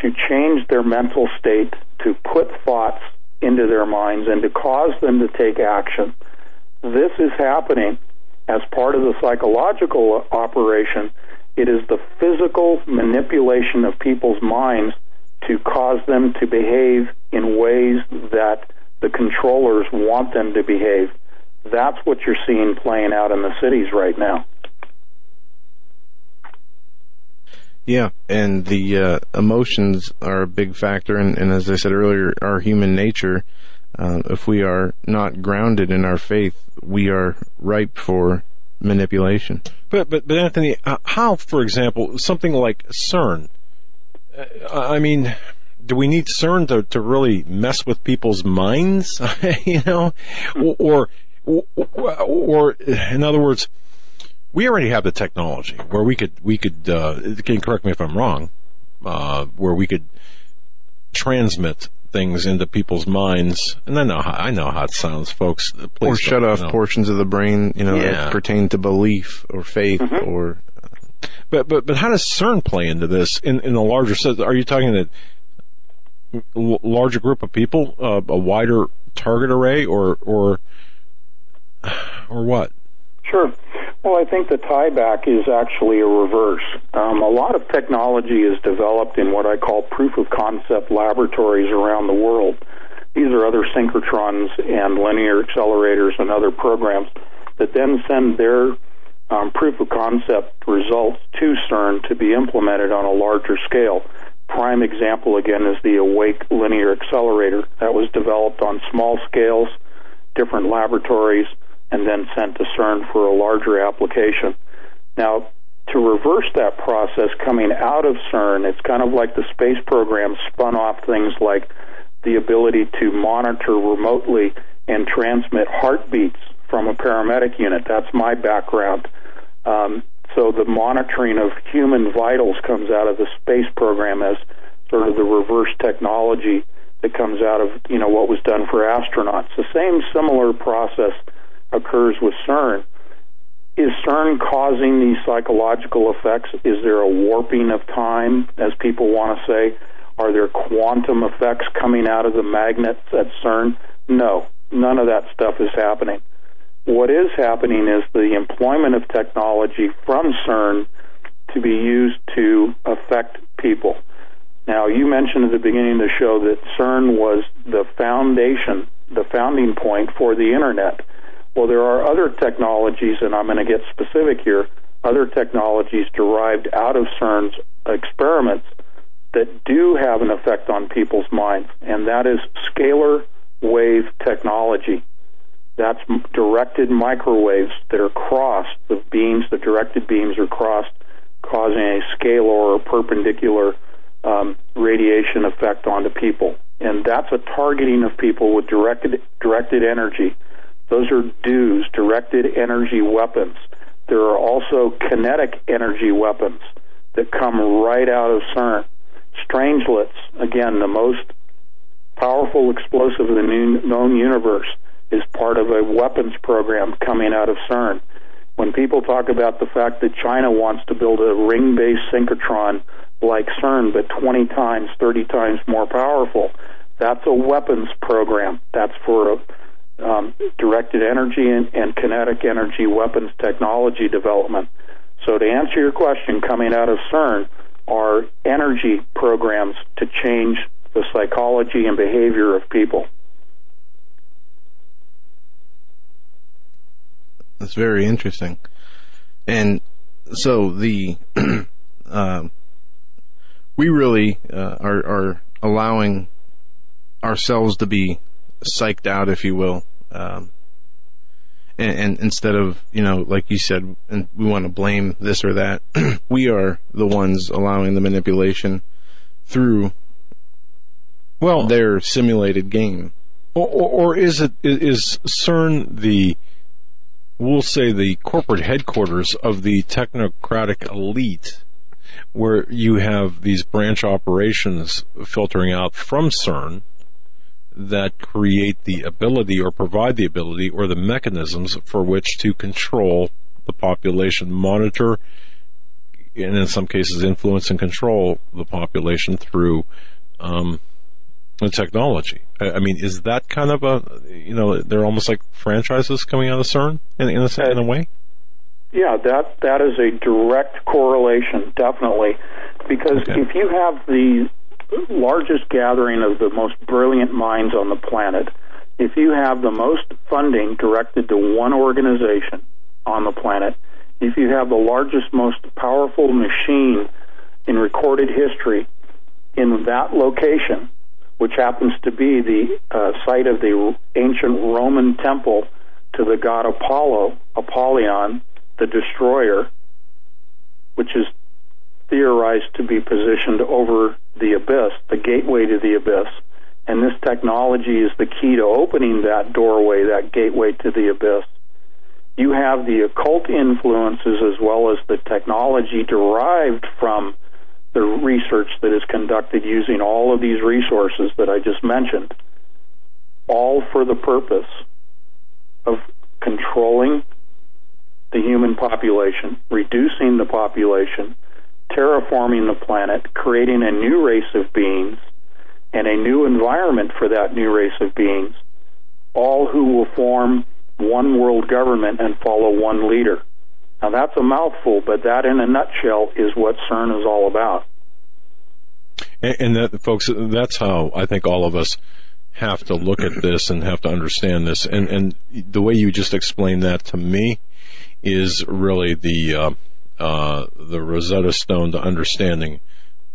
C: to change their mental state, to put thoughts into their minds, and to cause them to take action. This is happening as part of the psychological operation. It is the physical manipulation of people's minds to cause them to behave in ways that the controllers want them to behave. That's what you're seeing playing out in the cities right now.
B: Yeah, and the uh, emotions are a big factor, and, and, as I said earlier, our human nature. Uh, if we are not grounded in our faith, we are ripe for manipulation.
A: But but but Anthony, uh, how, for example, something like CERN? Uh, I mean, do we need CERN to to really mess with people's minds? you know, or, or or in other words we already have the technology where we could we could uh, can correct me if I'm wrong, uh, where we could transmit things into people's minds, and I know how I know how it sounds, folks.
B: Please or shut off know. portions of the brain, you know, yeah. that pertain to belief or faith mm-hmm. or.
A: But but but how does CERN play into this in in a larger sense? Are you talking that larger group of people, uh, a wider target array, or or or what?
C: Sure. Well, I think the tieback is actually a reverse. Um, a lot of technology is developed in what I call proof of concept laboratories around the world. These are other synchrotrons and linear accelerators and other programs that then send their um, proof of concept results to CERN to be implemented on a larger scale. Prime example again is the Awake Linear Accelerator that was developed on small scales, different laboratories and then sent to CERN for a larger application. Now, to reverse that process coming out of CERN, it's kind of like the space program spun off things like the ability to monitor remotely and transmit heartbeats from a paramedic unit. That's my background. Um, so the monitoring of human vitals comes out of the space program as sort of the reverse technology that comes out of you know what was done for astronauts. The same similar process occurs with CERN. Is CERN causing these psychological effects? Is there a warping of time, as people want to say? Are there quantum effects coming out of the magnets at CERN? No, none of that stuff is happening. What is happening is the employment of technology from CERN to be used to affect people. Now, you mentioned at the beginning of the show that CERN was the foundation, the founding point for the Internet. Well, there are other technologies, and I'm going to get specific here, other technologies derived out of CERN's experiments that do have an effect on people's minds, and that is scalar wave technology. That's directed microwaves that are crossed, the beams, the directed beams are crossed, causing a scalar or perpendicular um, radiation effect onto people. And that's a targeting of people with directed, directed energy those are DEWs, directed energy weapons. There are also kinetic energy weapons that come right out of CERN. Strangelets, again, the most powerful explosive in the known universe, is part of a weapons program coming out of CERN. When people talk about the fact that China wants to build a ring based synchrotron like CERN, but 20 times, 30 times more powerful, that's a weapons program. That's for a um, directed energy and, and kinetic energy weapons technology development. So, to answer your question, coming out of CERN are energy programs to change the psychology and behavior of people.
B: That's very interesting. And so the uh, we really uh, are, are allowing ourselves to be psyched out, if you will. Um, and, and, instead of, you know, like you said, and we want to blame this or that, we are the ones allowing the manipulation through well their simulated game.
A: Or, or, or is it is CERN the we'll say the corporate headquarters of the technocratic elite, where you have these branch operations filtering out from CERN that create the ability or provide the ability or the mechanisms for which to control the population, monitor, and in some cases influence and control the population through um, the technology. I, I, mean, is that kind of a, you know, they're almost like franchises coming out of CERN in, in, a, in a way?
C: Yeah, that that is a direct correlation, definitely, because okay. if you have the largest gathering of the most brilliant minds on the planet, if you have the most funding directed to one organization on the planet, if you have the largest, most powerful machine in recorded history in that location, which happens to be the uh, site of the ancient Roman temple to the god Apollo, Apollyon, the destroyer, which is theorized to be positioned over the abyss, the gateway to the abyss. And this technology is the key to opening that doorway, that gateway to the abyss. You have the occult influences as well as the technology derived from the research that is conducted using all of these resources that I just mentioned, all for the purpose of controlling the human population, reducing the population, terraforming the planet, creating a new race of beings, and a new environment for that new race of beings, all who will form one world government and follow one leader. Now that's a mouthful, but that in a nutshell is what CERN is all about.
A: And, that, folks, that's how I think all of us have to look at this and have to understand this. And, and the way you just explained that to me is really the, uh, uh, the Rosetta Stone to understanding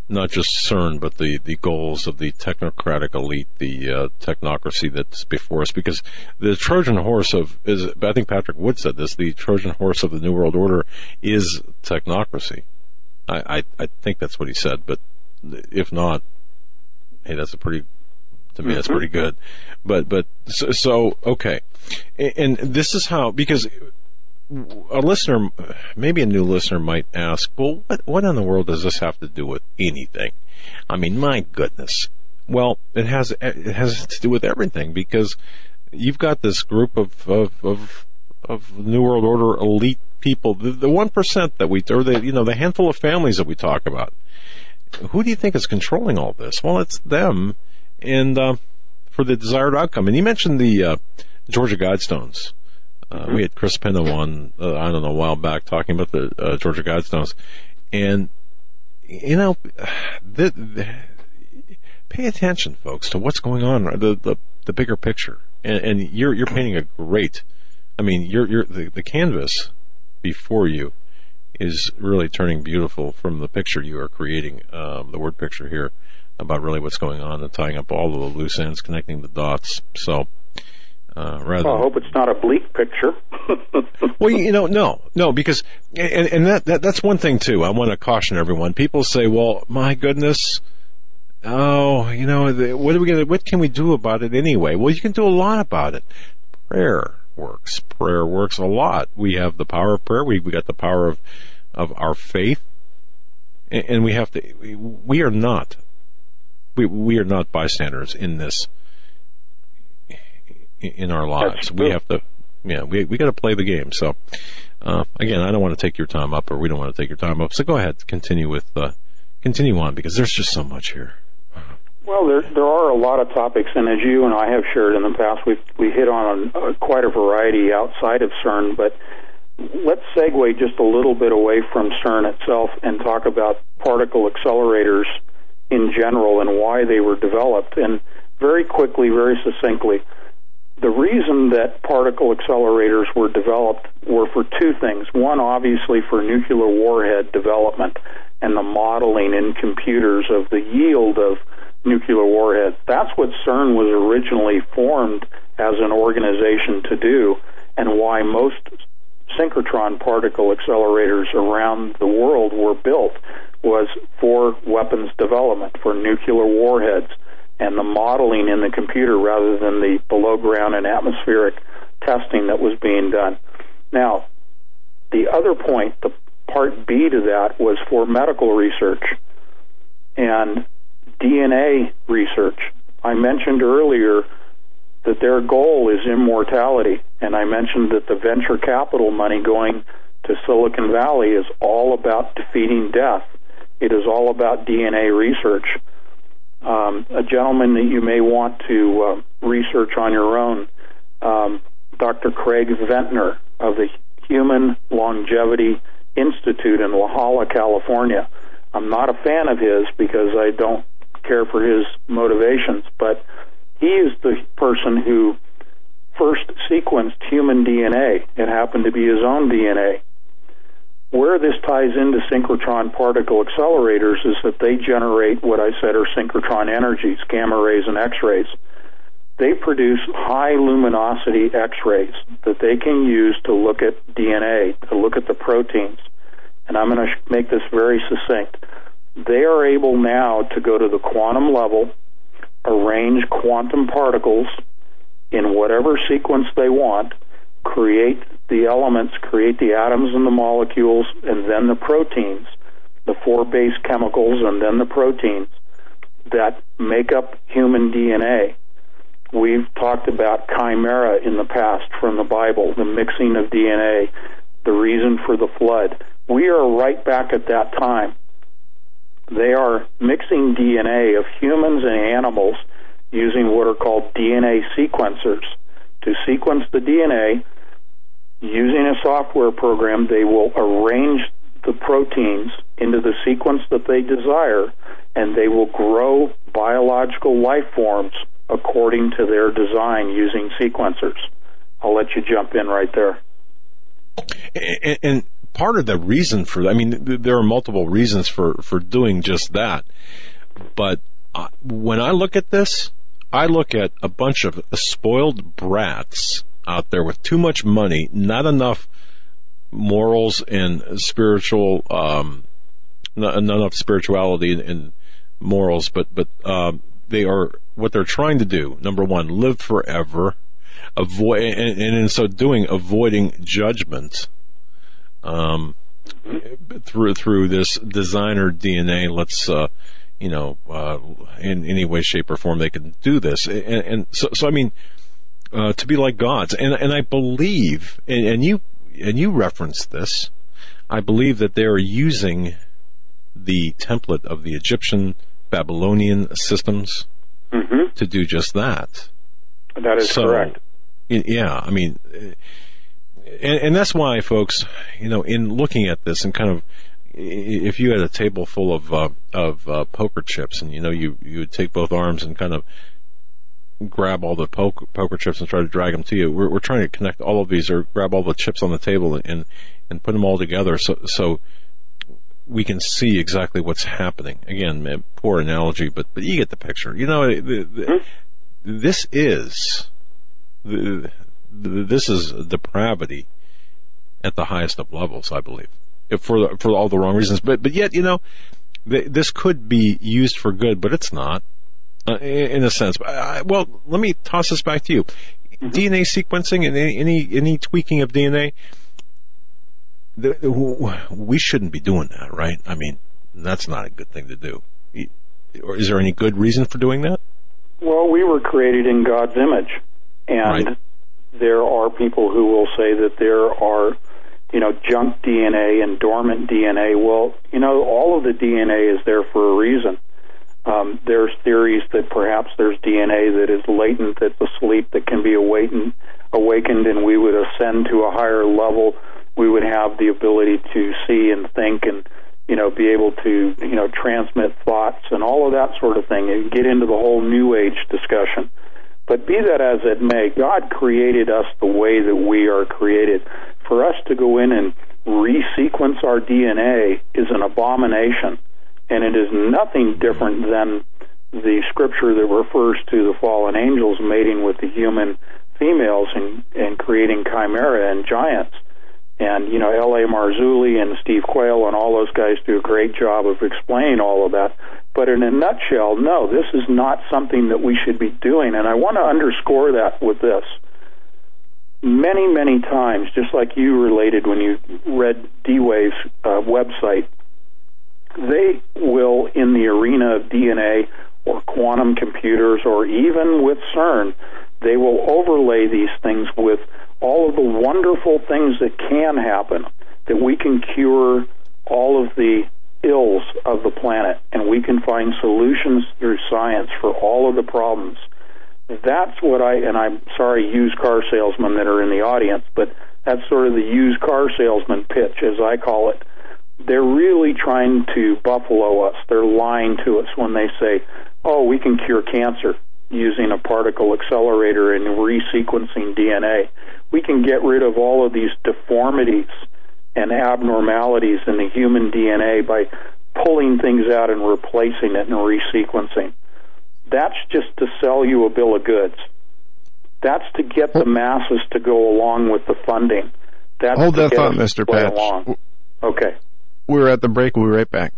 A: not just CERN, but the, the goals of the technocratic elite, the uh, technocracy that's before us. Because the Trojan horse of is, I think Patrick Wood said this, the Trojan horse of the New World Order is technocracy. I, I, I think that's what he said, but if not, hey, that's a pretty, to me, that's pretty good. But, but, so, so okay. And, and this is how, because a listener, maybe a new listener might ask, well, what, what in the world does this have to do with anything? I mean, my goodness. Well, it has, it has to do with everything because you've got this group of, of, of, of New World Order elite people, the one percent that we, or the, you know, the handful of families that we talk about. Who do you think is controlling all this? Well, it's them and, uh, for the desired outcome. And you mentioned the, uh, Georgia Guidestones. Uh, we had Chris Pinto on, uh, I don't know, a while back talking about the uh, Georgia Guidestones. And, you know, the, the, pay attention, folks, to what's going on, the, the, the bigger picture. And, and, you're, you're painting a great, I mean, you're, you're, the, the canvas before you is really turning beautiful from the picture you are creating, um, the word picture here about really what's going on and tying up all of the loose ends, connecting the dots. So, uh, rather,
C: well, I hope it's not a bleak picture.
A: well, you know, no, no, because and, and that, that that's one thing too. I want to caution everyone. People say, "Well, my goodness, oh, you know, what are we gonna, What can we do about it anyway?" Well, you can do a lot about it. Prayer works. Prayer works a lot. We have the power of prayer. We we got the power of of our faith, and, and we have to. We, we are not. We we are not bystanders in this in our lives. We have to, yeah, we we got to play the game. So, uh, again, I don't want to take your time up, or we don't want to take your time up. So go ahead, continue with, uh, continue on because there's just so much here.
C: Well, there there are a lot of topics, and as you and I have shared in the past, we we hit on a, a, quite a variety outside of CERN. But let's segue just a little bit away from CERN itself and talk about particle accelerators in general and why they were developed. And very quickly, very succinctly, the reason that particle accelerators were developed were for two things. One, obviously, for nuclear warhead development and the modeling in computers of the yield of nuclear warheads. That's what CERN was originally formed as an organization to do, and why most synchrotron particle accelerators around the world were built was for weapons development, for nuclear warheads and the modeling in the computer rather than the below ground and atmospheric testing that was being done. Now, the other point, the part B to that, was for medical research and DNA research. I mentioned earlier that their goal is immortality, and I mentioned that the venture capital money going to Silicon Valley is all about defeating death. It is all about DNA research. Um, a gentleman that you may want to uh, research on your own, um, Dr. Craig Venter of the Human Longevity Institute in La Jolla, California. I'm not a fan of his because I don't care for his motivations, but he is the person who first sequenced human DNA. It happened to be his own DNA. Where this ties into synchrotron particle accelerators is that they generate what I said are synchrotron energies, gamma rays and X rays. They produce high luminosity X rays that they can use to look at DNA, to look at the proteins. And I'm going to make this very succinct. They are able now to go to the quantum level, arrange quantum particles in whatever sequence they want, create the elements, create the atoms and the molecules, and then the proteins, the four base chemicals, and then the proteins that make up human DNA. We've talked about chimera in the past from the Bible, the mixing of DNA, the reason for the flood. We are right back at that time. They are mixing DNA of humans and animals using what are called DNA sequencers. To sequence the DNA, using a software program, they will arrange the proteins into the sequence that they desire, and they will grow biological life forms according to their design using sequencers. I'll let you jump in right there.
A: And, and part of the reason for, I mean, there are multiple reasons for, for doing just that. But uh, when I look at this, I look at a bunch of spoiled brats out there with too much money, not enough morals and spiritual, um, not, not enough spirituality and, and, morals, but but um, they are what they're trying to do. Number one, live forever, avoid, and, and in so doing, avoiding judgment. Um, through through this designer DNA, let's uh, you know, uh, in any way, shape, or form they can do this, and, and so so I mean, uh, to be like gods. And and I believe, and, and you and you referenced this. I believe that they are using the template of the Egyptian Babylonian systems
C: mm-hmm.
A: to do just that.
C: That is
A: so,
C: correct.
A: Yeah, I mean, and, and that's why, folks, you know, in looking at this and kind of if you had a table full of uh, of uh, poker chips and you know you you would take both arms and kind of grab all the poker, poker chips and try to drag them to you. We're, we're trying to connect all of these or grab all the chips on the table and, and put them all together so, so we can see exactly what's happening. Again, poor analogy, but, but you get the picture. You know, the, the, this is, the, this is depravity at the highest of levels, I believe, for, for all the wrong reasons. But, but yet, you know, this could be used for good, but it's not uh, in a sense. well, let me toss this back to you. Mm-hmm. DNA sequencing and any, any, tweaking of DNA, the, we shouldn't be doing that, right? I mean, that's not a good thing to do. Or is there any good reason for doing that?
C: Well, we were created in God's image, and right. there are people who will say that there are, you know, junk DNA and dormant DNA. Well, you know, all of the DNA is there for a reason. Um, there's theories that perhaps there's DNA that is latent, that's asleep, that can be awakened, awakened, and we would ascend to a higher level. We would have the ability to see and think, and you know, be able to you know transmit thoughts and all of that sort of thing, and get into the whole New Age discussion. But be that as it may, God created us the way that we are created. For us to go in and resequence our DNA is an abomination and it is nothing different than the scripture that refers to the fallen angels mating with the human females and, and creating chimera and giants. And, you know, L.A. Marzulli and Steve Quayle and all those guys do a great job of explaining all of that. But in a nutshell, no, this is not something that we should be doing. And I want to underscore that with this. Many, many times, just like you related when you read D-Wave's uh, website, they will, in the arena of DNA or quantum computers or even with CERN, they will overlay these things with all of the wonderful things that can happen, that we can cure all of the ills of the planet and we can find solutions through science for all of the problems. That's what I, and I'm sorry, used car salesmen that are in the audience, but that's sort of the used car salesman pitch, as I call it. They're really trying to buffalo us. They're lying to us when they say, oh, we can cure cancer using a particle accelerator and resequencing DNA. We can get rid of all of these deformities and abnormalities in the human DNA by pulling things out and replacing it and resequencing. That's just to sell you a bill of goods. That's to get the masses to go along with the funding. That's
B: Hold that thought, Mr. Patch.
C: Along. Okay.
B: We're at the break. We'll be right back.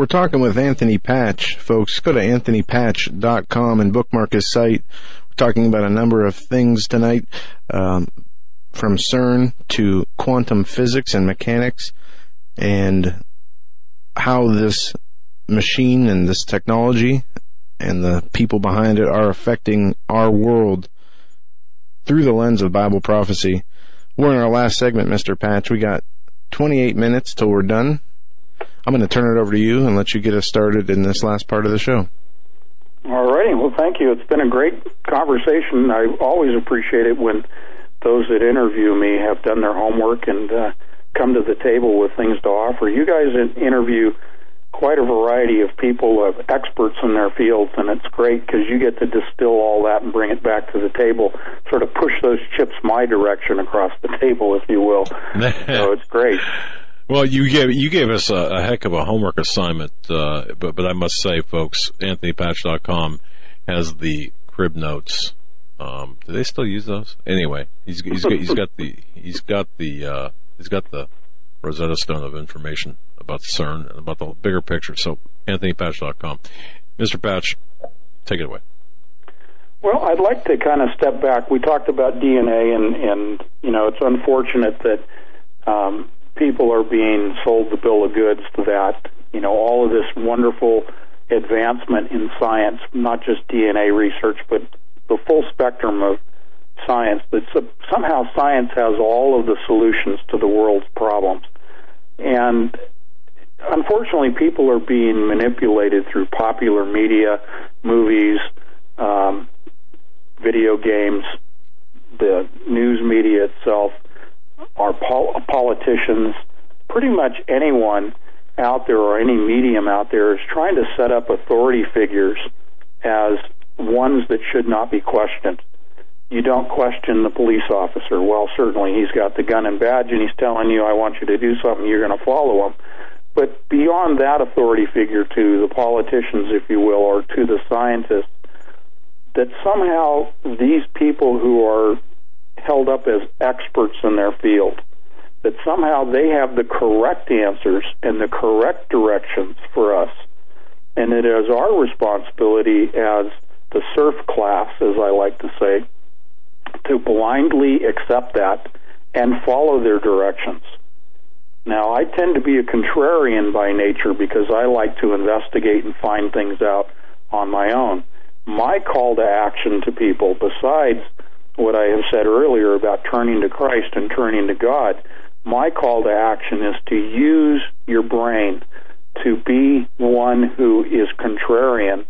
B: We're talking with Anthony Patch, folks. Go to anthonypatch.com and bookmark his site. We're talking about a number of things tonight, um, from CERN to quantum physics and mechanics, and how this machine and this technology and the people behind it are affecting our world through the lens of Bible prophecy. We're in our last segment, Mr. Patch. We got 28 minutes till we're done. I'm going to turn it over to you and let you get us started in this last part of the show.
C: All righty. Well, thank you. It's been a great conversation. I always appreciate it when those that interview me have done their homework and uh, come to the table with things to offer. You guys interview quite a variety of people, of experts in their fields, and it's great because you get to distill all that and bring it back to the table, sort of push those chips my direction across the table, if you will. so it's great.
A: Well, you gave you gave us a, a heck of a homework assignment, uh, but but I must say, folks, AnthonyPatch.com has the crib notes. Um, do they still use those? Anyway, he's he's got, he's got the he's got the uh, he's got the Rosetta Stone of information about CERN and about the bigger picture. So, AnthonyPatch.com, Mr. Patch, take it away.
C: Well, I'd like to kind of step back. We talked about DNA, and and you know, it's unfortunate that. Um, people are being sold the bill of goods that. You know, all of this wonderful advancement in science, not just DNA research, but the full spectrum of science. That somehow science has all of the solutions to the world's problems, and unfortunately, people are being manipulated through popular media, movies, um, video games, the news media itself our pol- politicians, pretty much anyone out there or any medium out there is trying to set up authority figures as ones that should not be questioned. You don't question the police officer. Well, certainly he's got the gun and badge and he's telling you, I want you to do something, you're going to follow him. But beyond that authority figure to the politicians, if you will, or to the scientists, that somehow these people who are held up as experts in their field. That somehow they have the correct answers and the correct directions for us. And it is our responsibility as the serf class, as I like to say, to blindly accept that and follow their directions. Now, I tend to be a contrarian by nature because I like to investigate and find things out on my own. My call to action to people, besides what I have said earlier about turning to Christ and turning to God, my call to action is to use your brain to be one who is contrarian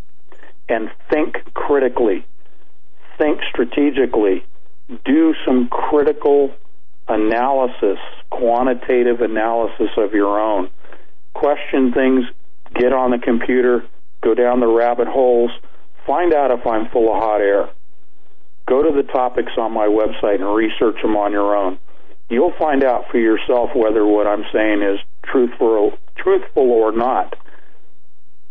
C: and think critically, think strategically, do some critical analysis, quantitative analysis of your own. Question things, get on the computer, go down the rabbit holes, find out if I'm full of hot air Go to the topics on my website and research them on your own. You'll find out for yourself whether what I'm saying is truthful, truthful or not.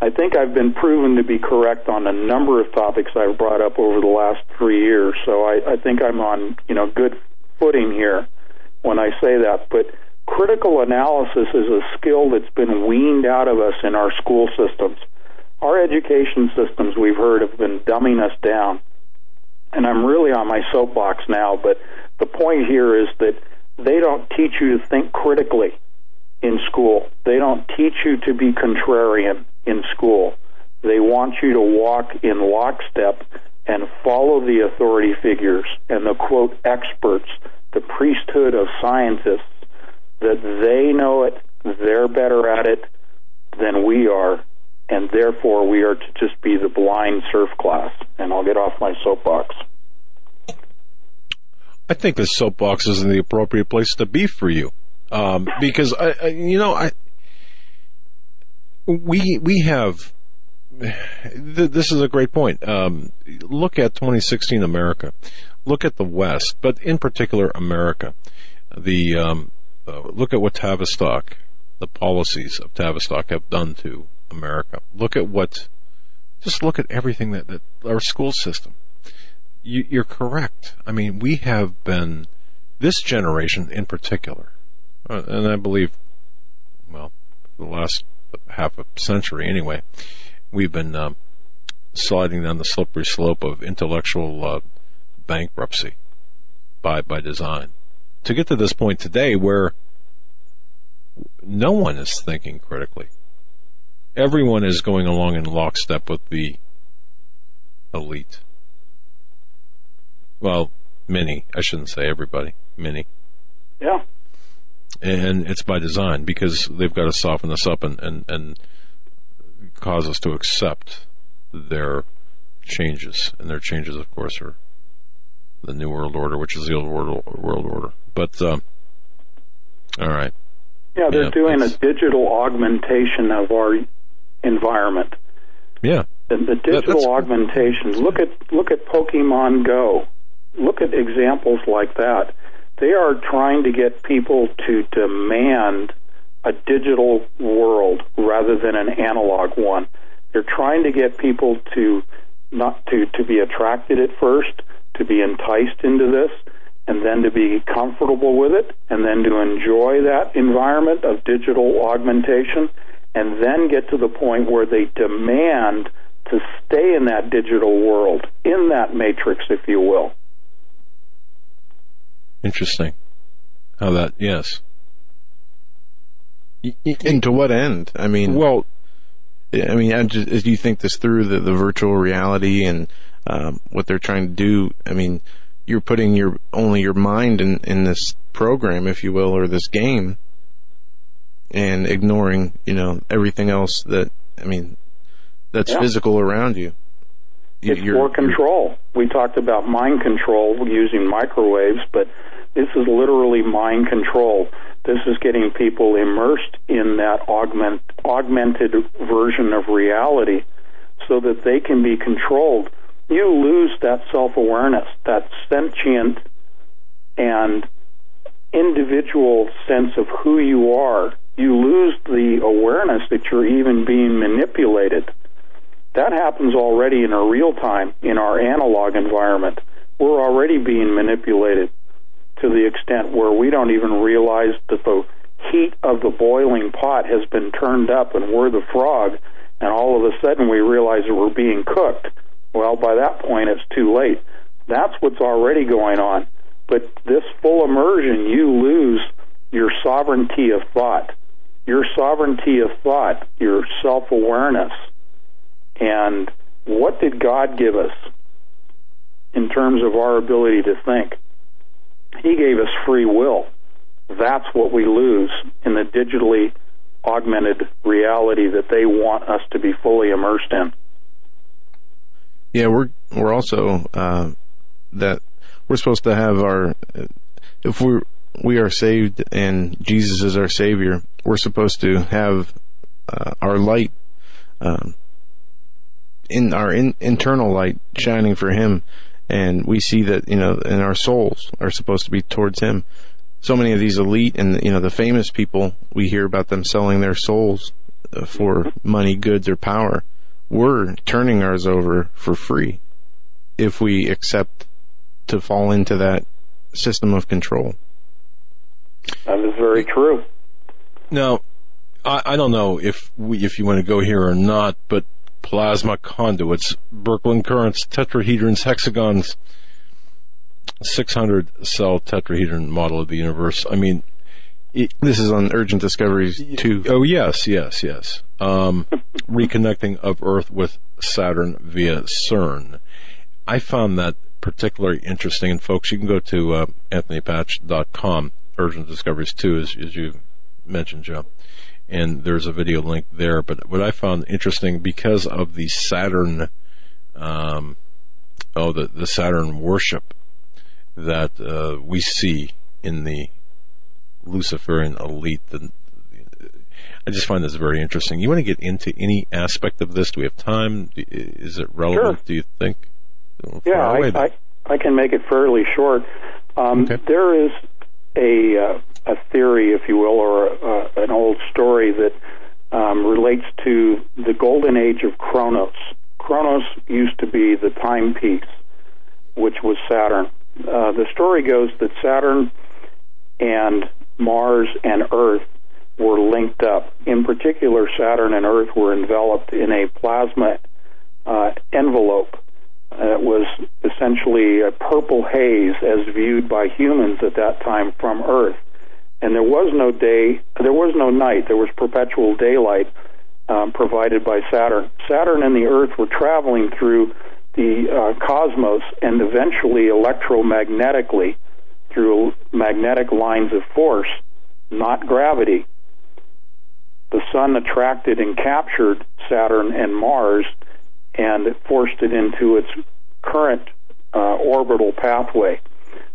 C: I think I've been proven to be correct on a number of topics I've brought up over the last three years. So I, I think I'm on you know good footing here when I say that. But critical analysis is a skill that's been weaned out of us in our school systems. Our education systems, we've heard, have been dumbing us down. And I'm really on my soapbox now, but the point here is that they don't teach you to think critically in school. They don't teach you to be contrarian in school. They want you to walk in lockstep and follow the authority figures and the quote experts, the priesthood of scientists, that they know it, they're better at it than we are, and therefore we are to just be the blind serf class. And I'll get off my soapbox.
A: I think the soapbox isn't the appropriate place to be for you, um, because I, I, you know, I we we have. This is a great point. Um, look at 2016 America. Look at the West, but in particular America. The um, uh, look at what Tavistock, the policies of Tavistock have done to America. Look at what, just look at everything that, that our school system. You, you're correct. I mean, we have been, this generation in particular, uh, and I believe, well, the last half a century anyway, we've been um, sliding down the slippery slope of intellectual uh, bankruptcy by by design to get to this point today where no one is thinking critically. Everyone is going along in lockstep with the elite. Well, many. I shouldn't say everybody. Many.
C: Yeah.
A: And it's by design because they've got to soften us up and, and, and cause us to accept their changes. And their changes, of course, are the New World Order, which is the old World, world Order. But, um, all right.
C: Yeah, they're yeah, doing a digital augmentation of our environment.
A: Yeah.
C: The, the digital that, augmentation. Look at look at Pokemon Go. Look at examples like that. They are trying to get people to demand a digital world rather than an analog one. They're trying to get people to not to to be attracted at first, to be enticed into this, and then to be comfortable with it, and then to enjoy that environment of digital augmentation, and then get to the point where they demand to stay in that digital world, in that matrix, if you will.
A: Interesting. How that, yes.
B: And to what end? I mean,
A: well,
B: I mean, as you think this through the, the virtual reality and um, what they're trying to do, I mean, you're putting your only your mind in, in this program, if you will, or this game, and ignoring, you know, everything else that I mean, that's yeah. physical around you.
C: It's you're, more control. We talked about mind control using microwaves, but this is literally mind control. This is getting people immersed in that augment, augmented version of reality so that they can be controlled. You lose that self awareness, that sentient and individual sense of who you are. You lose the awareness that you're even being manipulated. That happens already in a real time in our analog environment. We're already being manipulated to the extent where we don't even realize that the heat of the boiling pot has been turned up and we're the frog, and all of a sudden we realize that we're being cooked. Well, by that point, it's too late. That's what's already going on. But this full immersion, you lose your sovereignty of thought, your sovereignty of thought, your self awareness. And what did God give us in terms of our ability to think? He gave us free will. That's what we lose in the digitally augmented reality that they want us to be fully immersed in.
B: Yeah, we're we're also uh, that we're supposed to have our if we we are saved and Jesus is our Savior, we're supposed to have uh, our light um, in our in, internal light shining for Him. And we see that you know and our souls are supposed to be towards him. So many of these elite and you know the famous people we hear about them selling their souls uh, for money, goods, or power, we're turning ours over for free if we accept to fall into that system of control.
C: That is very true.
A: Now, I, I don't know if we, if you want to go here or not, but plasma conduits, Birkeland currents, tetrahedrons, hexagons, 600 cell tetrahedron model of the universe. I mean,
B: it, this is on Urgent Discoveries too.
A: Oh, yes, yes, yes. Um, reconnecting of Earth with Saturn via CERN. I found that particularly interesting. And folks, you can go to uh, anthonypatch.com, Urgent Discoveries too, as, as you mentioned, Joe. And there's a video link there. But what I found interesting because of the Saturn, um, oh, the, the Saturn worship that uh, we see in the Luciferian elite. The, I just find this very interesting. You want to get into any aspect of this? Do we have time? Is it relevant?
C: Sure.
A: Do you think?
C: Yeah, I, I, I can make it fairly short. Um,
A: Okay.
C: There is a uh, a theory, if you will, or a, uh, an old story that um, relates to the golden age of Kronos. Kronos used to be the timepiece, which was Saturn. Uh, the story goes that Saturn and Mars and Earth were linked up. In particular, Saturn and Earth were enveloped in a plasma uh, envelope. Uh, it was essentially a purple haze as viewed by humans at that time from Earth. And there was no day, there was no night, there was perpetual daylight um, provided by Saturn. Saturn and the Earth were traveling through the uh, cosmos and eventually electromagnetically through magnetic lines of force, not gravity. The sun attracted and captured Saturn and Mars and forced it into its current uh, orbital pathway.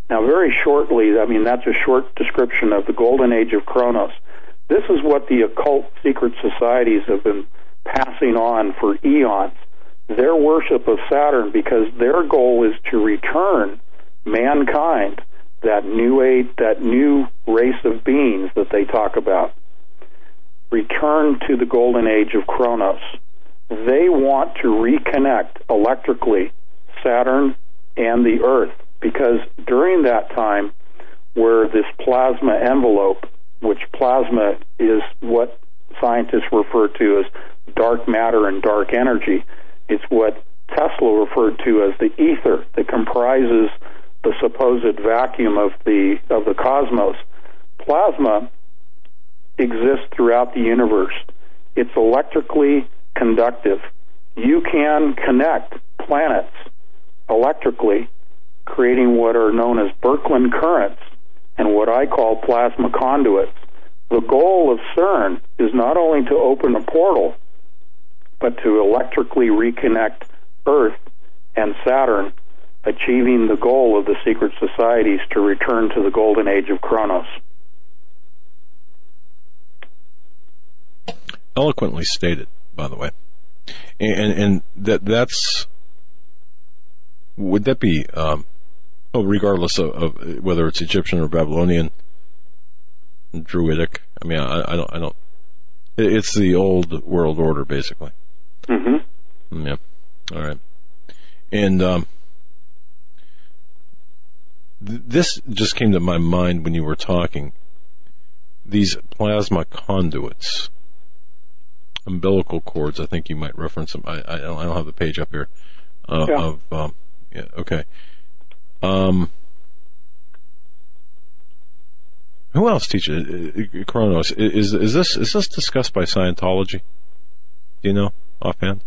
C: Now, very shortly, I mean, that's a short description of the golden age of Kronos. This is what the occult secret societies have been passing on for eons. Their worship of Saturn, because their goal is to return mankind, that new age, that new race of beings that they talk about, return to the golden age of Kronos. They want to reconnect electrically Saturn and the Earth because during that time, where this plasma envelope, which plasma is what scientists refer to as dark matter and dark energy, it's what Tesla referred to as the ether that comprises the supposed vacuum of the of the cosmos. Plasma exists throughout the universe. It's electrically conductive. You can connect planets electrically, creating what are known as Birkeland currents and what I call plasma conduits. The goal of CERN is not only to open a portal, but to electrically reconnect Earth and Saturn, achieving the goal of the secret societies to return to the golden age of Kronos.
A: eloquently stated, by the way, and and that that's would that be um, oh, regardless of, of whether it's Egyptian or Babylonian, Druidic. I mean, I, I don't, I don't. it- It's the old world order, basically.
C: Mm-hmm.
A: Yeah. All right. And um, th- this just came to my mind when you were talking. These plasma conduits, umbilical cords. I think you might reference them. I, I, don't, I don't have the page up here. Uh,
C: Yeah.
A: Of um, yeah. Okay. Um. Who else teaches uh, uh, Kronos? Is is this is this discussed by Scientology? Do you know offhand?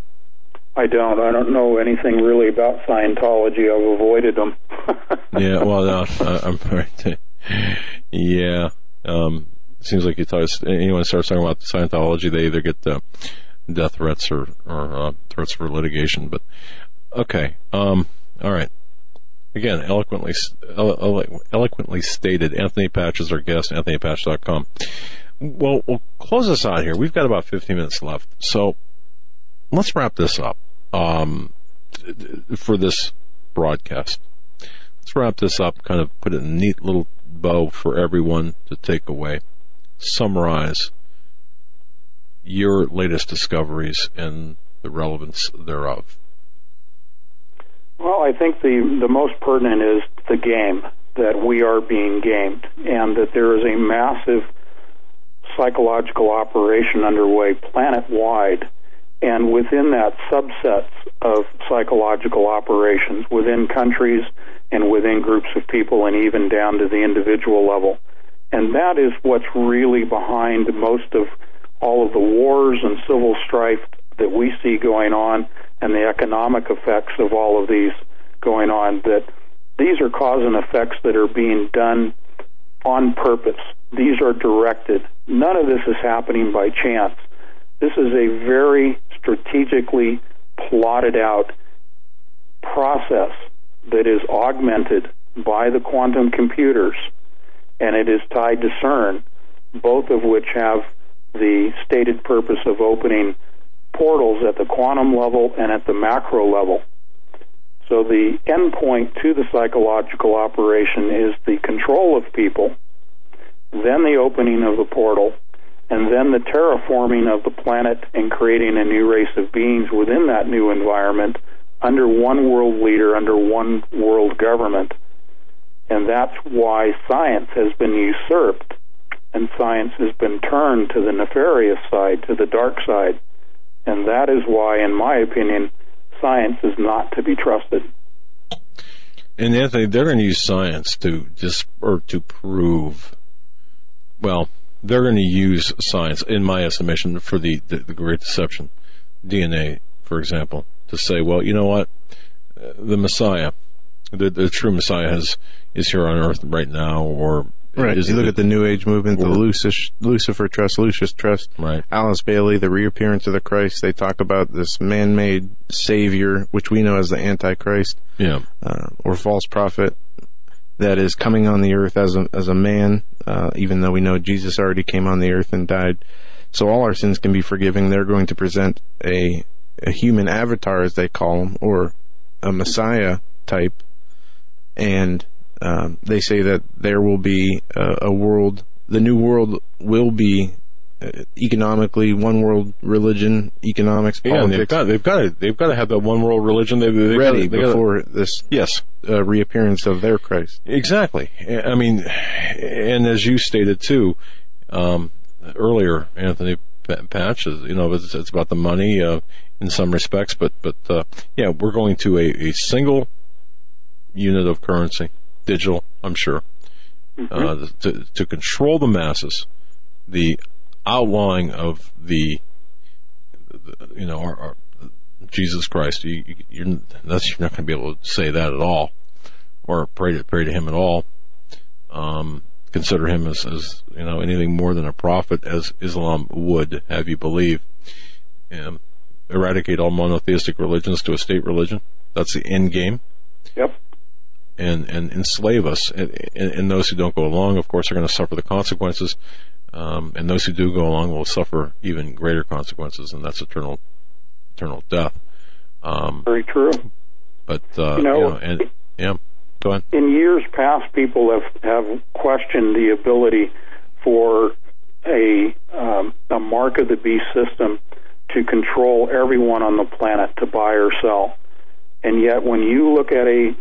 C: I don't. I don't know anything really about Scientology. I've avoided them.
A: yeah, well, no, uh, I'm right. yeah, um, seems like you talk, anyone starts talking about Scientology, they either get death threats or, or uh, threats for litigation. But okay, um, all right. Again, eloquently elo- elo- eloquently stated. Anthony Patch is our guest. AnthonyPatch.com. Well, we'll close this out here. We've got about 15 minutes left, so let's wrap this up um, for this broadcast let's wrap this up, kind of put a neat little bow for everyone to take away. Summarize your latest discoveries and the relevance thereof?
C: Well, I think the the most pertinent is the game that we are being gamed, and that there is a massive psychological operation underway planet wide, and within that, subsets of psychological operations within countries and within groups of people, and even down to the individual level. And that is what's really behind most of all of the wars and civil strife that we see going on and the economic effects of all of these going on that these are cause and effects that are being done on purpose. These are directed. None of this is happening by chance. This is a very strategically plotted out process that is augmented by the quantum computers and it is tied to CERN, both of which have the stated purpose of opening portals at the quantum level and at the macro level. So the endpoint to the psychological operation is the control of people, then the opening of the portal, and then the terraforming of the planet and creating a new race of beings within that new environment under one world leader, under one world government. And that's why science has been usurped and science has been turned to the nefarious side, to the dark side. And that is why, in my opinion, science is not to be trusted.
A: And Anthony, they're going to use science to just or to prove. Well, they're going to use science, in my estimation, for the, the, the Great Deception, DNA, for example, to say, well, you know what, uh, the Messiah, the, the true Messiah, has is here on Earth right now, or
B: Right.
A: is
B: you look
A: it-
B: at the New Age movement, the Lucifer, Lucifer Trust, Lucis Trust,
A: Right.
B: Alice Bailey, the reappearance of the Christ. They talk about this man-made savior, which we know as the Antichrist
A: yeah,
B: uh, or false prophet, that is coming on the earth as a as a man. Uh, even though we know Jesus already came on the earth and died, so all our sins can be forgiven. They're going to present a a human avatar, as they call him, or a Messiah type, and um, they say that there will be a, a world. The new world will be uh, economically one world religion, economics,
A: yeah. And they've got they've got to they've got to have that one world religion. They've, they've
B: ready
A: got, they
B: before this
A: yes,
B: uh, reappearance of their Christ.
A: Exactly. I mean, and as you stated too um, earlier, Anthony Pa- Patch, you know, it's, it's about the money uh, in some respects, but but uh, yeah, we're going to a, a single unit of currency, digital, I'm sure, uh, to to control the masses, the outlawing of the, the you know, our, our Jesus Christ. You, you, you're that's you're not going to be able to say that at all or pray to pray to him at all. Um, consider him as, as you know anything more than a prophet, as Islam would have you believe. Um, eradicate all monotheistic religions to a state religion. That's the end game.
C: Yep.
A: And and enslave us. And, and, those who don't go along, of course, are going to suffer the consequences. Um, and those who do go along will suffer even greater consequences, and that's eternal eternal death. Um,
C: Very true.
A: but uh,
C: You know-
A: you know, and yeah, go ahead.
C: in years past, people have have questioned the ability for a um, a mark of the beast system to control everyone on the planet to buy or sell. And yet, when you look at a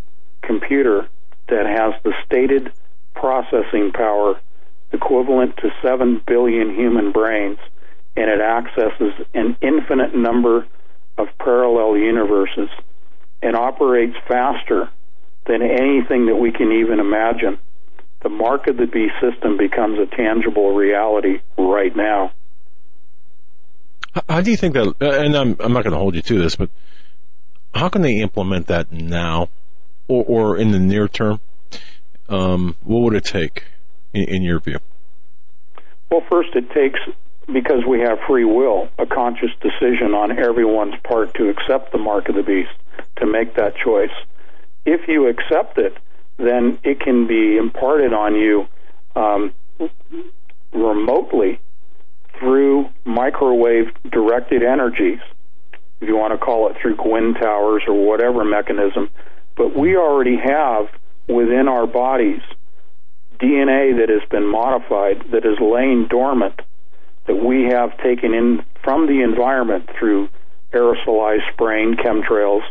C: computer that has the stated processing power equivalent to 7 billion human brains, and it accesses an infinite number of parallel universes and operates faster than anything that we can even imagine. The mark of the beast system becomes a tangible reality right now.
A: How- do you think that? And I'm I'm not going to hold you to this, but how can they implement that now, or or in the near term? Um, what would it take, in, in your view?
C: Well, first, it takes, because we have free will, a conscious decision on everyone's part to accept the mark of the beast, to make that choice. If you accept it, then it can be imparted on you um, remotely through microwave directed energies, if you want to call it through GWEN towers or whatever mechanism. But we already have within our bodies DNA that has been modified that is laying dormant that we have taken in from the environment through aerosolized spraying, chemtrails,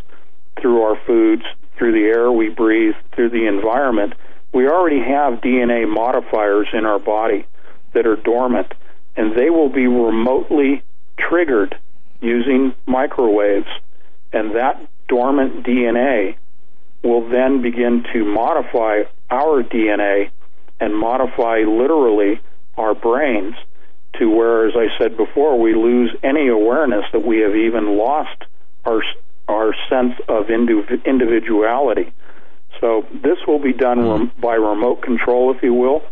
C: through our foods, through the air we breathe, through the environment, we already have DNA modifiers in our body that are dormant, and they will be remotely triggered using microwaves. And that dormant DNA will then begin to modify our DNA and modify literally our brains to where, as I said before, we lose any awareness that we have even lost our our sense of individuality. So this will be done mm-hmm. rem- by remote control, if you will,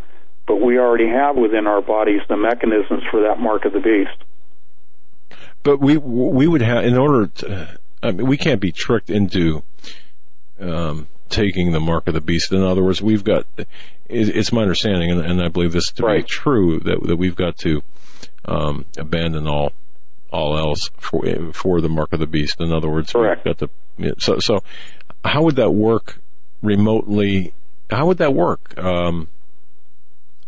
C: but we already have within our bodies the mechanisms for that mark of the beast.
A: But we we would have in order to. I mean, we can't be tricked into um, taking the mark of the beast. In other words, we've got. It's my understanding, and, and I believe this to
C: Right.
A: be true, that that we've got to um, abandon all all else for for the mark of the beast. In other words,
C: Correct.
A: we've got to. So so, how would that work remotely? How would that work? Um,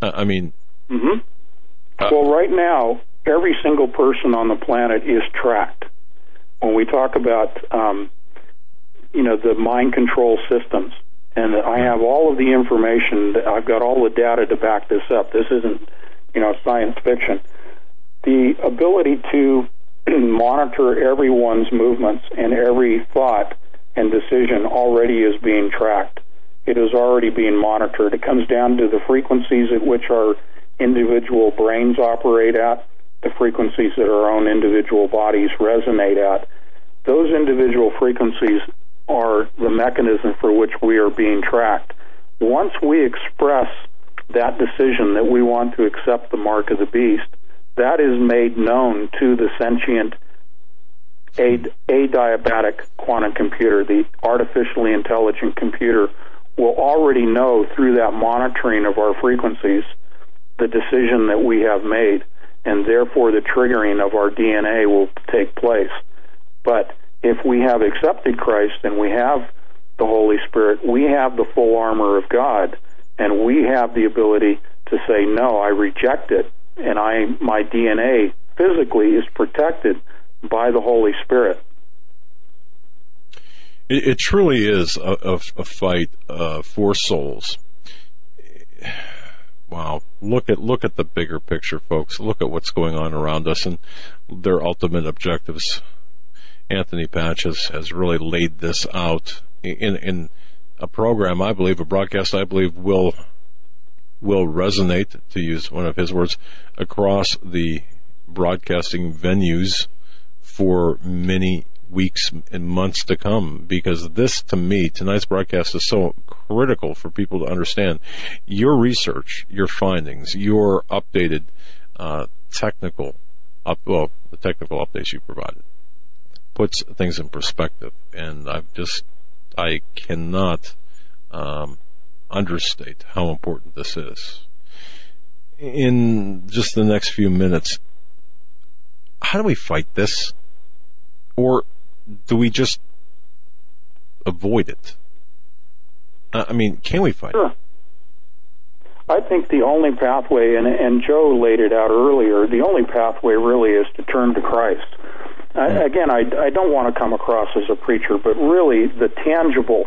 A: I I mean,
C: hmm well, right now, every single person on the planet is tracked. When we talk about, um, you know, the mind control systems, and I have all of the information. I've got all the data to back this up. This isn't, you know, science fiction. The ability to monitor everyone's movements and every thought and decision already is being tracked. It is already being monitored. It comes down to the frequencies at which our individual brains operate at, the frequencies that our own individual bodies resonate at. Those individual frequencies are the mechanism for which we are being tracked. Once we express that decision that we want to accept the mark of the beast, that is made known to the sentient adiabatic quantum computer, the artificially intelligent computer, will already know through that monitoring of our frequencies the decision that we have made, and therefore the triggering of our DNA will take place. But if we have accepted Christ and we have the Holy Spirit, we have the full armor of God, and we have the ability to say, no, I reject it, and I, my DNA physically is protected by the Holy Spirit.
A: It, it truly is a, a, a fight uh, for souls. Wow! Look at look at the bigger picture, folks. Look at what's going on around us and their ultimate objectives. Anthony Patch has, has really laid this out in in a program. I believe a broadcast. I believe will will resonate, to use one of his words, across the broadcasting venues for many weeks and months to come because this to me tonight's broadcast is so critical for people to understand your research your findings your updated uh, technical up well the technical updates you provided puts things in perspective and i've just i cannot um, understate how important this is in just the next few minutes how do we fight this or do we just avoid it? Uh, I mean, can we fight
C: Sure.
A: it?
C: I think the only pathway, and, and Joe laid it out earlier, the only pathway really is to turn to Christ. I, again, I, I don't want to come across as a preacher, but really the tangible,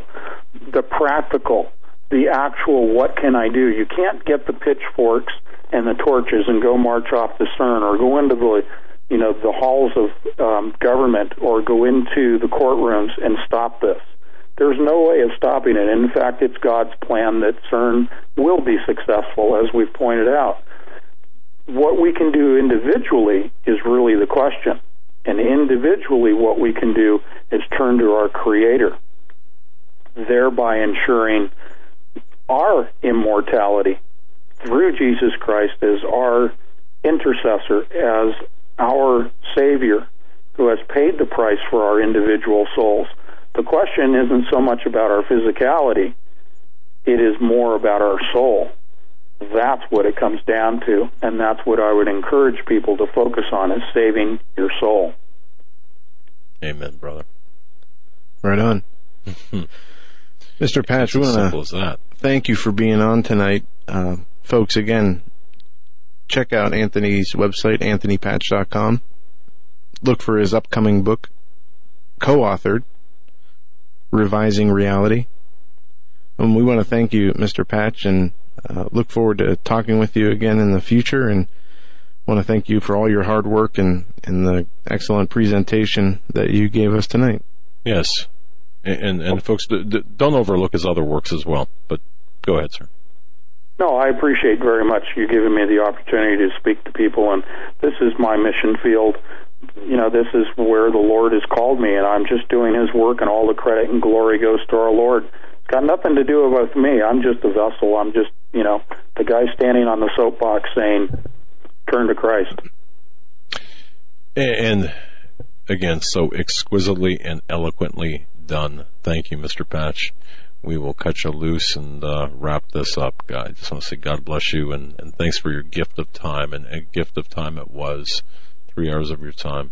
C: the practical, the actual what can I do? You can't get the pitchforks and the torches and go march off the CERN or go into the you know the halls of um, government or go into the courtrooms and stop this. There's no way of stopping it. In fact, it's God's plan that CERN will be successful, as we've pointed out. What we can do individually is really the question. And individually, what we can do is turn to our Creator, thereby ensuring our immortality through Jesus Christ as our intercessor, as our Savior who has paid the price for our individual souls. The question isn't so much about our physicality, it is more about our soul. That's what it comes down to, and that's what I would encourage people to focus on is saving your soul.
A: Amen, brother.
B: Right on. Mr. Patch, we
A: as
B: want
A: simple
B: to
A: as that.
B: thank you for being on tonight. Uh, folks, again, check out Anthony's website, anthonypatch.com. Look for his upcoming book, co-authored, Revising Reality. And we want to thank you, Mr. Patch, and uh, look forward to talking with you again in the future. And want to thank you for all your hard work and, and the excellent presentation that you gave us tonight.
A: Yes. And, and, and folks, don't overlook his other works as well. But go ahead, sir.
C: No, I appreciate very much you giving me the opportunity to speak to people, and this is my mission field. You know, this is where the Lord has called me, and I'm just doing His work, and all the credit and glory goes to our Lord. It's got nothing to do with me. I'm just a vessel. I'm just, you know, the guy standing on the soapbox saying, "Turn to Christ."
A: And again, so exquisitely and eloquently done. Thank you, Mr. Patch we will cut you loose and uh, wrap this up. I just want to say God bless you and, and thanks for your gift of time. And a gift of time it was, three hours of your time.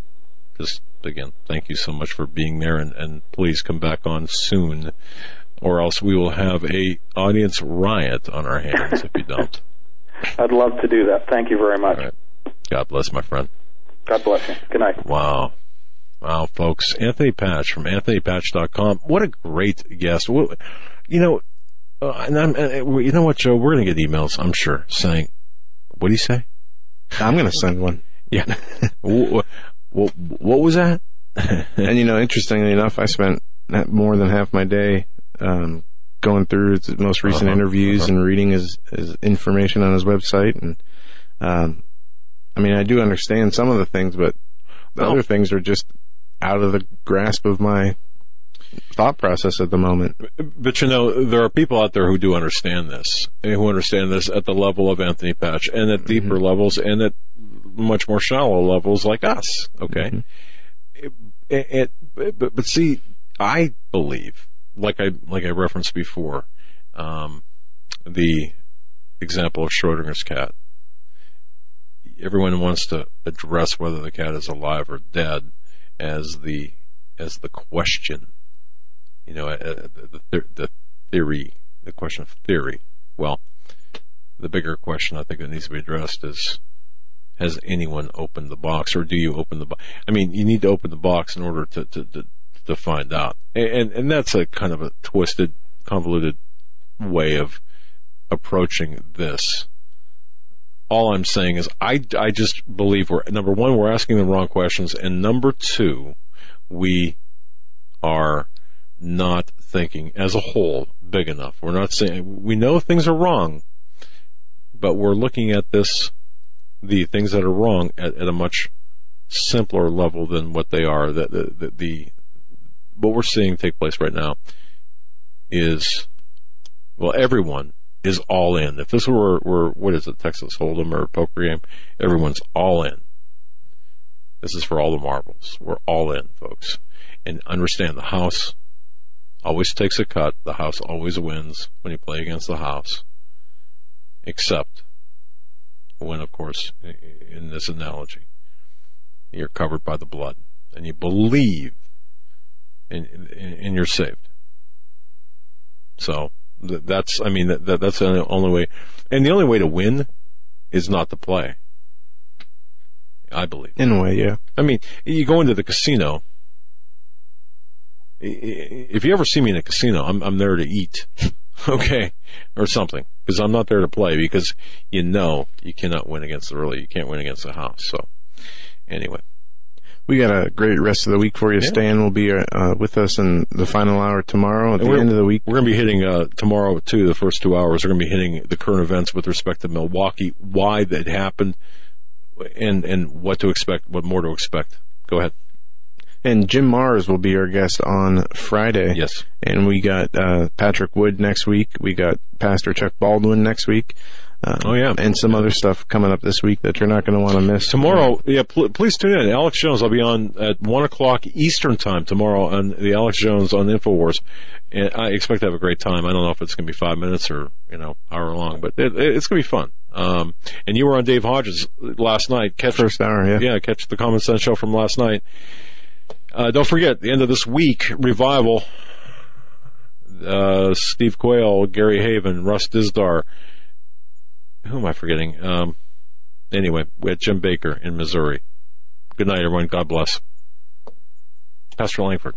A: Just again, thank you so much for being there, and, and please come back on soon, or else we will have a audience riot on our hands if you don't.
C: I'd love to do that. Thank you very much.
A: God bless, my friend.
C: God bless you. Good night.
A: Wow. Wow, folks. Anthony Patch from anthonypatch.com. What a great guest. You know, uh, and I'm, uh, you know what, Joe? We're going to get emails, I'm sure, saying, what do you say?
B: I'm going to send one.
A: Yeah. what, what, what, was that?
B: and you know, interestingly enough, I spent more than half my day, um, going through his most recent uh-huh, interviews uh-huh. and reading his, his information on his website. And, um, I mean, I do understand some of the things, but the well, other things are just out of the grasp of my thought process at the moment.
A: But you know, there are people out there who do understand this, who understand this at the level of Anthony Patch and at deeper mm-hmm. levels and at much more shallow levels like us. Okay. Mm-hmm. It, it, but, but see, I believe, like I, like I referenced before, um, the example of Schrodinger's cat. Everyone wants to address whether the cat is alive or dead as the as the question. You know, uh, the, the theory, the question of theory. Well, the bigger question I think that needs to be addressed is: Has anyone opened the box, or do you open the box? I mean, you need to open the box in order to to to, to find out, and and that's a kind of a twisted, convoluted way of approaching this all I'm saying is I, I just believe we're number one we're asking the wrong questions and number two we are not thinking as a whole big enough. We're not saying we know things are wrong, but we're looking at this the things that are wrong at, at a much simpler level than what they are. The, the, the, the what we're seeing take place right now is well everyone is all in. If this were, were what is it, Texas Hold'em or poker game, everyone's all in. This is for all the marbles. We're all in, folks. And understand the house always takes a cut. The house always wins when you play against the house. Except when, of course, in this analogy, you're covered by the blood and you believe and, and you're saved. So that's, I mean, that, that's the only way. And the only way to win is not to play. I believe.
B: In a way, yeah.
A: I mean, you go into the casino. If you ever see me in a casino, I'm, I'm there to eat. okay. Or something. Because I'm not there to play because you know you cannot win against the really, you can't win against the house. So anyway.
B: We got a great rest of the week for you. Yeah. Stan will be uh, with us in the final hour tomorrow at and the end of the week.
A: We're going to be hitting uh, tomorrow too. The first two hours we're going to be hitting the current events with respect to Milwaukee, why that happened, and and what to expect, what more to expect. Go ahead.
B: And Jim Marrs will be our guest on Friday.
A: Yes.
B: And we got uh, Patrick Wood next week. We got Pastor Chuck Baldwin next week.
A: Um, oh yeah,
B: and some other stuff coming up this week that you're not going to want to miss.
A: Tomorrow, yeah, pl- please tune in. Alex Jones, I'll be on at one o'clock Eastern time tomorrow on the Alex Jones on Infowars, and I expect to have a great time. I don't know if it's going to be five minutes or you know hour long, but it, it, it's going to be fun. Um, and you were on Dave Hodges last night.
B: Catch first hour, yeah,
A: yeah, catch the Common Sense show from last night. Uh, don't forget the end of this week revival. Uh, Steve Quayle, Gary Heavin, Russ Dizdar who am I forgetting? Um, anyway, we had Jim Bakker in Missouri. Good night, everyone. God bless. Pastor Langford.